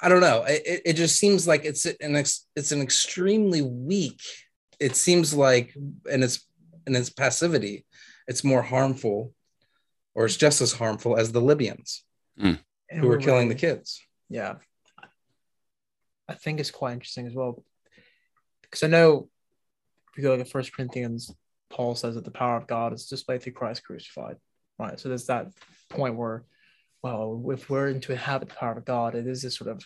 I don't know. It, it just seems like it's an ex, it's an extremely weak. It seems like, and it's and its passivity, it's more harmful, or it's just as harmful as the Libyans And who were we're killing the kids. Yeah. I think it's quite interesting as well. Because I know if you go to First Corinthians, Paul says that the power of God is displayed through Christ crucified. Right. So there's that point where, well, if we're into inhabit the power of God, it is this sort of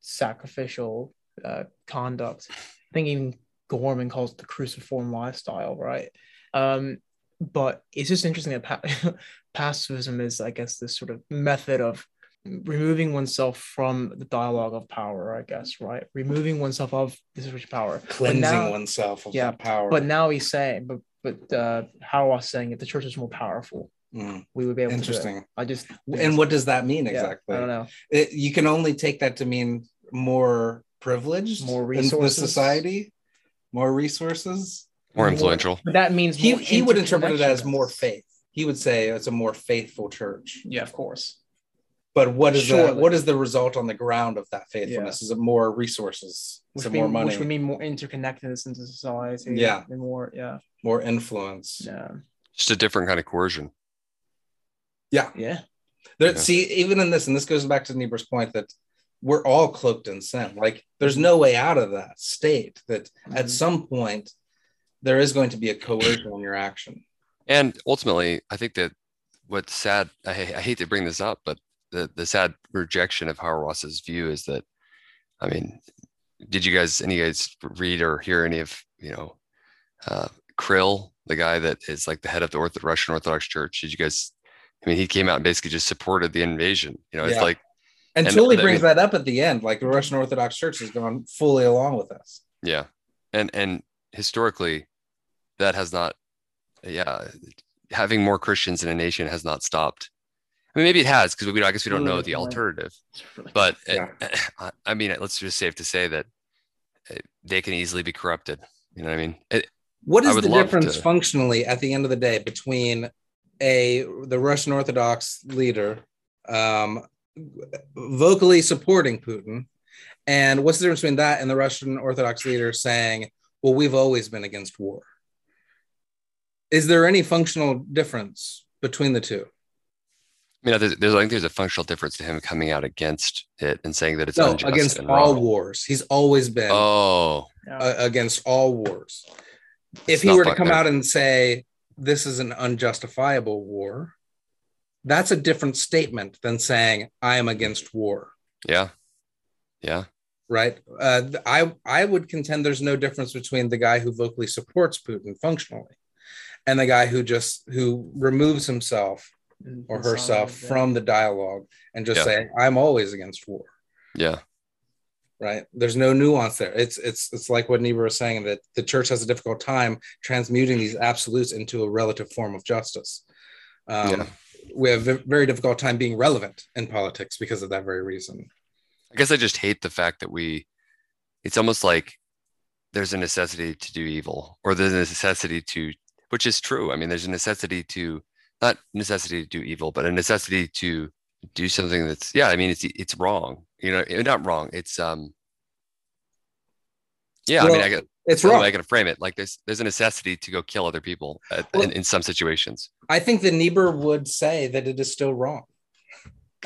sacrificial uh, conduct. I think even Gorman calls it the cruciform lifestyle, right? Um, but it's just interesting that pa- pacifism is, I guess, this sort of method of removing oneself from the dialogue of power, I guess, right? Removing oneself of this rich power, Cleansing now- oneself of yeah, that power. But now he's saying, but but uh, Hauerwas saying it, the church is more powerful. Mm, We would be able to. interesting. I just And what does that mean yeah, exactly? I don't know. It, you can only take that to mean more privileged, More in the resources. society, more resources. More influential. But that means He more he would interpret it as more faith. He would say it's a more faithful church. Yeah, of course. But what is the what is the result on the ground of that faithfulness? Is it more resources? Which, Is mean, more money? which would mean more interconnectedness into society. Yeah. And more, yeah. more influence? Yeah. Just a different kind of coercion. Yeah. Yeah. There, Yeah. See, even in this, and this goes back to Niebuhr's point that we're all cloaked in sin. Like there's no way out of that state. That at Mhm. some point there is going to be a coercion in your action. And ultimately, I think that what's sad, I, I hate to bring this up, but the, the sad rejection of Hauerwas's view is that, I mean, did you guys, any of you guys read or hear any of, you know, uh, Kirill, the guy that is like the head of the Ortho- Russian Orthodox Church? Did you guys, I mean, he came out and basically just supported the invasion. You know, it's Yeah. like, And, And Tooley I brings mean- that up at the end. Like the Russian Orthodox Church has gone fully along with us. yeah. And, and historically, that has not, yeah, having more Christians in a nation has not stopped. I mean, maybe it has because we, I guess we don't know the alternative. But uh, Yeah. I- I mean, let's just safe to say that they can easily be corrupted. You know what I mean? It, What I is would the difference to- functionally at the end of the day between a the Russian Orthodox leader um, vocally supporting Putin, and what's the difference between that and the Russian Orthodox leader saying, "Well, we've always been against war"? Is there any functional difference between the two? I mean, there's, there's, I think there's a functional difference to him coming out against it and saying that it's No, unjust against and all wrong. wars. He's always been Oh, yeah. uh, against all wars. If It's he were to fuck- come out and say this is an unjustifiable war, that's a different statement than saying I am against war, yeah, yeah, right? Uh, I I would contend there's no difference between the guy who vocally supports Putin functionally and the guy who just who removes himself or Inside, herself yeah. from the dialogue and just Yeah. say I'm always against war. yeah, right there's no nuance there it's it's it's like what niebuhr was saying that the church has a difficult time transmuting these absolutes into a relative form of justice um, Yeah. we have a very difficult time being relevant in politics because of that very reason I guess I just hate the fact that we, it's almost like there's a necessity to do evil or there's a necessity to, which is true. I mean, there's a necessity to, not necessity to do evil, but a necessity to do something that's, yeah, I mean, it's, it's wrong, you know, eh, not wrong. It's, um, yeah, I mean, I get, it's wrong I can frame it. Like there's, there's a necessity to go kill other people at, Well- in, in some situations. i think the niebuhr would say that it is still wrong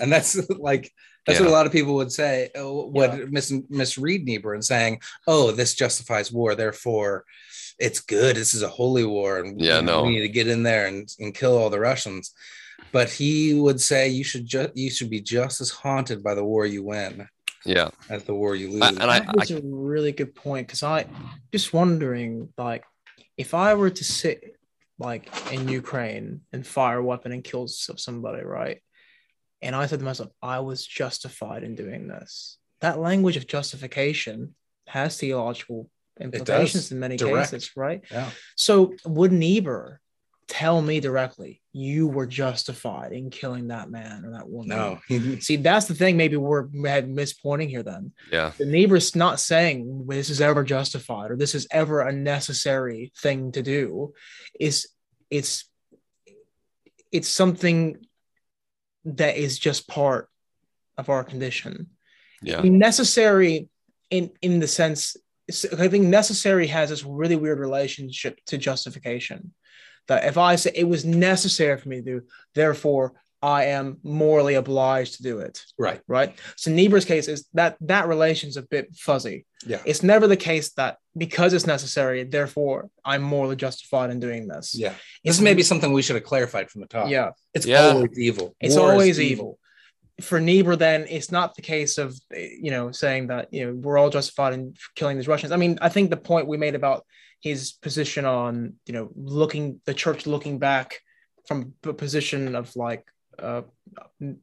and that's like that's Yeah. what a lot of people would say uh, would Yeah. mis- misread niebuhr and saying oh this justifies war therefore it's good this is a holy war and Yeah, you know, no. we need to get in there and, and kill all the russians but he would say you should just you should be just as haunted by the war you win Yeah. as the war you lose I- and I, That was a really good point because I just wondering like if I were to sit like in Ukraine and fire a weapon and kill somebody, right? And I said to myself, I was justified in doing this. That language of justification has theological implications in many direct. cases, right? yeah So would Niebuhr tell me directly, you were justified in killing that man or that woman? no See, that's the thing. Maybe we're had mispointing here. Then yeah. the Niebuhr's not saying this is ever justified or this is ever a necessary thing to do. Is it's it's something that is just part of our condition. Yeah. Necessary in in the sense I think necessary has this really weird relationship to justification. That if I say it was necessary for me to do, therefore I am morally obliged to do it. right Right. So Niebuhr's case is that that relation's a bit fuzzy. yeah It's never the case that because it's necessary, therefore I'm morally justified in doing this. yeah this may be something we should have clarified from the top Yeah. it's Yeah. always evil It's War is always evil. For Niebuhr, then it's not the case of you know saying that you know we're all justified in killing these Russians. I mean, I think the point we made about his position on you know looking the church looking back from a position of like uh,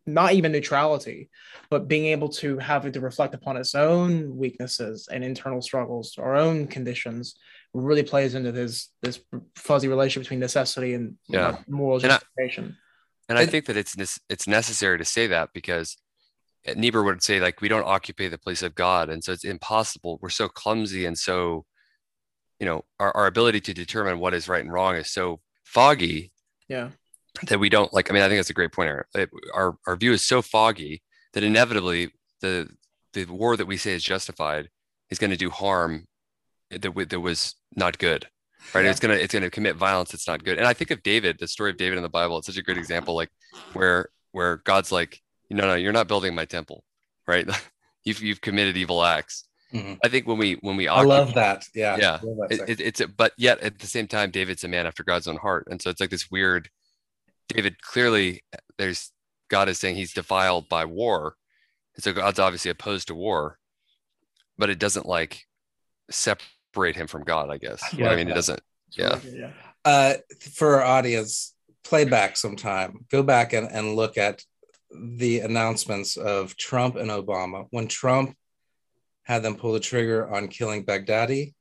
not even neutrality, but being able to have it to reflect upon its own weaknesses and internal struggles, our own conditions, really plays into this this fuzzy relationship between necessity and yeah. moral justification. And I, and I think that it's it's necessary to say that because eh, Niebuhr would say like we don't occupy the place of God, and so it's impossible. We're so clumsy and so, you know, our, our ability to determine what is right and wrong is so foggy. Yeah. That we don't like. I mean, I think that's a great point. It, our our view is so foggy that inevitably the the war that we say is justified is going to do harm that that was not good right? Yeah. it's gonna it's gonna commit violence it's not good. And i think of david the story of david in the bible it's such a great example like where where god's like no no you're not building my temple right? You've you've committed evil acts. Mm-hmm. i think when we when we occupy, i love that. Yeah yeah. That it, it, it's a, but yet at the same time david's a man after god's own heart. And so it's like this weird david clearly there's god is saying he's defiled by war. And so god's obviously opposed to war but it doesn't like separate him from god i guess. Yeah, i mean? It doesn't yeah. uh for our audience play back sometime go back and, and look at the announcements of Trump and Obama. When Trump had them pull the trigger on killing Baghdadi,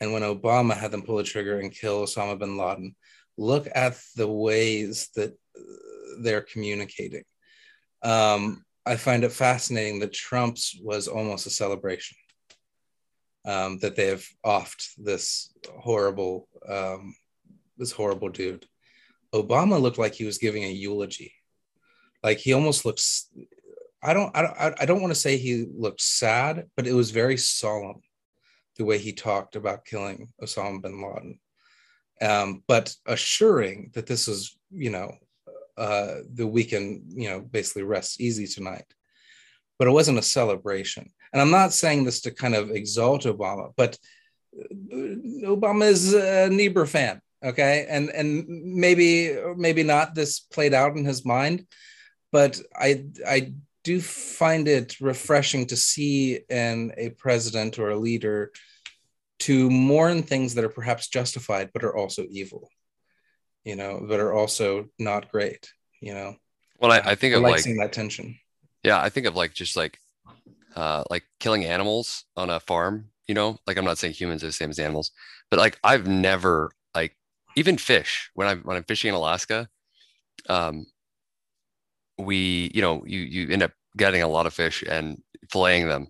and when Obama had them pull the trigger and kill Osama bin Laden, look at the ways that they're communicating. Um, I find it fascinating that Trump's was almost a celebration um, that they have offed this horrible, um, this horrible dude. Obama looked like he was giving a eulogy. Like he almost looks i don't i don't i don't want to say he looked sad but it was very solemn the way he talked about killing osama bin laden. Um, but assuring that this is you know uh, the weekend you know basically rests easy tonight. But it wasn't a celebration and i'm not saying this to kind of exalt obama but uh, obama is a niebuhr fan okay and and maybe maybe not this played out in his mind but I I do find it refreshing to see in a president or a leader to mourn things that are perhaps justified but are also evil, you know, but are also not great, you know. Well, I, I think of like that tension. Yeah, I think of like just like uh like killing animals on a farm, you know, like I'm not saying humans are the same as animals, but like I've never like even fish when I'm when I'm fishing in Alaska, um, we, you know, you you end up getting a lot of fish and filleting them,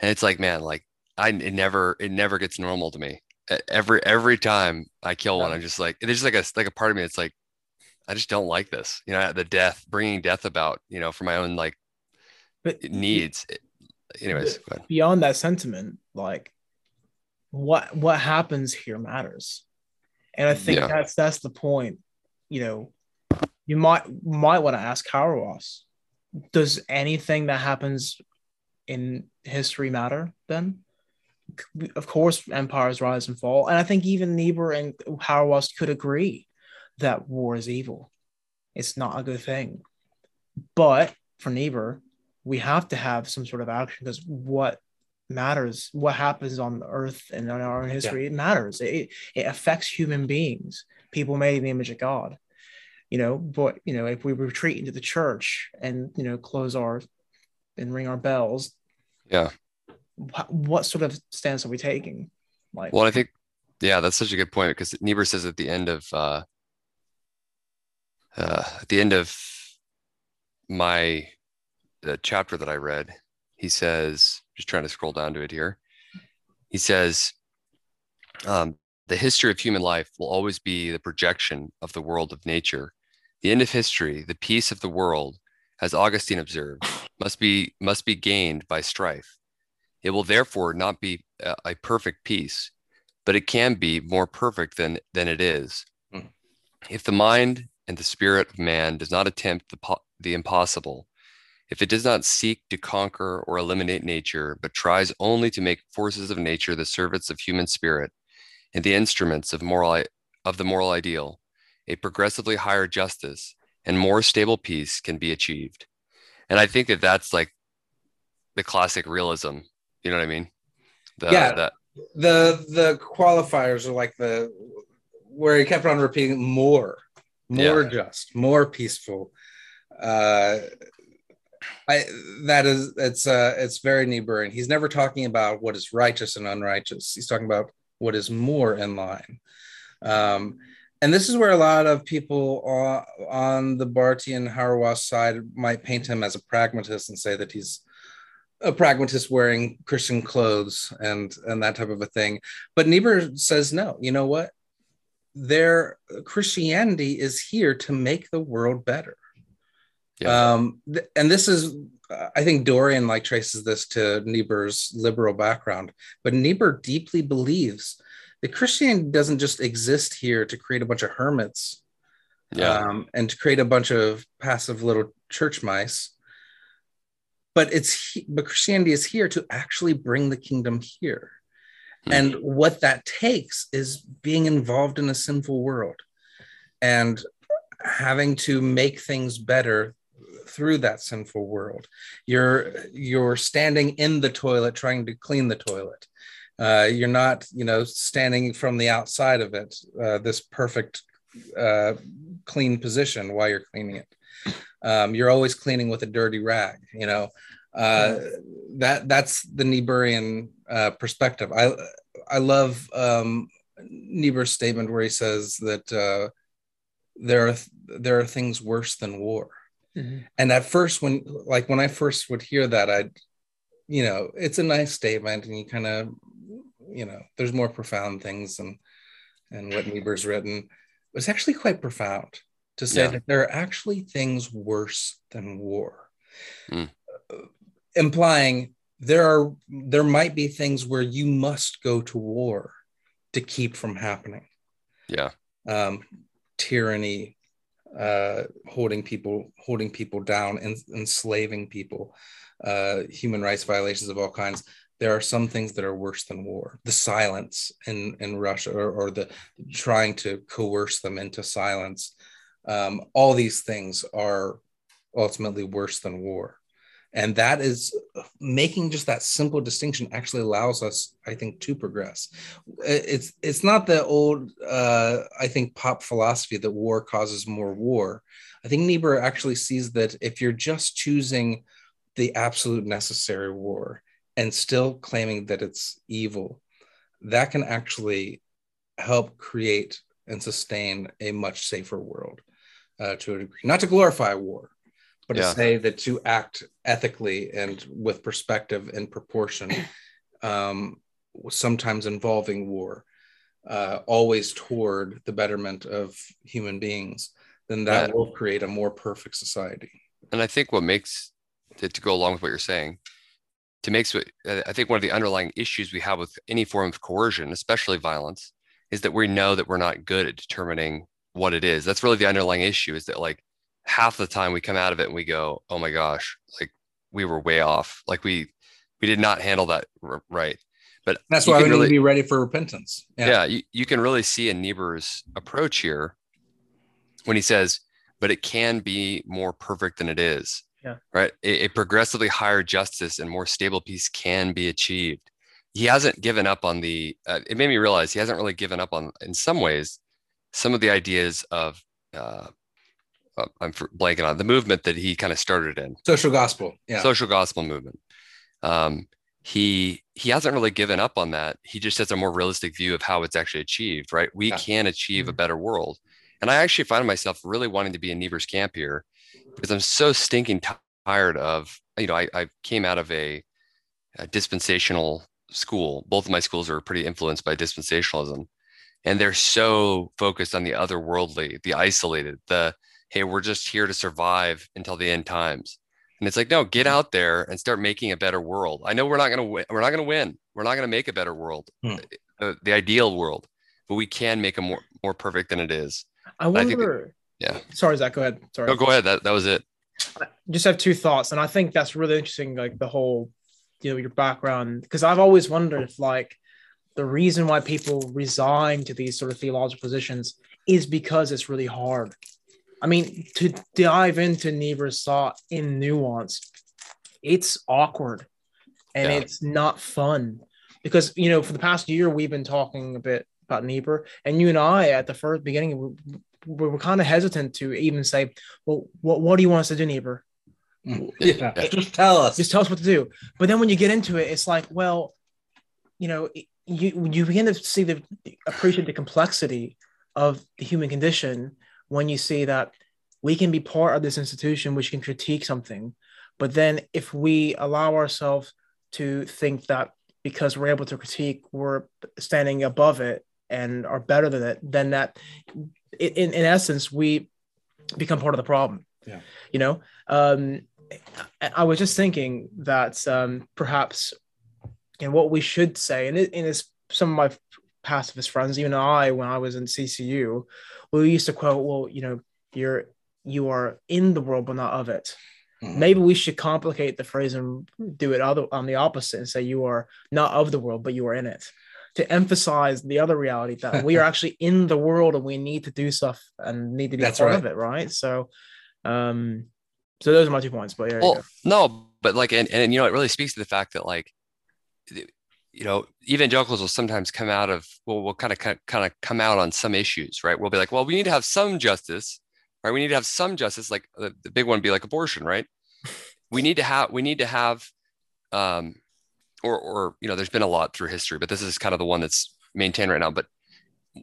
and it's like, man, like I it never it never gets normal to me. Every every time I kill one, I'm just like there's just like a like a part of me that's like I just don't like this. You know, the death, bringing death about, you know, for my own like but needs. Anyways, beyond that sentiment, like what what happens here matters, and I think yeah. that's that's the point. You know, you might might want to ask Hauerwas, does anything that happens in history matter then? Of course, empires rise and fall. And I think even Niebuhr and Hauerwas could agree that war is evil. It's not a good thing. But for Niebuhr, we have to have some sort of action because what matters, what happens on earth and on our own history, yeah. it matters. It, it affects human beings, people made in the image of God you know but you know if we retreat into the church and you know close our and ring our bells yeah what, what sort of stance are we taking like well i think yeah that's such a good point because niebuhr says at the end of uh, uh at the end of my the chapter that i read he says just trying to scroll down to it here he says um, the history of human life will always be the projection of the world of nature the end of history, the peace of the world, as Augustine observed, must be must be gained by strife. It will therefore not be a, a perfect peace, but it can be more perfect than than it is. Mm. If the mind and the spirit of man does not attempt the, the impossible, if it does not seek to conquer or eliminate nature, but tries only to make forces of nature the servants of human spirit and the instruments of moral of the moral ideal, a progressively higher justice and more stable peace can be achieved. And I think that that's like the classic realism. You know what I mean? The, yeah. The, the the qualifiers are like the where he kept on repeating more, more yeah. just, more peaceful. uh, I that is it's uh it's very Niebuhrian. He's never talking about what is righteous and unrighteous. He's talking about what is more in line. Um, and this is where a lot of people on, the Barthi and Hauerwas side might paint him as a pragmatist and say that he's a pragmatist wearing Christian clothes and and that type of a thing. But Niebuhr says no. You know what? Their Christianity is here to make the world better. Yeah. Um, th- and this is, I think Dorrien like traces this to Niebuhr's liberal background, but Niebuhr deeply believes that Christianity doesn't just exist here to create a bunch of hermits, yeah. um, and to create a bunch of passive little church mice. But it's but Christianity is here to actually bring the kingdom here. Mm-hmm. And what that takes is being involved in a sinful world and having to make things better through that sinful world. You're you're standing in the toilet trying to clean the toilet. Uh, you're not, you know, standing from the outside of it, uh, this perfect uh, clean position while you're cleaning it. Um, you're always cleaning with a dirty rag. You know, uh, that that's the Niebuhrian uh, perspective. I I love um, Niebuhr's statement where he says that uh, there are there are things worse than war. Mm-hmm. And at first, when like when I first would hear that, I'd, you know, it's a nice statement, and you kind of, you know, there's more profound things and and what Niebuhr's written. It's actually quite profound to say yeah. that there are actually things worse than war, mm. implying there are there might be things where you must go to war to keep from happening. Yeah. Um, tyranny, uh, holding people holding people down enslaving people, uh, human rights violations of all kinds. There are some things that are worse than war. The silence in in Russia, or, or the trying to coerce them into silence. Um, all these things are ultimately worse than war and that is making just that simple distinction actually allows us i think to progress. It's it's not the old uh, i think pop philosophy that war causes more war. I think niebuhr actually sees that if you're just choosing the absolute necessary war and still claiming that it's evil that can actually help create and sustain a much safer world uh, to a degree. Not to glorify war but yeah. to say that to act ethically and with perspective and proportion, um, sometimes involving war, uh, always toward the betterment of human beings, then that yeah. will create a more perfect society. And I think what makes to, to go along with what you're saying, to makes what I think one of the underlying issues we have with any form of coercion, especially violence, is that we know that we're not good at determining what it is. That's really the underlying issue. Is that like half the time we come out of it and we go, oh my gosh, like we were way off. Like we we did not handle that r- right. But that's why we really, need to be ready for repentance. Yeah, yeah you, you can really see in Niebuhr's approach here when he says, but it can be more perfect than it is. Yeah. Right. A, a progressively higher justice and more stable peace can be achieved. He hasn't given up on the, uh, it made me realize he hasn't really given up on, in some ways, some of the ideas of uh, uh, I'm blanking on the movement that he kind of started in. Social gospel yeah. Social gospel movement. Um, he he hasn't really given up on that. He just has a more realistic view of how it's actually achieved right? We yeah. can achieve mm-hmm. a better world. And i actually find myself really wanting to be in Niebuhr's camp here because i'm so stinking tired of you know i, I came out of a, a dispensational school. Both of my schools are pretty influenced by dispensationalism. And they're so focused on the otherworldly the isolated the hey, we're just here to survive until the end times. And it's like, no, get out there and start making a better world. I know we're not going to win. We're not going to win. We're not going to make a better world, hmm. uh, the ideal world, but we can make a more more perfect than it is. I wonder. I yeah. Sorry, Zach. Go ahead. Sorry. No, go ahead. That that was it. I just have two thoughts, and I think that's really interesting. Like the whole, you know, your background, because I've always wondered if like the reason why people resign to these sort of theological positions is because it's really hard I mean, to dive into Niebuhr's thought in nuance, it's awkward and yeah. it's not fun because you know for the past year we've been talking a bit about Niebuhr, and you and I at the first beginning we're, we're kind of hesitant to even say, well, what, what do you want us to do, Niebuhr? Yeah, just tell us. Just tell us what to do. But then when you get into it, it's like, well, you know, you you begin to see the appreciate the complexity of the human condition when you see that we can be part of this institution which can critique something but then if we allow ourselves to think that because we're able to critique we're standing above it and are better than it then that in, in essence we become part of the problem. Yeah. You know? Um i was just thinking that um perhaps and what we should say and it, and it's some of my pacifist friends even i when i was in ccu we used to quote well you know you're you are in the world but not of it mm-hmm. maybe we should complicate the phrase and do it other on the opposite and say you are not of the world but you are in it to emphasize the other reality that we are actually in the world and we need to do stuff and need to be That's part right. of it right so um so those are my two points but yeah well no but like and, and you know it really speaks to the fact that like you know, evangelicals will sometimes come out of, well, we'll kind of kind of come out on some issues, right? We'll be like, well, we need to have some justice, right? We need to have some justice, like the, the big one be like abortion, right? we need to have, we need to have, um, or, or, you know, there's been a lot through history, but this is kind of the one that's maintained right now. But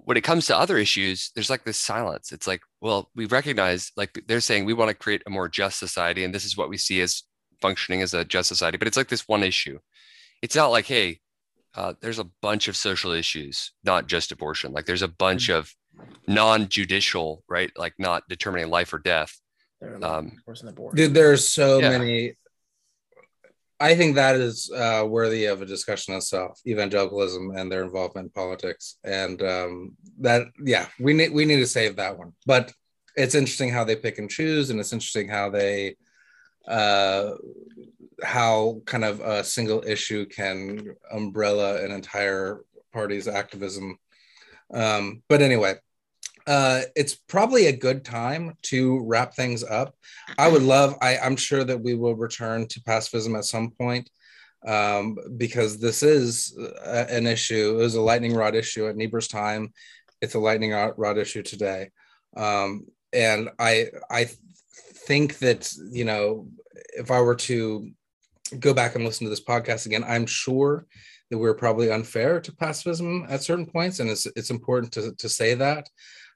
when it comes to other issues, there's like this silence. It's like, well, we recognize, like they're saying, we want to create a more just society, and this is what we see as functioning as a just society. But it's like this one issue. It's not like, hey, uh, there's a bunch of social issues, not just abortion. Like there's a bunch mm-hmm. of non-judicial, right? Like not determining life or death. Um, Dude, there's so yeah. many. I think that is uh, worthy of a discussion itself, evangelicalism and their involvement in politics, and um, that yeah, we need we need to save that one. But it's interesting how they pick and choose, and it's interesting how they uh, how kind of a single issue can umbrella an entire party's activism. Um, but anyway, uh, it's probably a good time to wrap things up. I would love, I, I'm sure that we will return to pacifism at some point um, because this is a, an issue. It was a lightning rod issue at Niebuhr's time. It's a lightning rod issue today. Um, and I, I think that, you know, if I were to go back and listen to this podcast again, I'm sure that we're probably unfair to pacifism at certain points, and it's it's important to to say that.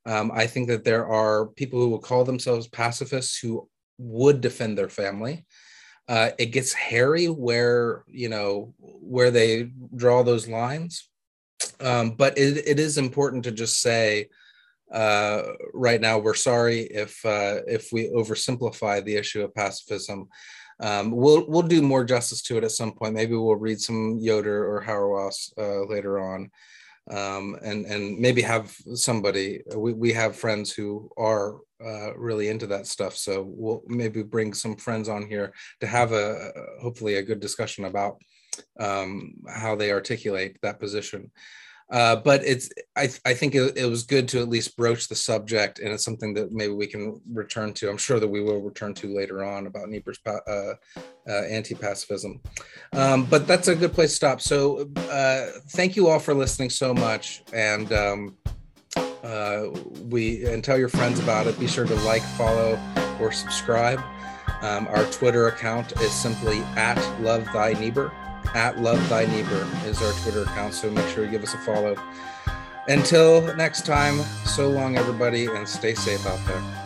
Um, I think that there are people who will call themselves pacifists who would defend their family. Uh, it gets hairy where you know where they draw those lines, um, but it, it is important to just say uh, right now we're sorry if uh, if we oversimplify the issue of pacifism um, we'll we'll do more justice to it at some point. Maybe we'll read some Yoder or Hauerwas uh, later on, um, and and maybe have somebody. We we have friends who are uh, really into that stuff, so we'll maybe bring some friends on here to have a hopefully a good discussion about um, how they articulate that position. Uh, but it's I, I think it, it, was good to at least broach the subject and it's something that maybe we can return to. I'm sure that we will return to later on about niebuhr's uh, uh, anti-pacifism. Um, but that's a good place to stop. So uh, thank you all for listening so much and um, uh, we and tell your friends about it. Be sure to like follow or subscribe. Um, our twitter account is simply at love thy niebuhr at Love Thy Neighbor is our Twitter account, so make sure you give us a follow. Until next time, so long, everybody, and stay safe out there.